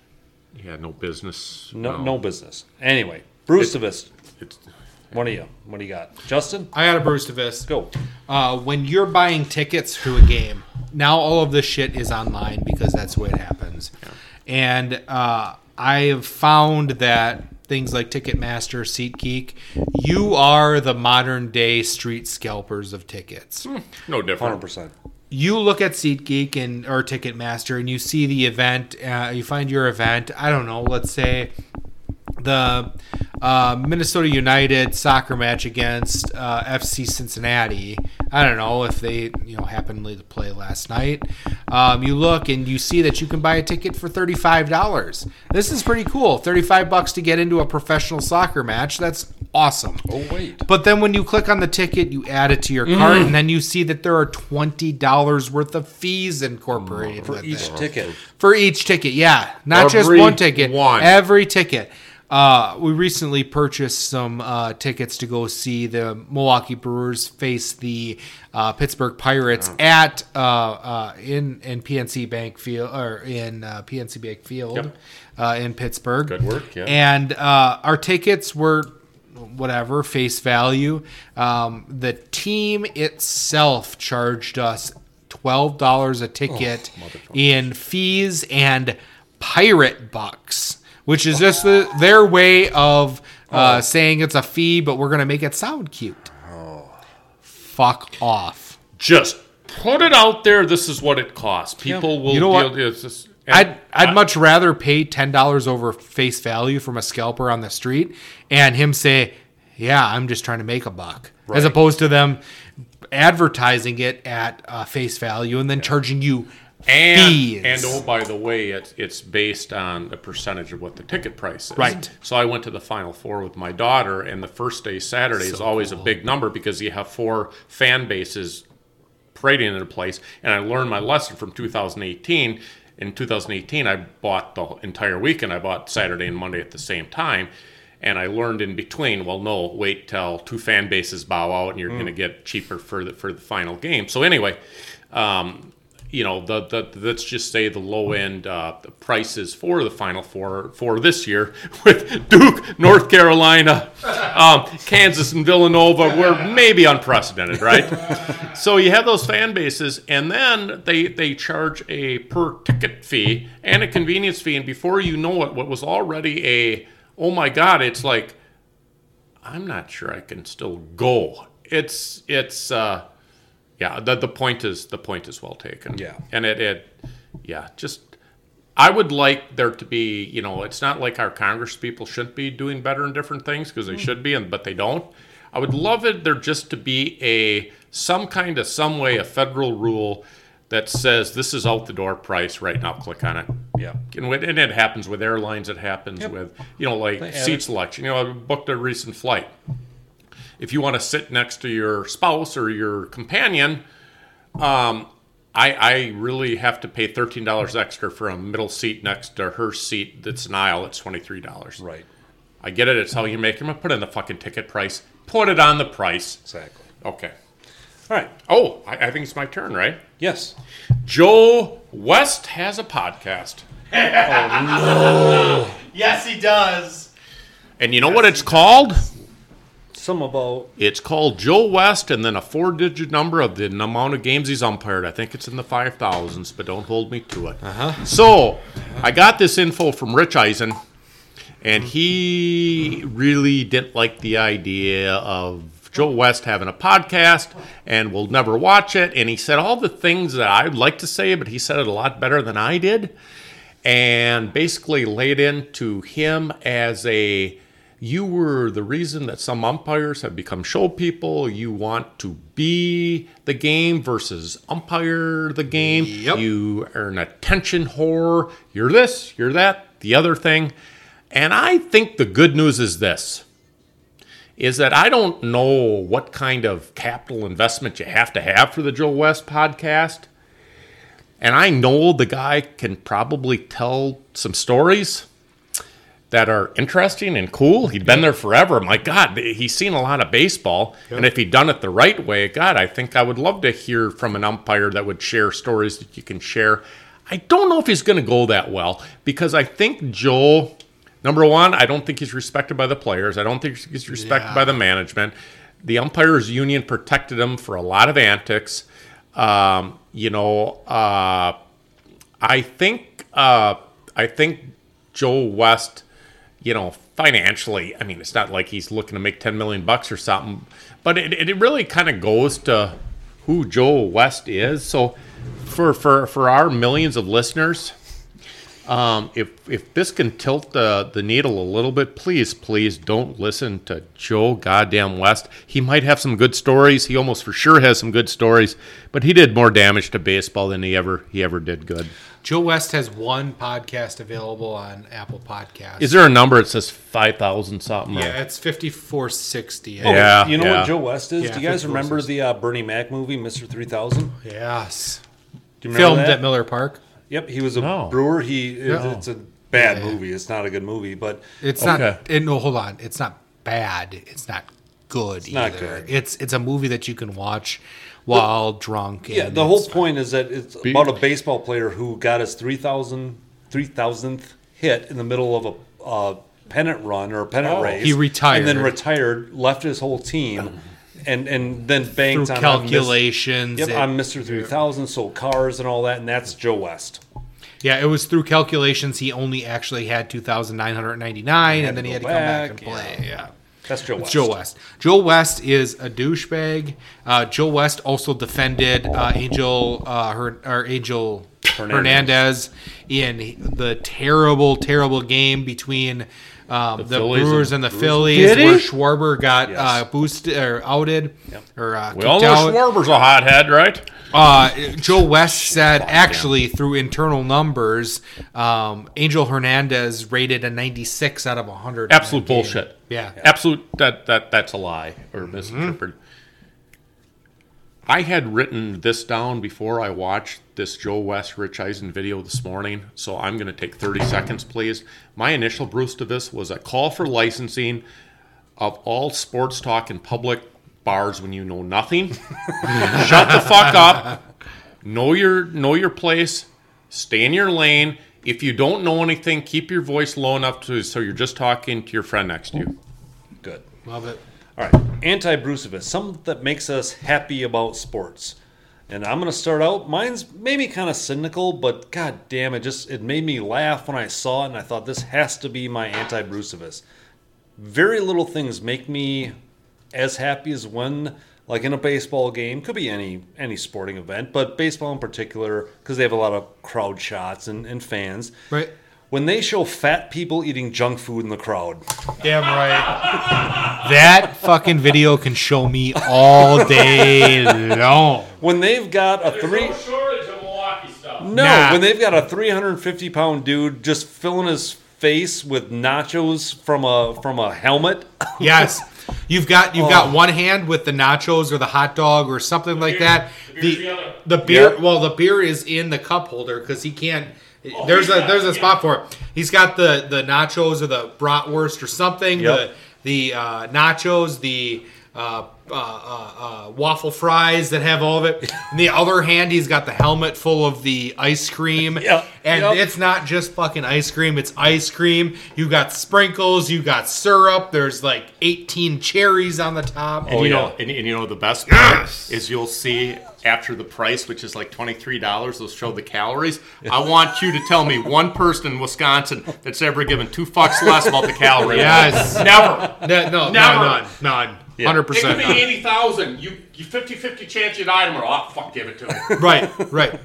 He had no business. No, no business. Anyway, Bruce Davis, It's, what do you? What do you got, Justin? I got a Bruce Davis. Go. Uh, when you're buying tickets to a game, now all of this shit is online because that's the way it happens. And uh, I have found that things like Ticketmaster, SeatGeek, you are the modern day street scalpers of tickets. no different. 100%. You look at SeatGeek and or Ticketmaster, and you see the event. Uh, you find your event. I don't know. Let's say the uh, Minnesota United soccer match against uh, FC Cincinnati. I don't know if they you know happened to play last night. Um, you look and you see that you can buy a ticket for thirty five dollars. This is pretty cool. Thirty five bucks to get into a professional soccer match. That's awesome. Oh wait. But then when you click on the ticket, you add it to your cart, and then you see that there are twenty dollars worth of fees incorporated For each ticket. For each ticket, yeah, not just one ticket, one. every ticket. Uh, we recently purchased some uh, tickets to go see the Milwaukee Brewers face the uh, Pittsburgh Pirates at uh, uh, in in PNC Bank Field or in uh, PNC Bank Field Yep. uh, in Pittsburgh. Good work, yeah. And uh, our tickets were whatever face value. Um, the team itself charged us twelve dollars a ticket in fees and pirate bucks, which is just the, their way of uh, saying it's a fee, but we're gonna make it sound cute. Fuck off. Just put it out there. This is what it costs. People will. You know what? it's just- and I'd I'd much rather pay ten dollars over face value from a scalper on the street and him say, "Yeah, I'm just trying to make a buck," as opposed to them advertising it at uh, face value and then charging you And, and oh, by the way, it's it's based on the percentage of what the ticket price is. Right. So I went to the Final Four with my daughter, and the first day Saturday is always a big number because you have four fan bases parading into place. And I learned my lesson from 2018. In 2018, I bought the entire weekend. I bought Saturday and Monday at the same time. And I learned in between, well, no, wait till two fan bases bow out, and you're going to get cheaper for the for the final game. So anyway, um, you know, the, the let's just say the low end uh, the prices for the Final Four for this year with Duke, North Carolina, um, Kansas, and Villanova were maybe unprecedented, right? so you have those fan bases, and then they they charge a per ticket fee and a convenience fee, and before you know it, what was already a oh my god, it's like I'm not sure I can still go. It's it's. uh yeah, the, the point is the point is well taken. Yeah. and it, it yeah, just I would like there to be you know it's not like our Congress people shouldn't be doing better in different things because they should be and but they don't. I would love it there just to be a some kind of some way a federal rule that says this is out the door price right now. Click on it. Yeah. And, when, and it happens with airlines. It happens with you know like seat selection. You know, I booked a recent flight if you want to sit next to your spouse or your companion, um, I, I really have to pay thirteen dollars extra for a middle seat next to her seat. That's an aisle. It's twenty three dollars. Right. I get it. It's how you make them. Put in the fucking ticket price. Put it on the price. Exactly. Okay. All right. Oh, I, I think it's my turn, right? Yes. Joe West has a podcast, Yes, he does. and you know what it's called? Some about It's called Joe West, and then a four-digit number of the amount of games he's umpired. I think it's in the five thousands, but don't hold me to it. Uh-huh. So, I got this info from Rich Eisen, and he really didn't like the idea of Joe West having a podcast, and will never watch it. And he said all the things that I'd like to say, but he said it a lot better than I did, and basically laid into him as a you were the reason that some umpires have become show people. You want to be the game versus umpire the game. Yep. You are an attention whore. You're this, you're that, the other thing. And I think the good news is this is that I don't know what kind of capital investment you have to have for the Joe West podcast. And I know the guy can probably tell some stories that are interesting and cool. He'd been there forever. My God, he's seen a lot of baseball. And if he'd done it the right way, God, I think I would love to hear from an umpire that would share stories that you can share. I don't know if he's going to go that well because I think Joel, number one, I don't think he's respected by the players. I don't think he's respected Yeah. by the management. The umpires union protected him for a lot of antics. Um, you know, uh, I think uh, I think Joe West, you know, financially, I mean, it's not like he's looking to make ten million bucks or something, but it, it really kind of goes to who Joe West is. So for for for our millions of listeners, Um, if if this can tilt the the needle a little bit, please, please don't listen to Joe Goddamn West. He might have some good stories. He almost for sure has some good stories, but he did more damage to baseball than he ever he ever did good. Joe West has one podcast available on Apple Podcasts. Is there a number that says five thousand something? or- Yeah, it's fifty four sixty. Yeah, you know yeah. what Joe West is? Yeah, Do you guys remember the uh, Bernie Mac movie, Mister Three Thousand? Yes. Do you remember Filmed that? at Miller Park. Yep, he was a No. brewer. He it- Yeah. it's a bad Yeah. movie. It's not a good movie, but It's Okay. not. It, no, hold on. It's not bad. It's not good not either. good. It's it's a movie that you can watch while drunk. yeah, and the whole it's- point is that it's Be- about a baseball player who got his 3,000 3000th hit in the middle of a uh, pennant run or a pennant Oh. race. He retired. and then retired, left his whole team, and and then through banked on calculations. Yep, I'm Mister Three Thousand, sold cars and all that, and that's Joe West. yeah, it was through calculations. He only actually had two thousand nine hundred ninety nine, and then to he had go to come back and back, play. Yeah. That's Joe West. Joe West. Joe West is a douchebag. Uh, Joe West also defended uh, Angel uh, her, or Angel Hernandez. Hernandez. in the terrible, terrible game between um, the, Phillies Brewers and- and the Phillies, Did he? where Schwarber got Yes. uh, boosted or outed or uh, We all know out. Schwarber's a hothead, right? Uh, Joe West said actually through internal numbers, um, Angel Hernandez rated a 96 out of 100. Absolute bullshit. Yeah. Absolute that that that's a lie or mm-hmm. misinterpreted. I had written this down before I watched this Joe West Rich Eisen video this morning, so I'm going to take 30 seconds, please. My initial Bruce to this was a call for licensing of all sports talk in public bars when you know nothing. Shut the fuck up. Know your know your place. Stay in your lane. If you don't know anything, keep your voice low enough to so you're just talking to your friend next to you. Love it. All right, anti-Brucevist, something that makes us happy about sports. And I'm going to start out. Mine's maybe kind of cynical, but god damn it, just it made me laugh when I saw it, and I thought this has to be my anti-Brucevist. Very little things make me as happy as when, like in a baseball game, could be any any sporting event, but baseball in particular, because they have a lot of crowd shots and, and fans. Right. When they show fat people eating junk food in the crowd, Damn right. that fucking video can show me all day long. when they've got a three. shortage of Milwaukee stuff. No, Nah. when they've got a 350 pound dude just filling his face with nachos from a from a helmet. Yes. You've got you've got oh. one hand with the nachos or the hot dog or something like that. The the the beer Yep. well the beer is in the cup holder because he can't. There's a there's a spot for it. He's got the the nachos or the bratwurst or something. Yep. The the uh, nachos the. Uh, uh, uh, uh, waffle fries that have all of it. In the other hand, he's got the helmet full of the ice cream, Yep. and Yep. it's not just fucking ice cream. It's ice cream. You got sprinkles. You got syrup. There's like 18 cherries on the top. And you yeah. know, and, and you know the best part is you'll see after the price, which is like twenty three dollars, they'll show the calories. I want you to tell me one person in Wisconsin that's ever given two fucks less about the calories. Yes. never. No, no, Never. none, none, Yeah. hundred It could be eighty thousand. You you 50-50 chance you'd item or oh fuck, give it to me. Right, right.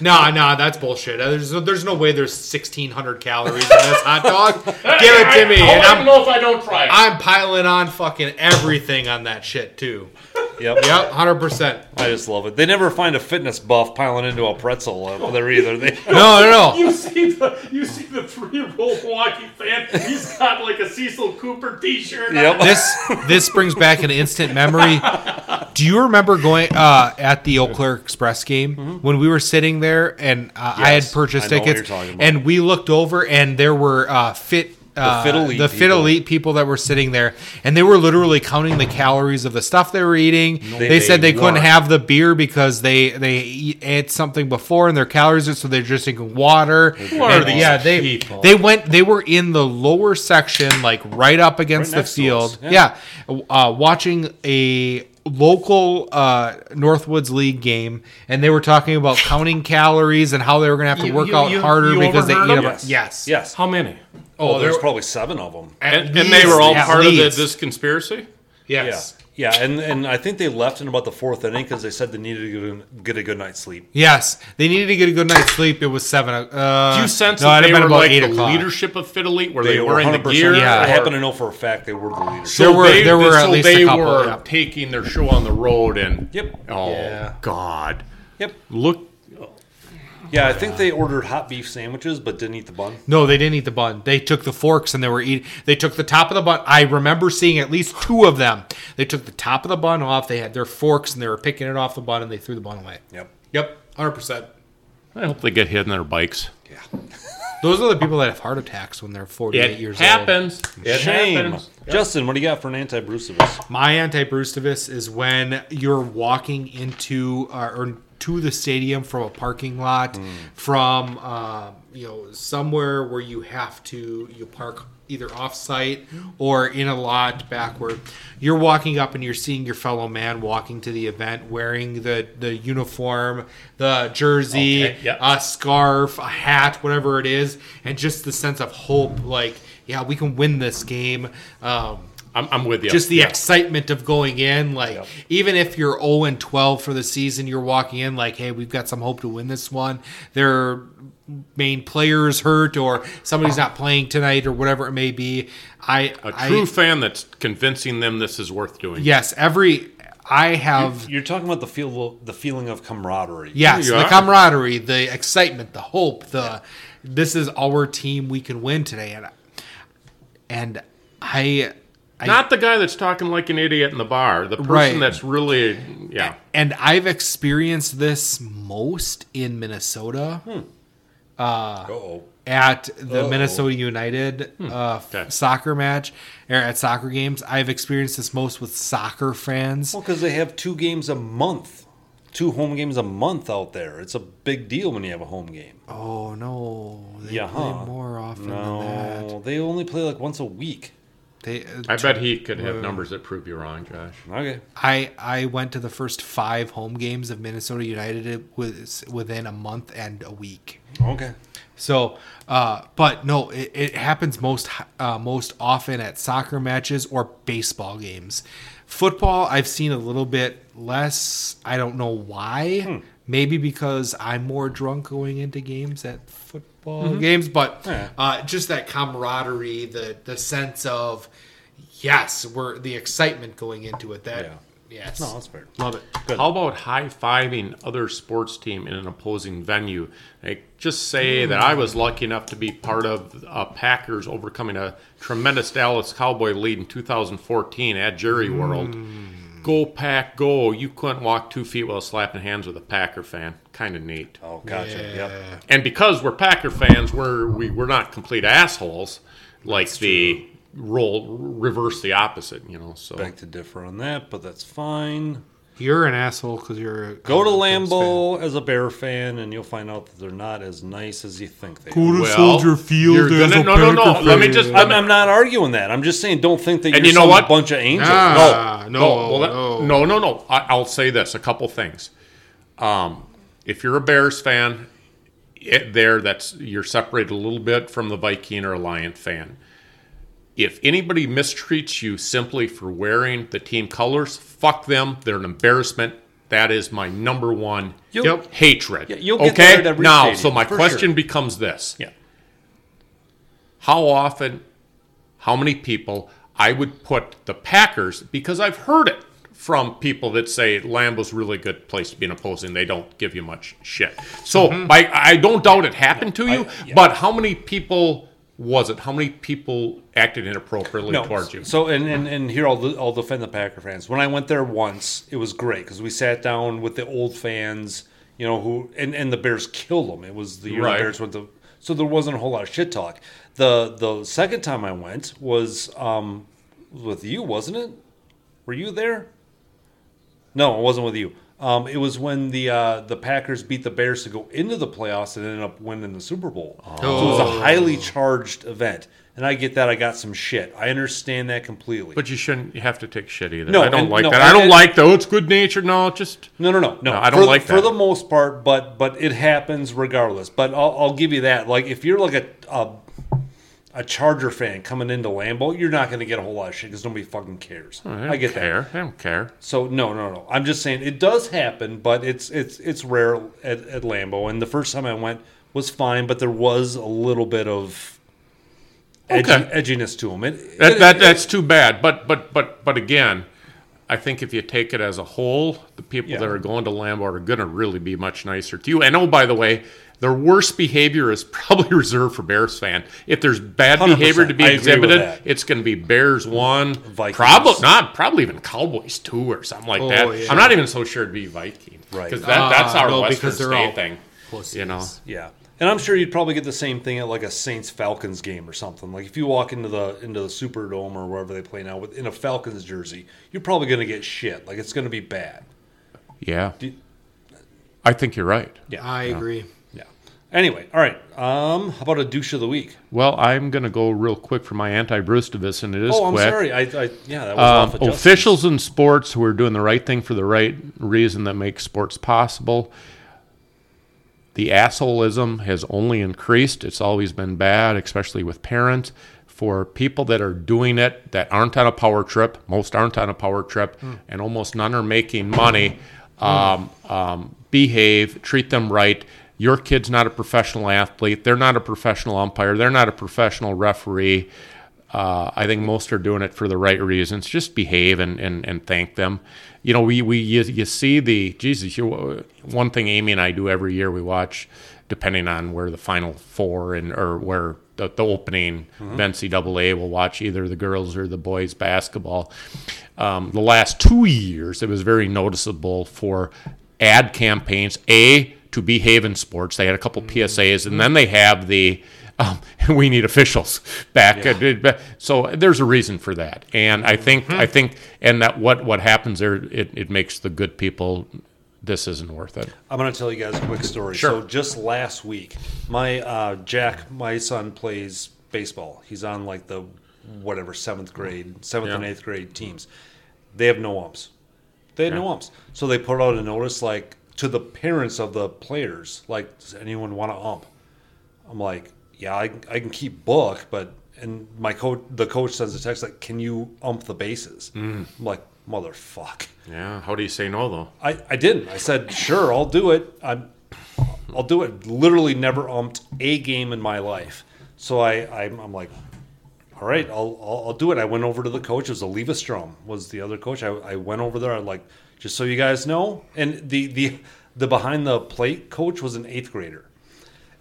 Nah, nah, that's bullshit. Uh, There's there's no way there's 1,600 calories in this hot dog. Give it to me, I, and I don't I'm know if I don't try it. I'm piling on fucking everything on that shit too. Yep. Yep, hundred percent. I just love it. They never find a fitness buff piling into a pretzel uh, there either. They, No, no, no. You see the you see the three year old Milwaukee fan. He's got like a Cecil Cooper T-shirt. on. yep. This this brings back an instant memory. Do you remember going uh, at the Eau Claire Express game when we were sitting there and uh, I had purchased I know what tickets you're talking about. and we looked over and there were uh, fit. Uh, Fit Elite the fit people. elite people that were sitting there, and they were literally counting the calories of the stuff they were eating. they, they said they couldn't have the beer because they they eat, ate something before and their calories, are so they're just drinking water. Who are And, these yeah, they people? they went. They were in the lower section, like right up against Right the field. yeah. Yeah, uh, watching a local uh, Northwoods League game, and they were talking about counting calories and how they were going to have to You- work you- out you- harder you because they eat overheard them. them? Yes. Yes. Yes. How many? Oh, Oh, there's probably seven of them. at And, and they were all part at of the, this conspiracy. Yes. Yeah, and and I think they left in about the fourth inning because they said they needed to get a- get a good night's sleep. Yes, they needed to get a good night's sleep. It was seven. Uh, Do you sense no, that they were like the o'clock. leadership of Fiddle Were they, were wearing the 100%. gear? Yeah. I happen to know for a fact they were the leaders. There were- they, there were so at least they a couple, were yeah. taking their show on the road and Yep. Oh Yeah. God! Yep. Look, Yeah, I think they ordered hot beef sandwiches but didn't eat the bun. No, they didn't eat the bun. They took the forks and they were eating. They took the top of the bun. I remember seeing at least two of them. They took the top of the bun off. They had their forks and they were picking it off the bun and they threw the bun away. Yep. Yep, hundred percent. I hope they get hit on their bikes. Yeah. Those are the people that have heart attacks when they're forty-eight It years happens. It happens. Shame. happens. Justin, what do you got for an anti-Brucevis? old. My anti-Brucevis is when you're walking into uh, or to the stadium from a parking lot, from uh, you know somewhere where you have to you park either off-site or in a lot backward. You're walking up and you're seeing your fellow man walking to the event wearing the the uniform, the jersey, Okay, yep. a scarf, a hat, whatever it is, and just the sense of hope. Like, yeah, we can win this game. Um, I'm, I'm with you. just the Yeah. excitement of going in like Yep. even if you're 0 and 12 for the season you're walking in like hey we've got some hope to win this one their main players hurt or somebody's not playing tonight or whatever it may be I a true fan that's convincing them this is worth doing. yes every i have You're talking about the feel, the feeling of camaraderie. yes the camaraderie the excitement the hope the this is our team we can win today and and i I, Not the guy that's talking like an idiot in the bar. The person Right. that's really, yeah. and I've experienced this most in Minnesota hmm. uh, Uh-oh. at the Uh-oh. Minnesota United hmm. uh, Okay. soccer match or at soccer games. I've experienced this most with soccer fans. Well, because they have two games a month, two home games a month out there. It's a big deal when you have a home game. Oh no, they Yeah, play huh? more often than that. No, they only play like once a week. They, I bet he could have numbers that prove you wrong, Josh. Okay. I I went to the first five home games of Minnesota United was within a month and a week. Okay. So, uh, but no, it, it happens most uh, most often at soccer matches or baseball games. Football, I've seen a little bit less. I don't know why. Maybe because I'm more drunk going into games at football games, but Yeah. uh, just that camaraderie, the the sense of yes, we're the excitement going into it. That Yeah. yes, No, that's fair. love it. Good. How about high fiving other sports team in an opposing venue? Like, just say that I was lucky enough to be part of uh, Packers overcoming a tremendous Dallas Cowboy lead in 2014 at Jerry World. Go Pack, go! You couldn't walk two feet without slapping hands with a Packer fan. Kind of neat. Oh, gotcha. Yep. And because we're Packer fans, we're we, we're not complete assholes like the role reverse the opposite. You know, so Beg to differ on that, but that's fine. You're an asshole because you're a Go to Bills fan. Lambeau as a Bear fan, and you'll find out that they're not as nice as you think they Go are. to Well, Soldier Field as gonna- a no, no, no, Packer let me just- I'm, I'm not arguing that. I'm just saying, don't think that And you're you know some what? bunch of angels. Ah, no, No, well, that- no. no, no, no. I, I'll say this: a couple things. Um, if you're a Bears fan, it, there, that's you're separated a little bit from the Viking or Lion fan. If anybody mistreats you simply for wearing the team colors, fuck them. They're an embarrassment. That is my number one You'll- hatred. Yeah, you'll okay. that at now, stadium, so my question sure. becomes this: Yeah. how often, how many people I would put the Packers because I've heard it from people that say Lambeau's a really good place to be an opposing. They don't give you much shit. So I, I don't doubt it happened to you, Mm-hmm. yeah. but how many people was it? How many people acted inappropriately towards you? So and, and and here I'll I'll defend the Packer fans. When I went there once, it was great because we sat down with the old fans, you know, who and, and the Bears killed them. It was the year Right. the Bears went to, so there wasn't a whole lot of shit talk. The the second time I went was um with you, wasn't it? Were you there? No, it wasn't with you. Um, it was when the uh, the Packers beat the Bears to go into the playoffs and ended up winning the Super Bowl. So it was a highly charged event, and I get that. I got some shit. I understand that completely. But you shouldn't you have to take shit either. No, I don't and- like no, that. I don't and- like the oh, it's good natured. No, just No, no, no, no. No, I don't for, like that for the most part, but but it happens regardless. But I'll, I'll give you that. Like if you're like a a, a Charger fan coming into Lambeau, you're not going to get a whole lot of shit because nobody fucking cares. Oh, I, I, don't get that. I don't care. So no, no, no. I'm just saying it does happen, but it's it's it's rare at, at Lambeau. And the first time I went was fine, but there was a little bit of edgy, Okay. edginess to them. It, That, it- that that's too bad. But but but but again, I think if you take it as a whole, the people Yeah. that are going to Lambeau are going to really be much nicer to you. And oh, by the way, their worst behavior is probably reserved for Bears fan. If there's bad 100%. behavior to be I agree with exhibited, it's going to be Bears one, Vikings. probably not, probably even Cowboys two or something like Oh, that. yeah. I'm not even so sure it'd be Viking, Right. Because that, that's Ah, our no, Western State thing. Pussies. You know, yeah. And I'm sure you'd probably get the same thing at like a Saints Falcons game or something. Like if you walk into the into the Superdome or wherever they play now with in a Falcons jersey, you're probably going to get shit. Like it's going to be bad. yeah. Do- I think you're right. Yeah. I agree. Yeah. Anyway, all right. Um, how about a douche of the week? Well, I'm going to go real quick for my anti-Brucetivus, and it is Oh, I'm quick. sorry. I, I yeah, that was Um, off officials in sports who are doing the right thing for the right reason that makes sports possible. The assholeism has only increased. It's always been bad, especially with parents. For people that are doing it that aren't on a power trip, most aren't on a power trip, and almost none are making money. Um, um, behave, treat them right. Your kid's not a professional athlete. They're not a professional umpire. They're not a professional referee. Uh, I think most are doing it for the right reasons. Just behave and, and, and thank them. You know, we, we you, you see the Jesus. You, one thing Amy and I do every year, we watch, depending on where the final four and or where the, the opening of NCAA, we'll watch either the girls or the boys basketball. Um, the last two years, it was very noticeable for ad campaigns. A to behave in sports. They had a couple PSAs, and then they have the um, we need officials back. Uh, So there's a reason for that, and I think I think and that what what happens there it, it makes the good people. This isn't worth it. I'm going to tell you guys a quick story. Sure. So just last week, my uh, Jack, my son plays baseball. He's on like the whatever seventh grade, seventh and eighth grade teams. They have no umps. They had no Yeah. umps. So they put out a notice like to the parents of the players, like, does anyone want to ump? I'm like, yeah, I, I can keep book, but and my coach, the coach sends a text like, can you ump the bases? Mm. I'm like, motherfuck. Yeah. How do you say no though? I, I didn't. I said, sure, I'll do it. I'm, I'll do it. Literally never umped a game in my life. So I, I'm, I'm like, all right, I'll, I'll, I'll do it. I went over to the coach. It was Oliva Strom was the other coach. I, I went over there. I like, just so you guys know. And the, the, the behind the plate coach was an eighth grader.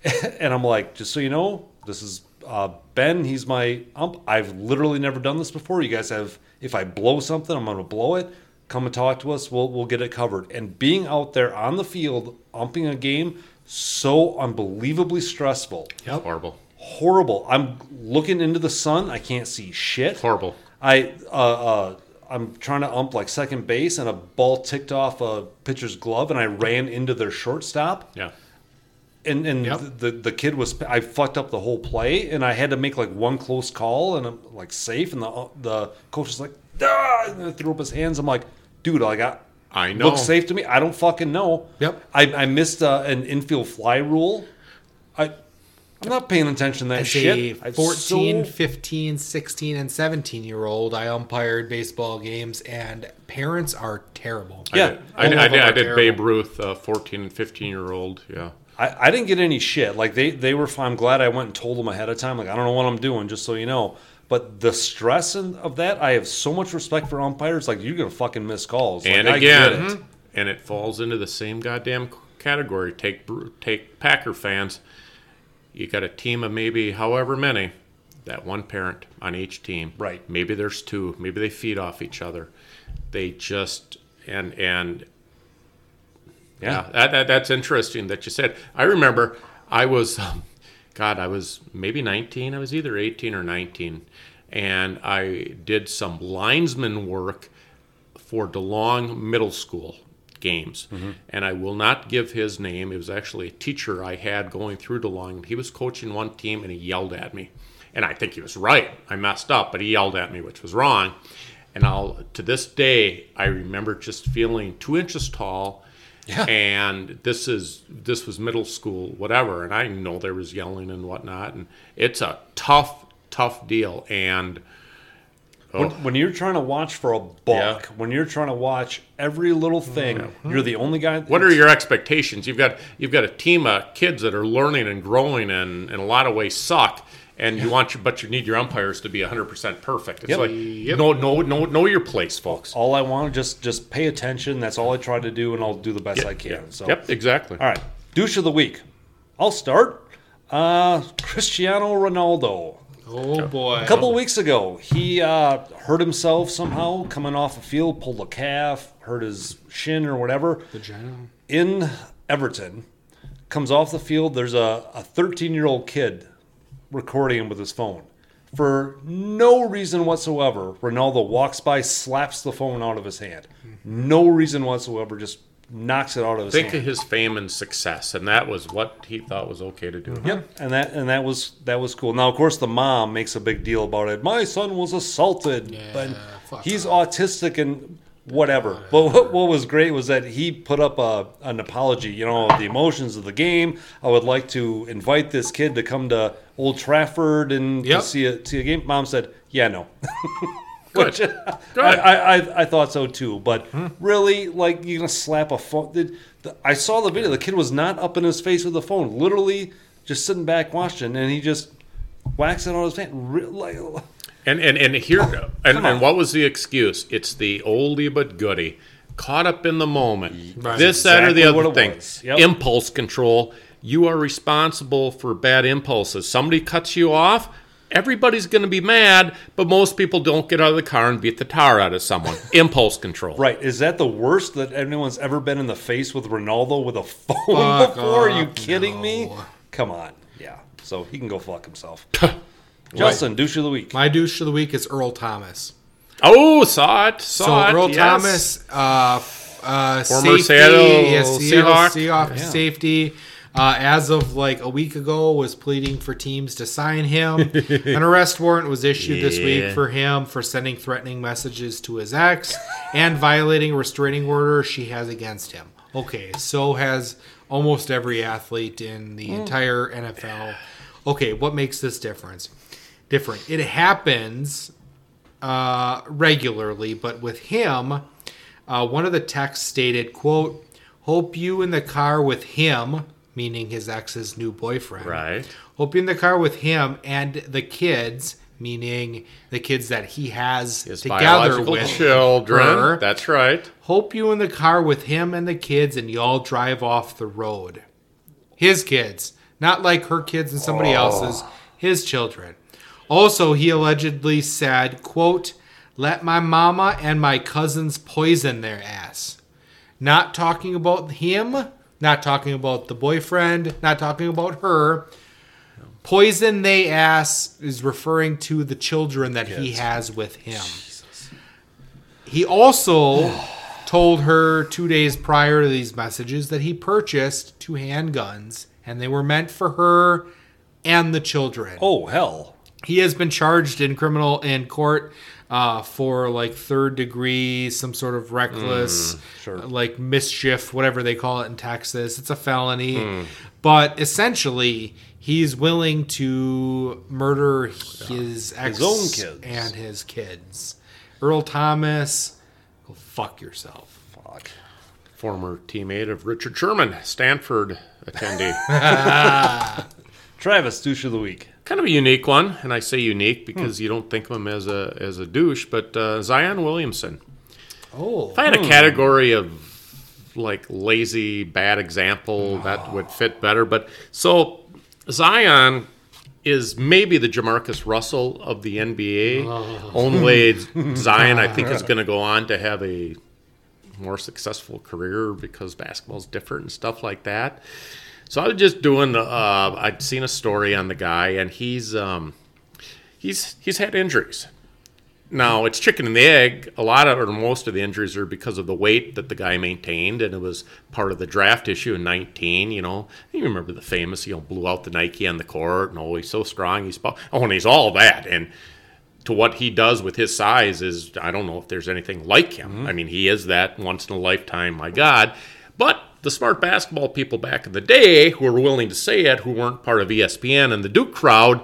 and I'm like, just so you know, this is uh, Ben. He's my ump. I've literally never done this before. You guys have. If I blow something, I'm going to blow it. Come and talk to us. We'll we'll get it covered. And being out there on the field umping a game, so unbelievably stressful, Horrible. horrible. I'm looking into the sun. I can't see shit. Horrible. I uh, uh, I'm trying to ump like second base, and a ball ticked off a pitcher's glove, and I ran into their shortstop Yeah. and and Yep. the the kid was I fucked up the whole play, and I had to make like one close call, and I'm like safe, and the the coach was like, ah, and threw up his hands. I'm like, dude, like I. I know. Looks safe to me. I don't fucking know. Yep. I, I missed uh, an infield fly rule. I I'm not paying attention to that As shit. a I'm 14, so- 15, 16, and 17 year old, I umpired baseball games, and parents are terrible. Yeah. I did, All I of did, I did. Babe Ruth, uh, 14 and 15 year old. Yeah. I, I didn't get any shit. Like they they were fine. I'm glad I went and told them ahead of time. Like I don't know what I'm doing, just so you know. But the stress of that, I have so much respect for umpires. Like you're gonna fucking miss calls. Like, and I get again, it. and it falls into the same goddamn category. Take take Packer fans. You got a team of maybe however many, that one parent on each team. Right. Maybe there's two. Maybe they feed off each other. They just and and yeah, that, that that's interesting that you said. I remember I was, um, God, I was maybe 19. I was either 18 or 19, and I did some linesman work for DeLong Middle School games. Mm-hmm. And I will not give his name. It was actually a teacher I had going through DeLong. He was coaching one team and he yelled at me. And I think he was right. I messed up, but he yelled at me, which was wrong. And I'll to this day I remember just feeling two inches tall. Yeah. And this is this was middle school, whatever, and I know there was yelling and whatnot, and it's a tough, tough deal. And When, when you're trying to watch for a buck, Yeah. when you're trying to watch every little thing, you're the only guy. what are your expectations? You've got you've got a team of kids that are learning and growing, and in a lot of ways suck. And you want your, but you need your umpires to be 100% perfect. It's Yep. like no, no, no, know your place, folks. all I want just just pay attention. That's all I try to do, and I'll do the best I can. So, Yep, exactly. all right, douche of the week. I'll start. Uh, Cristiano Ronaldo. Oh boy. A couple of weeks ago, he uh, hurt himself somehow coming off a field, pulled a calf, hurt his shin or whatever. In Everton, comes off the field. There's a 13 year old kid recording him with his phone. For no reason whatsoever, Ronaldo walks by, slaps the phone out of his hand. No reason whatsoever, just knocks it out of his Think hand. of his fame and success, and that was what he thought was okay to do. Mm-hmm. Yep, and that and that was that was cool. Now, of course, the mom makes a big deal about it. My son was assaulted, but fuck he's autistic and whatever. But what, what was great was that he put up a, an apology. You know, the emotions of the game. I would like to invite this kid to come to Old Trafford and Yep. to see a see a game. Mom said, "Yeah, no." Good. Which I, I, I, I thought so too, but hmm. really, like you're gonna slap a phone. The, the, I saw the video. The kid was not up in his face with the phone, literally just sitting back watching, and he just whacks it on his face. Re- like, And and and here oh, and, and what was the excuse? It's the oldie but goodie. Caught up in the moment. Right. This, that, or the other it thing. Yep. Impulse control. You are responsible for bad impulses. Somebody cuts you off. Everybody's going to be mad, but most people don't get out of the car and beat the tar out of someone. Impulse control. right? Is that the worst that anyone's ever been in the face with Ronaldo with a phone Fuck before? Are you off, kidding me? Come on, yeah. So he can go fuck himself. Justin, douche of the week. My douche of the week is Earl Thomas. Oh, saw it. Saw so it. Earl yes. Thomas, uh, uh, Former safety, Seattle yeah, Seattle Seahawk. Seahawks safety. Uh, as of like a week ago, was pleading for teams to sign him. An arrest warrant was issued this week for him for sending threatening messages to his ex and violating a restraining order she has against him. Okay, so has almost every athlete in the entire NFL. Okay, what makes this difference? Different. It happens uh, regularly, but with him, uh, one of the texts stated, "quote Hope you in the car with him, meaning his ex's new boyfriend. Right. In the car with him and the kids, meaning the kids that he has His together with children. her. That's right. Hope you in the car with him and the kids, and y'all drive off the road. His kids, not like her kids and somebody oh. else's. His children. Also, he allegedly said, "quote Let my mama and my cousins poison their ass." Not talking about him, not talking about the boyfriend, not talking about her. Poison they ass is referring to the children that he has with him. He also told her two days prior to these messages that he purchased two handguns and they were meant for her and the children. Oh hell! He has been charged in criminal in court uh, for like third degree, some sort of reckless, sure. like mischief, whatever they call it in Texas. It's a felony, but essentially he's willing to murder his ex own kids. and his kids. Earl Thomas, go fuck yourself. Fuck. Former teammate of Richard Sherman, Stanford attendee. Travis, douche of the week. Kind of a unique one, and I say unique because you don't think of him as a as a douche, but uh, Zion Williamson. Oh, If I had a category of like lazy bad example, that would fit better. But so Zion is maybe the Jamarcus Russell of the NBA. Only Zion, I think, is going to go on to have a more successful career because basketball's different and stuff like that. So I was just doing. Uh, I'd seen a story on the guy, and he's um, he's he's had injuries. Now it's chicken and the egg. A lot of or most of the injuries are because of the weight that the guy maintained, and it was part of the draft issue in 19. You know, you remember the famous, you know, blew out the Nike on the court, and oh, he's so strong. He's oh, and he's all that, and to what he does with his size is I don't know if there's anything like him. I mean, he is that once in a lifetime, my God. But the smart basketball people back in the day who were willing to say it, who weren't part of ESPN and the Duke crowd,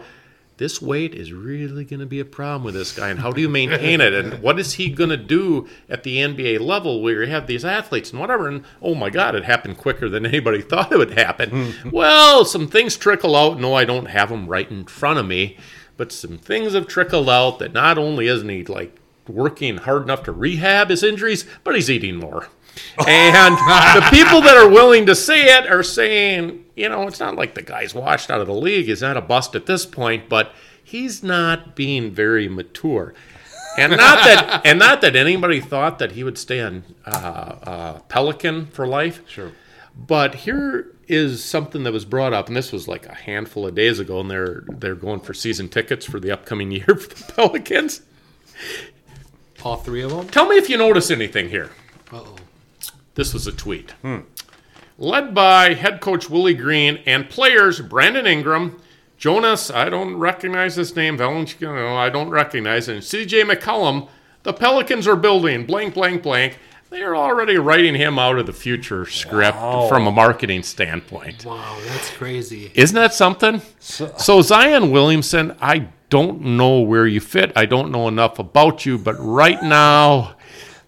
this weight is really going to be a problem with this guy, and how do you maintain it? And what is he going to do at the NBA level where you have these athletes and whatever? And oh my God, it happened quicker than anybody thought it would happen. Hmm. well, some things trickle out. No, I don't have them right in front of me, but some things have trickled out that not only isn't he like working hard enough to rehab his injuries, but he's eating more. And the people that are willing to say it are saying, you know, it's not like the guy's washed out of the league. He's not a bust at this point, but he's not being very mature. And not that, and not that anybody thought that he would stay on uh, uh, Pelican for life. Sure. But here is something that was brought up, and this was like a handful of days ago, and they're they're going for season tickets for the upcoming year for the Pelicans. All three of them. Tell me if you notice anything here. Uh-oh. This was a tweet. Led by head coach Willie Green and players Brandon Ingram, Jonas, I don't recognize this name, Valanciunas, I don't recognize it, and CJ McCollum, the Pelicans are building blank, blank, blank. They are already writing him out of the future script from a marketing standpoint. Wow, that's crazy. Isn't that something? So, Zion Williamson, I don't know where you fit. I don't know enough about you, but right now,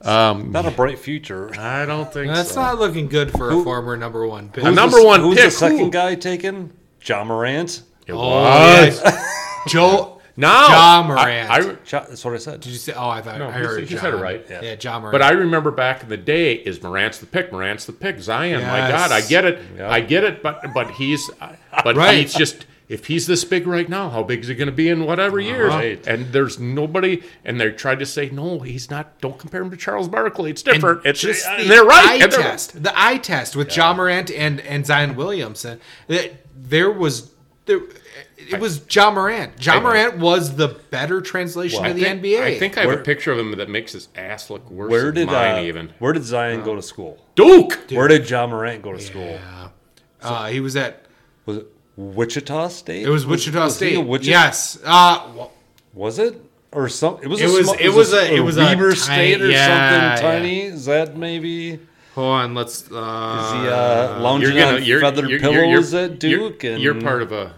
Um, not a bright future. I don't think That's so. not looking good for a former number one pick. A number one Who's pick. the second Who? guy taken? John Morant. It Oh, was. yes. Joe. No, Ja Morant. I, I, Ja- That's what I said. Did you say? Oh, I thought No, I he heard. said- he said it right. Yeah, Yeah. John Morant. but I remember back in the day, is Morant's the pick? Morant's the pick. Zion, my Yes. God, I get it, Yeah. I get it. But but he's uh, but Right. he's just if he's this big right now, how big is he going to be in whatever years? Right. And there's nobody, and they tried to say no, he's not. Don't compare him to Charles Barkley. It's different. it's just the they're right. eye and they're- test, the eye test with John Morant and and Zion Williamson. That there was there. It was John Morant. John Morant was the better translation Well, of the think- NBA. I think I have Where- a picture of him that makes his ass look worse. Where than did mine uh, even Where did Zion go to school? Duke? Where did John Morant go to school? uh, he was at Was it Wichita State? it was Wichita was State. a Wichita- Yes. Uh, Was it or some? It was. It a was- small- it was a- it was a Weber tiny- State or yeah, something tiny. Is that maybe? hold on. Let's. Uh, Is he uh, lounging You're gonna on you're, feather you're, pillows you're, at Duke? You're, and you're part of a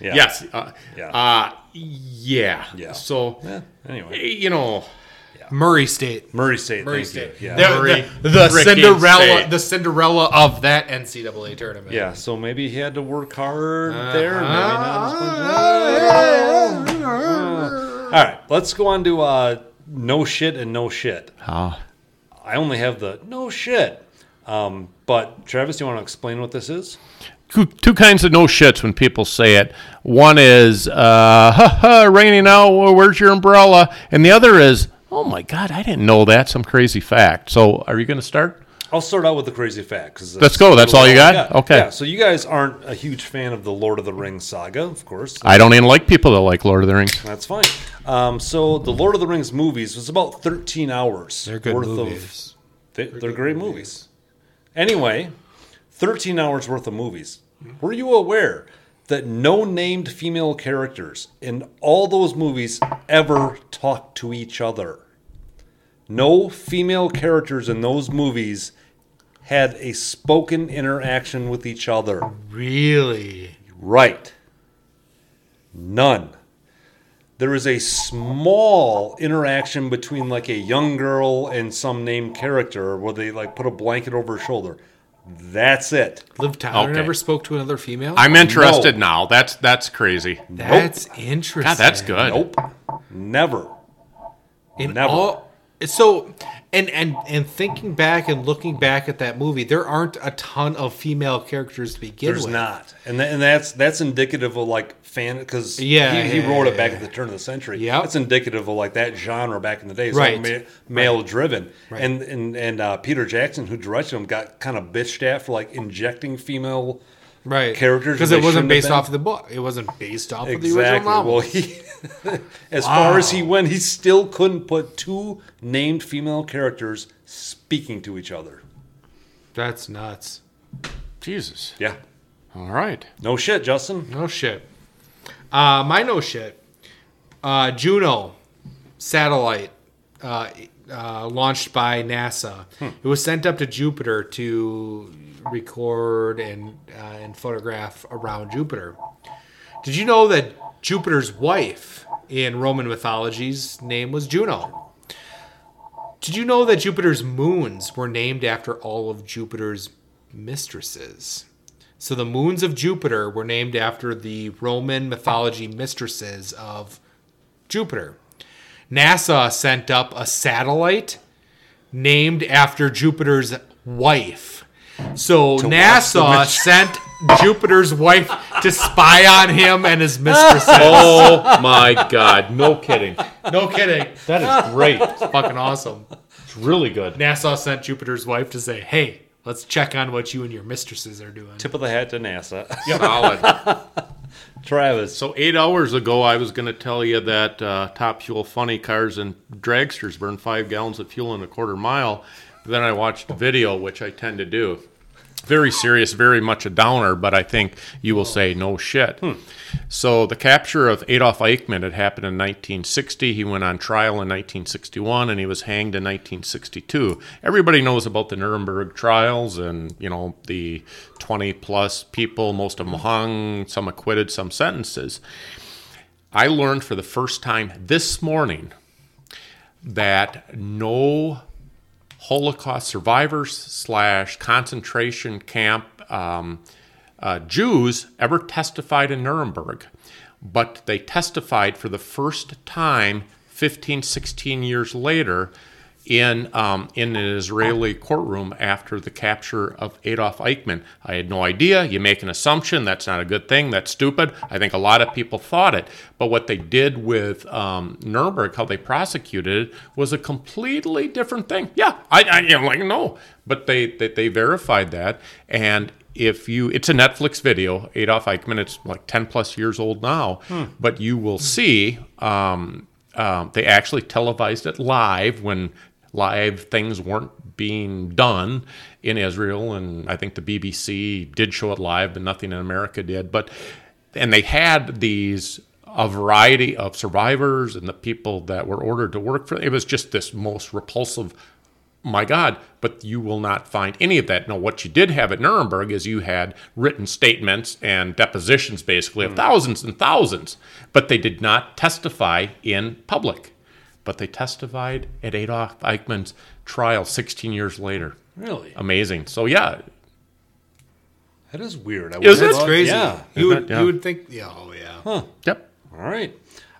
yeah. yes. Uh, Yeah. Uh, yeah. Yeah. So Yeah, anyway, you know, Murray State. Murray State. Murray thank State. you. Yeah. The, Murray the, the Cinderella, State. the Cinderella of that NCAA tournament. Yeah, so maybe he had to work hard Uh-huh. there. Maybe not as much. All right, let's go on to uh, no shit and no shit. Ah. I only have the no shit. Um, but Travis, do you want to explain what this is? two, two kinds of no shits when people say it. One is, uh, ha ha, raining out, where's your umbrella? And the other is, oh my God, I didn't know that, some crazy fact. So are you going to start? I'll start out with the crazy fact. 'cause Let's go. That's all you I got? Okay. Yeah, so you guys aren't a huge fan of the Lord of the Rings saga, of course. I don't even like people that like Lord of the Rings. That's fine. Um, so the Lord of the Rings movies was about 13 hours They're good worth movies. of. They, they're great movies. Anyway, 13 hours worth of movies. Were you aware that no named female characters in all those movies ever talk to each other? No female characters in those movies had a spoken interaction with each other. Really? Right. None. There is a small interaction between like a young girl and some named character where they like put a blanket over her shoulder. That's it. Liv Tyler Okay. never spoke to another female? I'm interested No. now. That's that's crazy. That's interesting. God, that's good. Nope. Never. In Never. all- so, and and and thinking back and looking back at that movie, there aren't a ton of female characters to begin with. There's with. not, and tha- and that's that's indicative of like fan because Yeah, he, he yeah, wrote it back yeah. at the turn of the century. Yeah, it's indicative of like that genre back in the day, so Right. ma- male driven, Right. and and and uh, Peter Jackson who directed him got kind of bitched at for like injecting female right characters because it wasn't based off of the book. It wasn't based off of the exactly. original novel. Well, he as far as he went, he still couldn't put two named female characters speaking to each other. That's nuts. Jesus. Yeah, All right. no shit, Justin. No shit. Uh, my no shit. Uh, Juno satellite uh, uh, launched by NASA. It was sent up to Jupiter to record and uh, and photograph around Jupiter. Did you know that Jupiter's wife in Roman mythology's name was Juno. Did you know that Jupiter's moons were named after all of Jupiter's mistresses? So the moons of Jupiter were named after the Roman mythology mistresses of Jupiter. NASA sent up a satellite named after Jupiter's wife. So NASA sent Jupiter's wife to spy on him and his mistresses. Oh my God! No kidding. No kidding. That is great. It's fucking awesome. It's really good. NASA sent Jupiter's wife to say, "Hey, let's check on what you and your mistresses are doing." Tip of the hat to NASA. Solid. Travis. So eight hours ago, I was going to tell you that uh, Top Fuel funny cars and dragsters burn five gallons of fuel in a quarter mile. Then I watched video, which I tend to do. Very serious, very much a downer, but I think you will say no shit. Hmm. So the capture of Adolf Eichmann had happened in 1960. He went on trial in 1961, and he was hanged in 1962. Everybody knows about the Nuremberg trials, and you know the 20 plus people, most of them hung, some acquitted, some sentences. I learned for the first time this morning that no Holocaust survivors slash concentration camp um, uh, Jews ever testified in Nuremberg, but they testified for the first time 15, 16 years later in um, in an Israeli courtroom after the capture of Adolf Eichmann. I had no idea. You make an assumption. That's not a good thing. That's stupid. I think a lot of people thought it. But what they did with um, Nuremberg, how they prosecuted it, was a completely different thing. Yeah, I, I am like no, but they, they they verified that and. If you, it's a Netflix video, Adolf Eichmann. It's like ten plus years old now, but you will see um, um, they actually televised it live when live things weren't being done in Israel, and I think the BBC did show it live, but nothing in America did. But and they had these a variety of survivors and the people that were ordered to work for. It was just this most repulsive. My God, but you will not find any of that. Now, what you did have at Nuremberg is you had written statements and depositions, basically, of hmm. thousands and thousands, but they did not testify in public. But they testified at Adolf Eichmann's trial 16 years later. Really? Amazing. So, yeah, That is weird. I Is would've it? That's crazy. Yeah. You would, Yeah. you would think, yeah, oh yeah. Huh. yep. All right.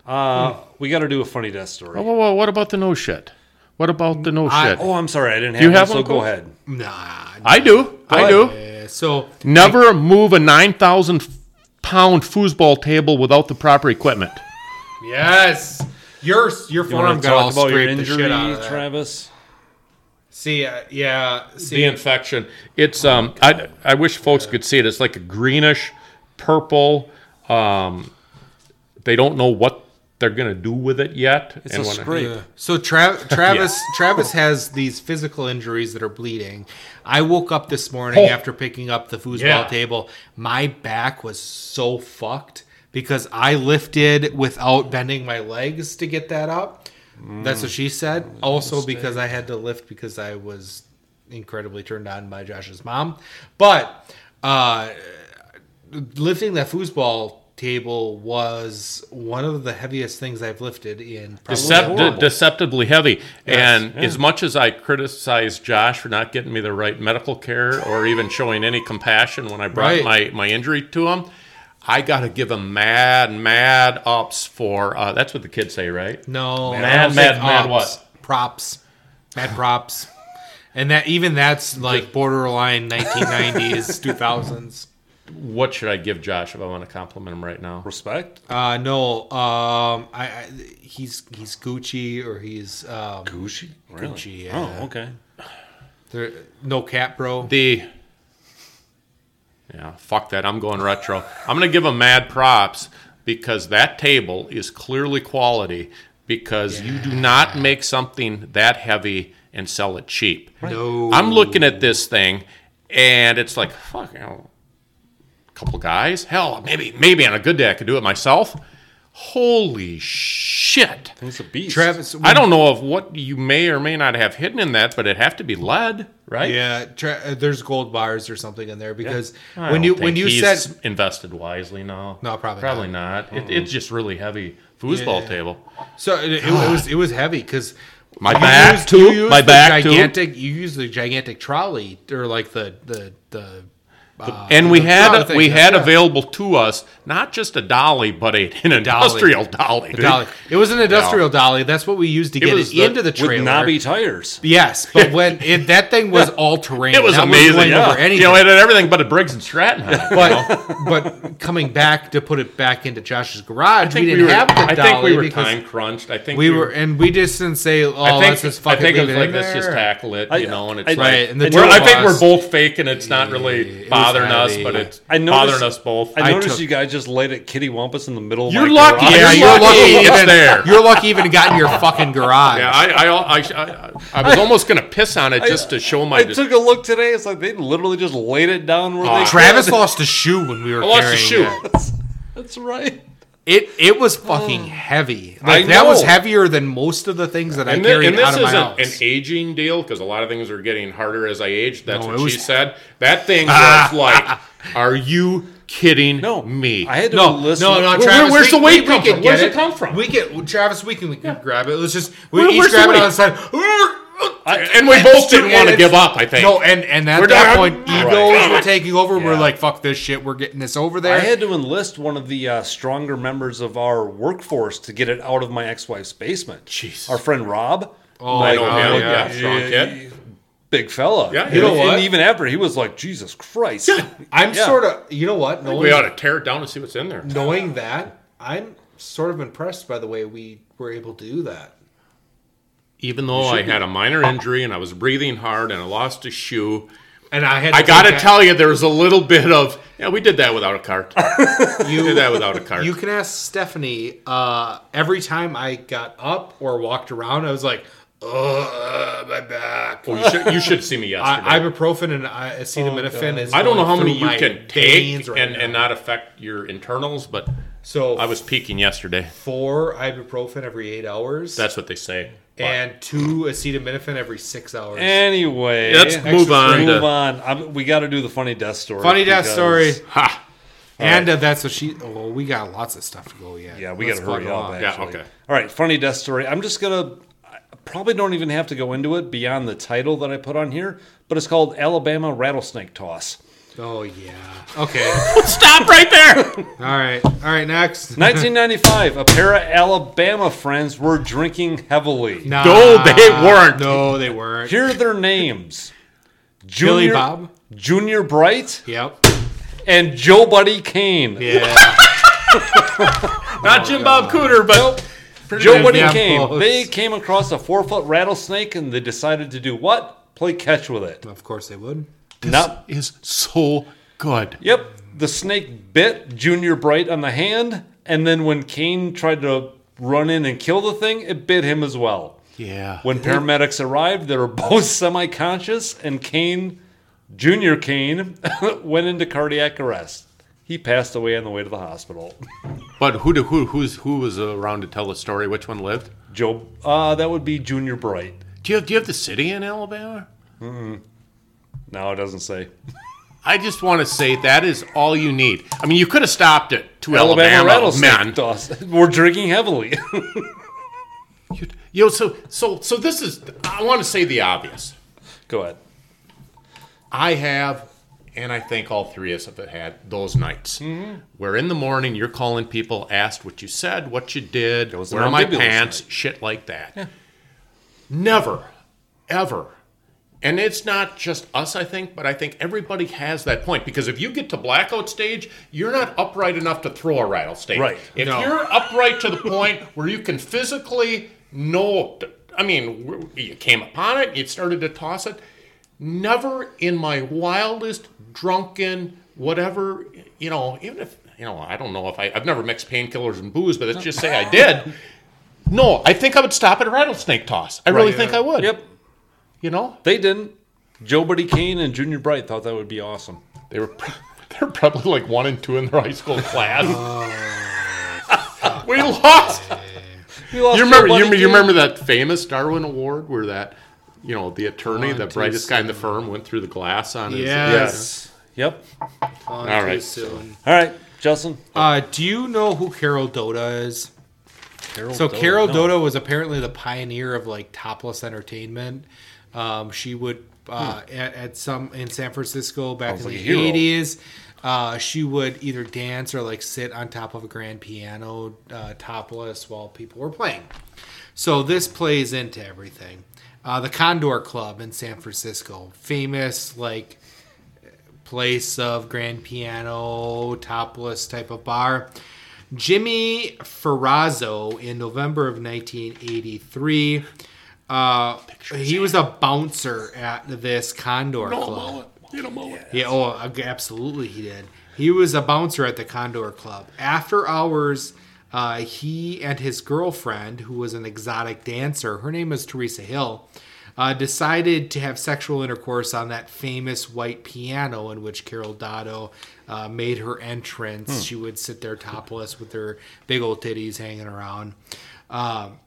Uh, We got to do a funny death story. Oh, well, well, what about the no shit? What about the no I- shit? Oh, I'm sorry. I didn't have, you one, have so one, go Cole? ahead. Nah. I do. I do. Uh, so Never move a 9,000 pound foosball table without the proper equipment. yes, your your You forearm to got all talk about your scraped the injury, shit out of that. Travis? See, uh, yeah, see, The infection. It's um. I I wish folks could see it. It's like a greenish, purple. Um, they don't know what they're gonna do with it yet. It's a when I- scrape. So Tra- Travis Travis has these physical injuries that are bleeding. I woke up this morning Oh. after picking up the foosball Yeah. table. My back was so fucked because I lifted without bending my legs to get that up. That's what she said. Also because I had to lift because I was incredibly turned on by Josh's mom. But uh lifting that foosball table was one of the heaviest things I've lifted in probably Decept- deceptively heavy. and yeah. as much as I criticize Josh for not getting me the right medical care or even showing any compassion when I brought Right. my, my injury to him, I got to give him mad, mad ups for uh, that's what the kids say, right? No, Mad, I mad, mad ops. what? Props, mad props, and that even that's like borderline 1990s, 2000s. What should I give Josh if I want to compliment him right now? Respect? Uh, no, um, I, I he's he's Gucci or he's um, Gucci? Really? Gucci, yeah. Oh, okay. there, no cap, bro. The yeah, fuck that. I'm going retro. I'm going to give him mad props because that table is clearly quality because you do not make something that heavy and sell it cheap. No, I'm looking at this thing and it's like, fuck, you know, a couple guys. Hell, maybe maybe on a good day I could do it myself. Holy shit! It's a beast. Travis, I don't know of what you may or may not have hidden in that, but it have to be lead, right? Yeah, tra- uh, there's gold bars or something in there because I when you think when you he's said invested wisely, no, No, probably probably not. It, it's just really heavy foosball Yeah. table. so, it, it was it was heavy because My back, too. My the back, too. gigantic. You use the gigantic trolley or like the the the. Uh, And we had we had yeah. available to us not just a dolly, but a, an industrial dolly. A dolly. It was an industrial dolly. That's what we used to get it the- into the with trailer. knobby tires. Yes, but when it, that thing was all terrain, It was That amazing. yeah. You know, it had everything but a Briggs and Stratton. on but but coming back to put it back into Josh's garage, I think we didn't we were, have the I dolly think we were time crunched. I think we were, and we just didn't say, "Oh, I think, let's just I fucking think it leave was it like in let's there." just tackle it, I- you know, and it's Right, and I think we're both fake, and it's not really bothering us, but it's I noticed- bothering us both. I noticed took- you guys just laid it kitty wampus in the middle of You're my lucky. garage. Yeah, You're you're lucky lucky. it's even, there. You're lucky even got in your fucking garage. yeah, I, I, I, I, I was almost gonna piss on it just to show my. I took a look today. It's like they literally just laid it down where they Travis could. lost a shoe when we were I lost a carrying shoe. it. That's right. It it was oh. fucking heavy. Like that was heavier than most of the things that I and, thi- carried and this out of my isn't house. an aging deal because a lot of things are getting harder as I age. That's No, what it she was- said. That thing was like, "Are you kidding No, me?" I had to no, listen. no, no, Where- Travis. where's we, the weight we, come we can from? get Where's it it come from? We get Travis. We can, we can grab it. Let's just we Where- each where's the grab it on the side. and we both didn't want to give up. I think. No, and and at We're that done. point, Right. egos were taking over. We're like, fuck this shit. We're getting this over there. I had to enlist one of the uh, stronger members of our workforce to get it out of my ex-wife's basement. Jeez. Our friend Rob. oh, I know oh, him. yeah. Yeah, strong kid. Big fella. Yeah, you know and what? even after he was like, Jesus Christ. I'm Yeah. sort of. You know what? Knowing, We ought to tear it down and see what's in there. knowing that, I'm sort of impressed by the way we were able to do that. Even though I had a minor injury and I was breathing hard and I lost a shoe, And I had. I got to take tell you, there was a little bit of yeah. We did that without a cart. that- We did that without a cart. You can ask Stephanie. Uh, every time I got up or walked around, I was like, "Oh, my back." Oh, you, should, you should see me yesterday. I, ibuprofen and I- acetaminophen is. I don't know how many you can take right and, now. and not affect your internals, but So I was peaking yesterday. four ibuprofen every eight hours. That's what they say. But and two acetaminophen every six hours. Anyway, let's move on. move To, on. I'm, we got to do the funny death story. Funny death because- story. ha. And uh, that's what she. Oh, well, we got lots of stuff to go yet. Yeah, we got to hurry up. along. Yeah, okay. All right, funny death story. I'm just gonna. I probably don't even have to go into it beyond the title that I put on here, but it's called Alabama Rattlesnake Toss. Oh yeah. Okay. Stop right there. All right. All right. Next. 1995. a pair of Alabama friends were drinking heavily. Nah, No, they weren't. No, they weren't. Here are their names: Billy Junior, Bob. Junior Bright, Yep. and Joe Buddy Kane. Yeah. Not oh, Jim Bob Cooter, but Joe Buddy damn Kane. close. They came across a four foot rattlesnake and they decided to do what? Play catch with it. of course they would. Not is so good. Yep, the snake bit Junior Bright on the hand, and then when Kane tried to run in and kill the thing, it bit him as well. Yeah. When paramedics arrived, they were both semi conscious, and Kane, Junior Kane, went into cardiac arrest. He passed away on the way to the hospital. But who do, who who's who was around to tell the story? Which one lived? Joe, uh, that would be Junior Bright. Do you have, do you have the city in Alabama? No, it doesn't say. I just want to say that is all you need. I mean, you could have stopped it to Alabama, Alabama, rattlesnake men. toss. We're drinking heavily. You, you know, so so so this is. I want to say the obvious. Go ahead. I have, and I think all three of us have had those nights mm-hmm. where in the morning you're calling people, asked what you said, what you did, where are my pants, night. shit like that. Never, ever. And it's not just us, I think, but I think everybody has that point because if you get to blackout stage, you're not upright enough to throw a rattlesnake. Right. If No. you're upright to the point where you can physically know, I mean, you came upon it, you started to toss it. Never in my wildest drunken whatever, you know, even if you know, I don't know if I, I've never mixed painkillers and booze, but let's just say I did. No, I think I would stop at a rattlesnake toss. I really Right. think I would. Yep, You know, they didn't. Joe Buddy Kane and Junior Bright thought that would be awesome. they were they were probably like one and two in their high school class. we lost. We lost You remember? You, remember- you remember that famous Darwin Award where that, you know, the attorney, Gone the too brightest guy in the firm, went through the glass on his. Yes. Yes. Yep. On All too right. soon. All right, Justin. Uh, do you know who Carol Doda is? Carol So Doe. Carol No. Doda was apparently the pioneer of like topless entertainment. Um, she would uh, at, at some in San Francisco back Sounds in like the eighties. Uh, she would either dance or like sit on top of a grand piano uh, topless while people were playing. So this plays into everything. Uh, the Condor Club in San Francisco, famous like place of grand piano, topless type of bar. Jimmy Ferrozzo in November of 1983. Uh, he was a bouncer at this Condor Club. Yeah, oh, absolutely, he did. He was a bouncer at the Condor Club. After hours, uh, he and his girlfriend, who was an exotic dancer, her name was Teresa Hill, uh, decided to have sexual intercourse on that famous white piano in which Carol Doda uh, made her entrance. She would sit there topless with her big old titties hanging around. Um,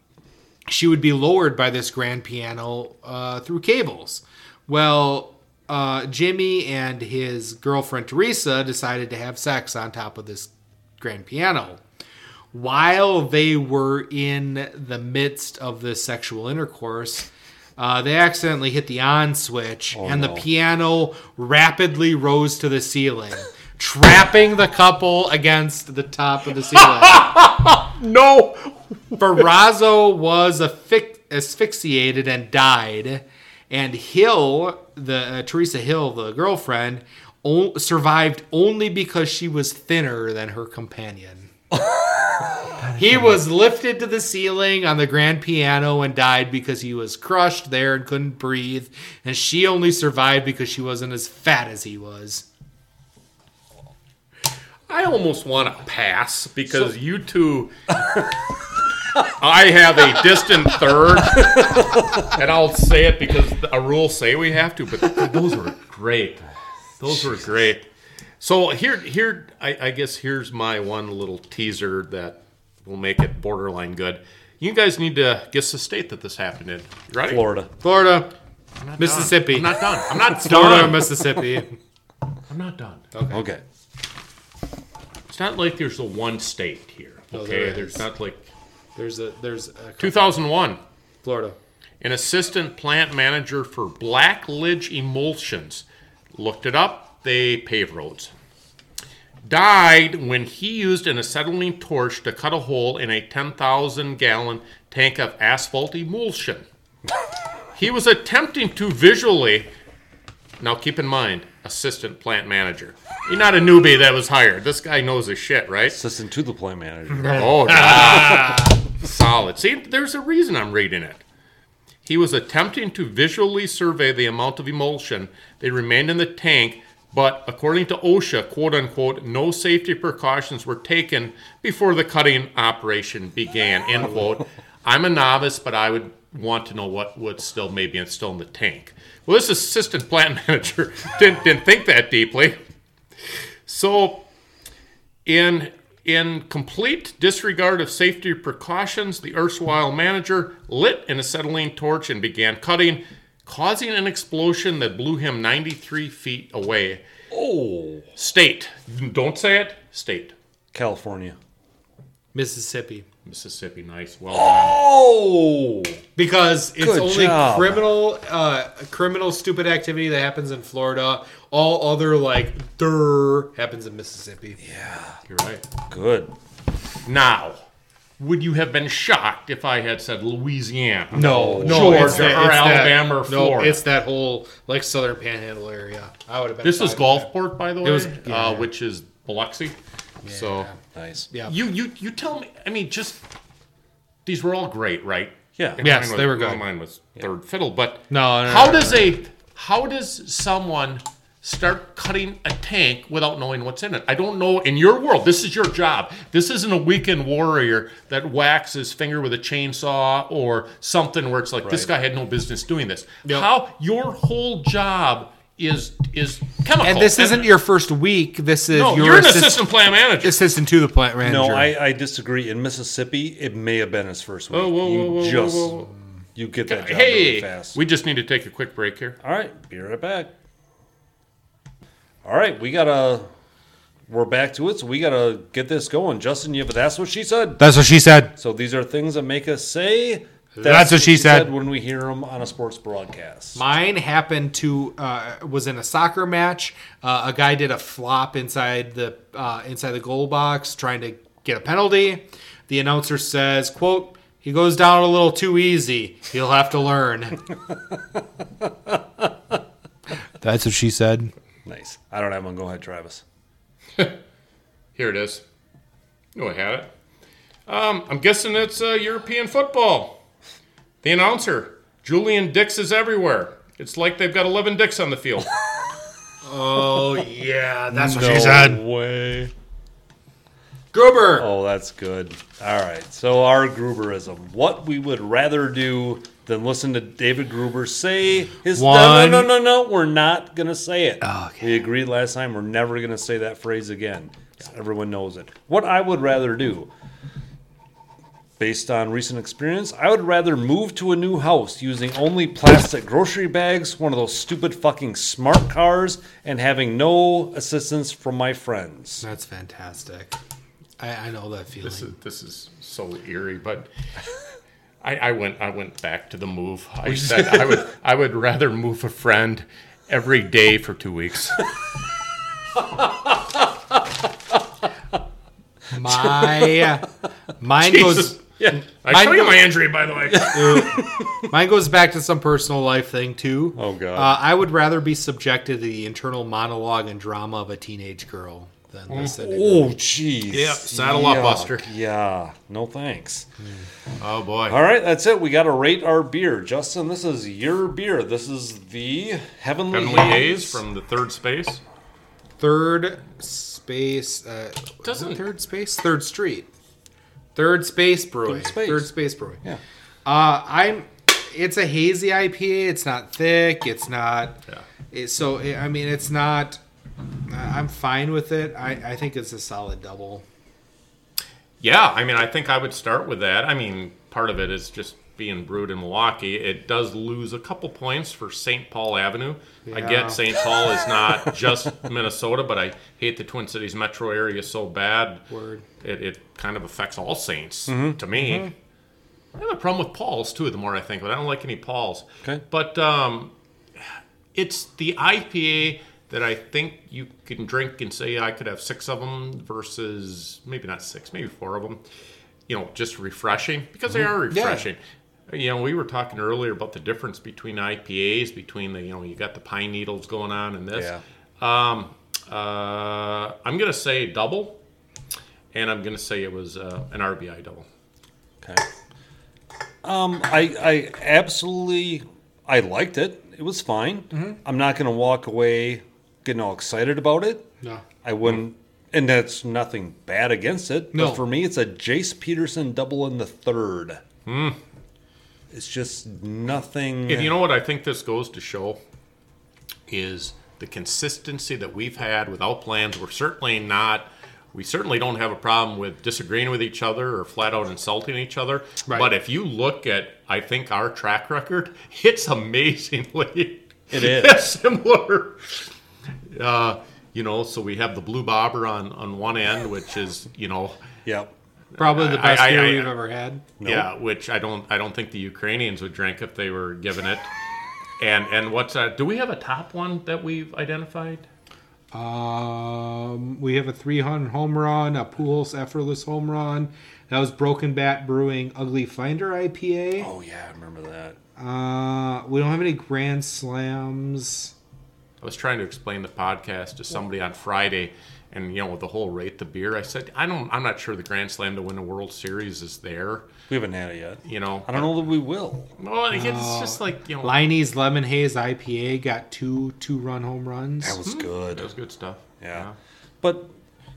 she would be lowered by this grand piano uh, through cables. Well, uh, Jimmy and his girlfriend Teresa decided to have sex on top of this grand piano. While they were in the midst of this sexual intercourse, uh, they accidentally hit the on switch, and no. the piano rapidly rose to the ceiling, trapping the couple against the top of the ceiling. No. Barrazzo was affix- asphyxiated and died, and Hill, the uh, Teresa Hill, the girlfriend, o- survived only because she was thinner than her companion. he was lifted to the ceiling on the grand piano and died because he was crushed there and couldn't breathe, and she only survived because she wasn't as fat as he was. I almost want to pass because you two. I have a distant third, and I'll say it because a rule say we have to. But those were great. Those were great. So here, here, I, I guess here's my one little teaser that will make it borderline good. You guys need to guess the state that this happened in. You ready? Florida. Florida, Mississippi. I'm not Mississippi. Done. I'm not done. I'm not Florida, done. Mississippi. I'm not done. Okay. Okay. It's not like there's a one state here. Oh, no, Okay, there there's is. not like There's a there's a 2001. Florida. an assistant plant manager for Black Blacklidge Emulsions. Looked it up, they pave roads. Died when he used an acetylene torch to cut a hole in a 10,000 gallon tank of asphalt emulsion. he was attempting to visually, now keep in mind, assistant plant manager. He's not a newbie that was hired. This guy knows his shit, right? Assistant to the plant manager. Oh, God. solid. See, there's a reason I'm reading it. He was attempting to visually survey the amount of emulsion that remained in the tank, but according to OSHA, quote unquote, no safety precautions were taken before the cutting operation began, end quote. I'm a novice, but I would want to know what what's still maybe it's still in the tank. Well, this assistant plant manager didn't, didn't think that deeply. So in in complete disregard of safety precautions, the erstwhile manager lit an acetylene torch and began cutting, causing an explosion that blew him 93 feet away. Oh. State. Don't say it. State. California. Mississippi. Mississippi. Nice. Well done. Oh. Because it's Good only job. criminal, uh, criminal stupid activity that happens in Florida. All other like der happens in Mississippi. Yeah, you're right. Good. Now, would you have been shocked if I had said Louisiana? No, no, Georgia it's that- or it's that- Alabama or No, it's that whole like southern panhandle area. I would have been. This is. Gulfport, by the way, was- uh, yeah. which is Biloxi. So Nice. Yeah. you you you tell me. I mean, just these were all great, right? Yeah. And Yes, mine they was- were good. Mine was third fiddle, but No, no, how no, does a how does someone start cutting a tank without knowing what's in it? I don't know. In your world, this is your job. This isn't a weekend warrior that whacks his finger with a chainsaw or something where it's like this guy had no business doing this. Yep. How your whole job is is chemical. And this isn't your first week. This is no. your You're an assist- assistant plant manager. assistant to the plant manager. No, I, I disagree. In Mississippi, it may have been his first week. Whoa, whoa, you whoa, whoa, whoa, just whoa, whoa. you get that job hey, really fast. we just need to take a quick break here. All right, be right back. All right, we gotta. We're back to it, so we gotta get this going. Justin, you have that's what she said. That's what she said. So these are things that make us say. That's what she said. when we hear them on a sports broadcast. Mine happened to uh, was in a soccer match. Uh, a guy did a flop inside the uh, inside the goal box, trying to get a penalty. The announcer says, "quote He goes down a little too easy. He'll have to learn." That's what she said. Nice. I don't have one. Go ahead, Travis. Here it is. Oh, I had it. Um, I'm guessing it's uh, European football. The announcer, Julian Dicks is everywhere. It's like they've got 11 dicks on the field. Oh yeah, that's what No she said. way. Gruber. Oh, that's good. All right. So our Gruberism. What we would rather do than listen to David Gruber say his One- no no no no no. We're not gonna say it. Oh, okay. We agreed last time. We're never gonna say that phrase again. Everyone knows it. What I would rather do. Based on recent experience, I would rather move to a new house using only plastic grocery bags, one of those stupid fucking smart cars, and having no assistance from my friends. That's fantastic. I, I know that feeling. this is this is so eerie, but I, I went I went back to the move. I said I would I would rather move a friend every day for two weeks. My mine goes Jesus. Yeah, I Mine show you my injury, by the way. mine goes back to some personal life thing too. Oh, God. Uh, I would rather be subjected to the internal monologue and drama of a teenage girl than listen. to- Oh, jeez. Yep, saddle up, Buster. Yeah, no thanks. Oh boy. All right, that's it. We got to rate our beer. Justin, this is your beer. This is the Heavenly, Heavenly Haze. Haze from the third space. Third space. Uh, Doesn't- third space? Third street. Third space brewing. Third space. Third space brewing. Yeah. Uh, I'm. It's a hazy IPA. It's not thick. It's not. Yeah. It, so it, I mean, it's not. I'm fine with it. I, I think it's a solid double. Yeah, I mean, I think I would start with that. I mean, part of it is just being brewed in Milwaukee. It does lose a couple points for St. Paul Avenue. I get St. Paul is not just Minnesota, but I hate the Twin Cities metro area so bad. Word. It, it kind of affects all Saints to me. I have a problem with Pauls too. The more I think of it, I don't like any Pauls. Okay. But um, it's the IPA that I think you can drink and say I could have six of them versus maybe not six, maybe four of them. You know, just refreshing because they are refreshing. You know, we were talking earlier about the difference between IPAs, between the you know you got the pine needles going on and this. Yeah. Um, uh, I'm gonna say double, and I'm gonna say it was uh, an RBI double. Okay. Um, I I absolutely I liked it. It was fine. Mm-hmm. I'm not gonna walk away getting all excited about it. No. I wouldn't, and that's nothing bad against it. No. But for me, it's a Jace Peterson double in the third. Hmm. It's just nothing. And you know what I think this goes to show is the consistency that we've had without plans. We're certainly not. We certainly don't have a problem with disagreeing with each other or flat out insulting each other. Right. But if you look at, I think our track record, it's amazingly It is. similar. Uh, you know, so we have the blue bobber on on one end, which is you know Yep. Probably the best I- beer I- we've ever had. Yeah, which I don't I don't think the Ukrainians would drink if they were given it. And and what's uh do we have a top one that we've identified? Um, we have a 300 home run, a Pools effortless home run. That was Broken Bat Brewing Ugly Finder IPA. Oh yeah, I remember that. Uh, we don't have any Grand Slams. I was trying to explain the podcast to somebody on Friday and you know with the whole rate the beer. I said I don't I'm not sure the Grand Slam to win a World Series is there, We haven't had it yet. you know. I don't know that we will. Well, it's just like, you know, Leinie's Lemon Haze IPA got two two run home runs. That was hmm. good. that was good stuff. Yeah. But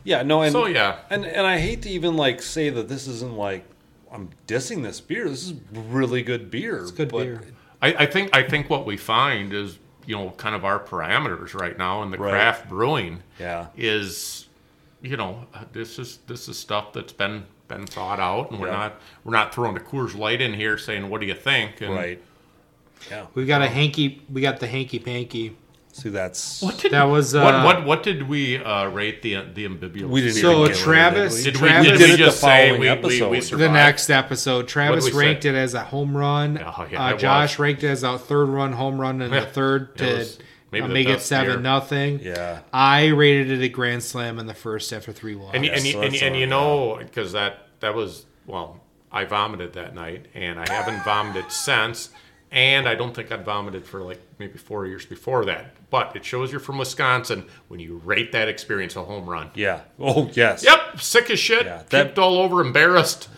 yeah, no, and So, yeah. and and I hate to even like say that this isn't like I'm dissing this beer. This is really good beer. It's good but beer. I, I think I think what we find is you know, kind of our parameters right now in the Right. craft brewing. Yeah. is you know uh, this is this is stuff that's been been thought out, and we're Yeah. not we're not throwing a Coors Light in here saying what do you think? And Right. Yeah. We got a hanky. We got the hanky panky. See, that's What did That was, what uh, what what did we uh, rate the the ambibulous? we didn't So even get Travis- Rid did we, Travis- did we did we just the say following we, we, episode. we The next episode, Travis we say? ranked it as a home run. Oh, yeah, uh, Josh was. ranked it as a third run home run and Yeah, the third it to was maybe uh, the make it seven year. nothing. Yeah. I rated it a grand slam in the first after three one. and you, and, you, so and, that's and you know because that that was well I vomited that night and I haven't vomited since and I don't think I'd vomited for like maybe four years before that but it shows you're from Wisconsin when you rate that experience a home run Yeah. Oh yes. yep sick as shit Yeah, that- kicked all over embarrassed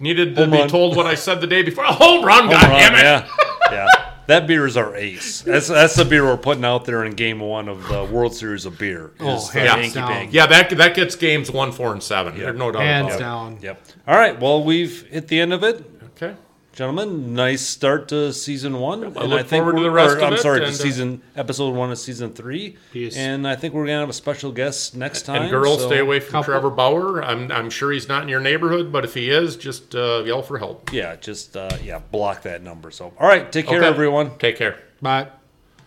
needed to Home be run. told what I said the day before a home run Home god run, damn it Yeah. Yeah. That beer is our ace. That's that's the beer we're putting out there in Game One of the World Series of beer. Oh, is the hands Hanky down. Panky. yeah that that gets games one four and seven there's no doubt hands about it. down. Yep. All right. Well, we've hit the end of it. Okay Gentlemen, nice start to season one. and look forward to we're- the rest or, of I'm it, sorry, to uh, season episode one of season three. Peace. And I think we're gonna have a special guest next time. And girls, so- stay away from Couple- Trevor Bauer. I'm, I'm sure he's not in your neighborhood, but if he is, just uh, yell for help. Yeah, just uh, yeah, block that number. So, all right, take care, Okay. everyone. Take care. But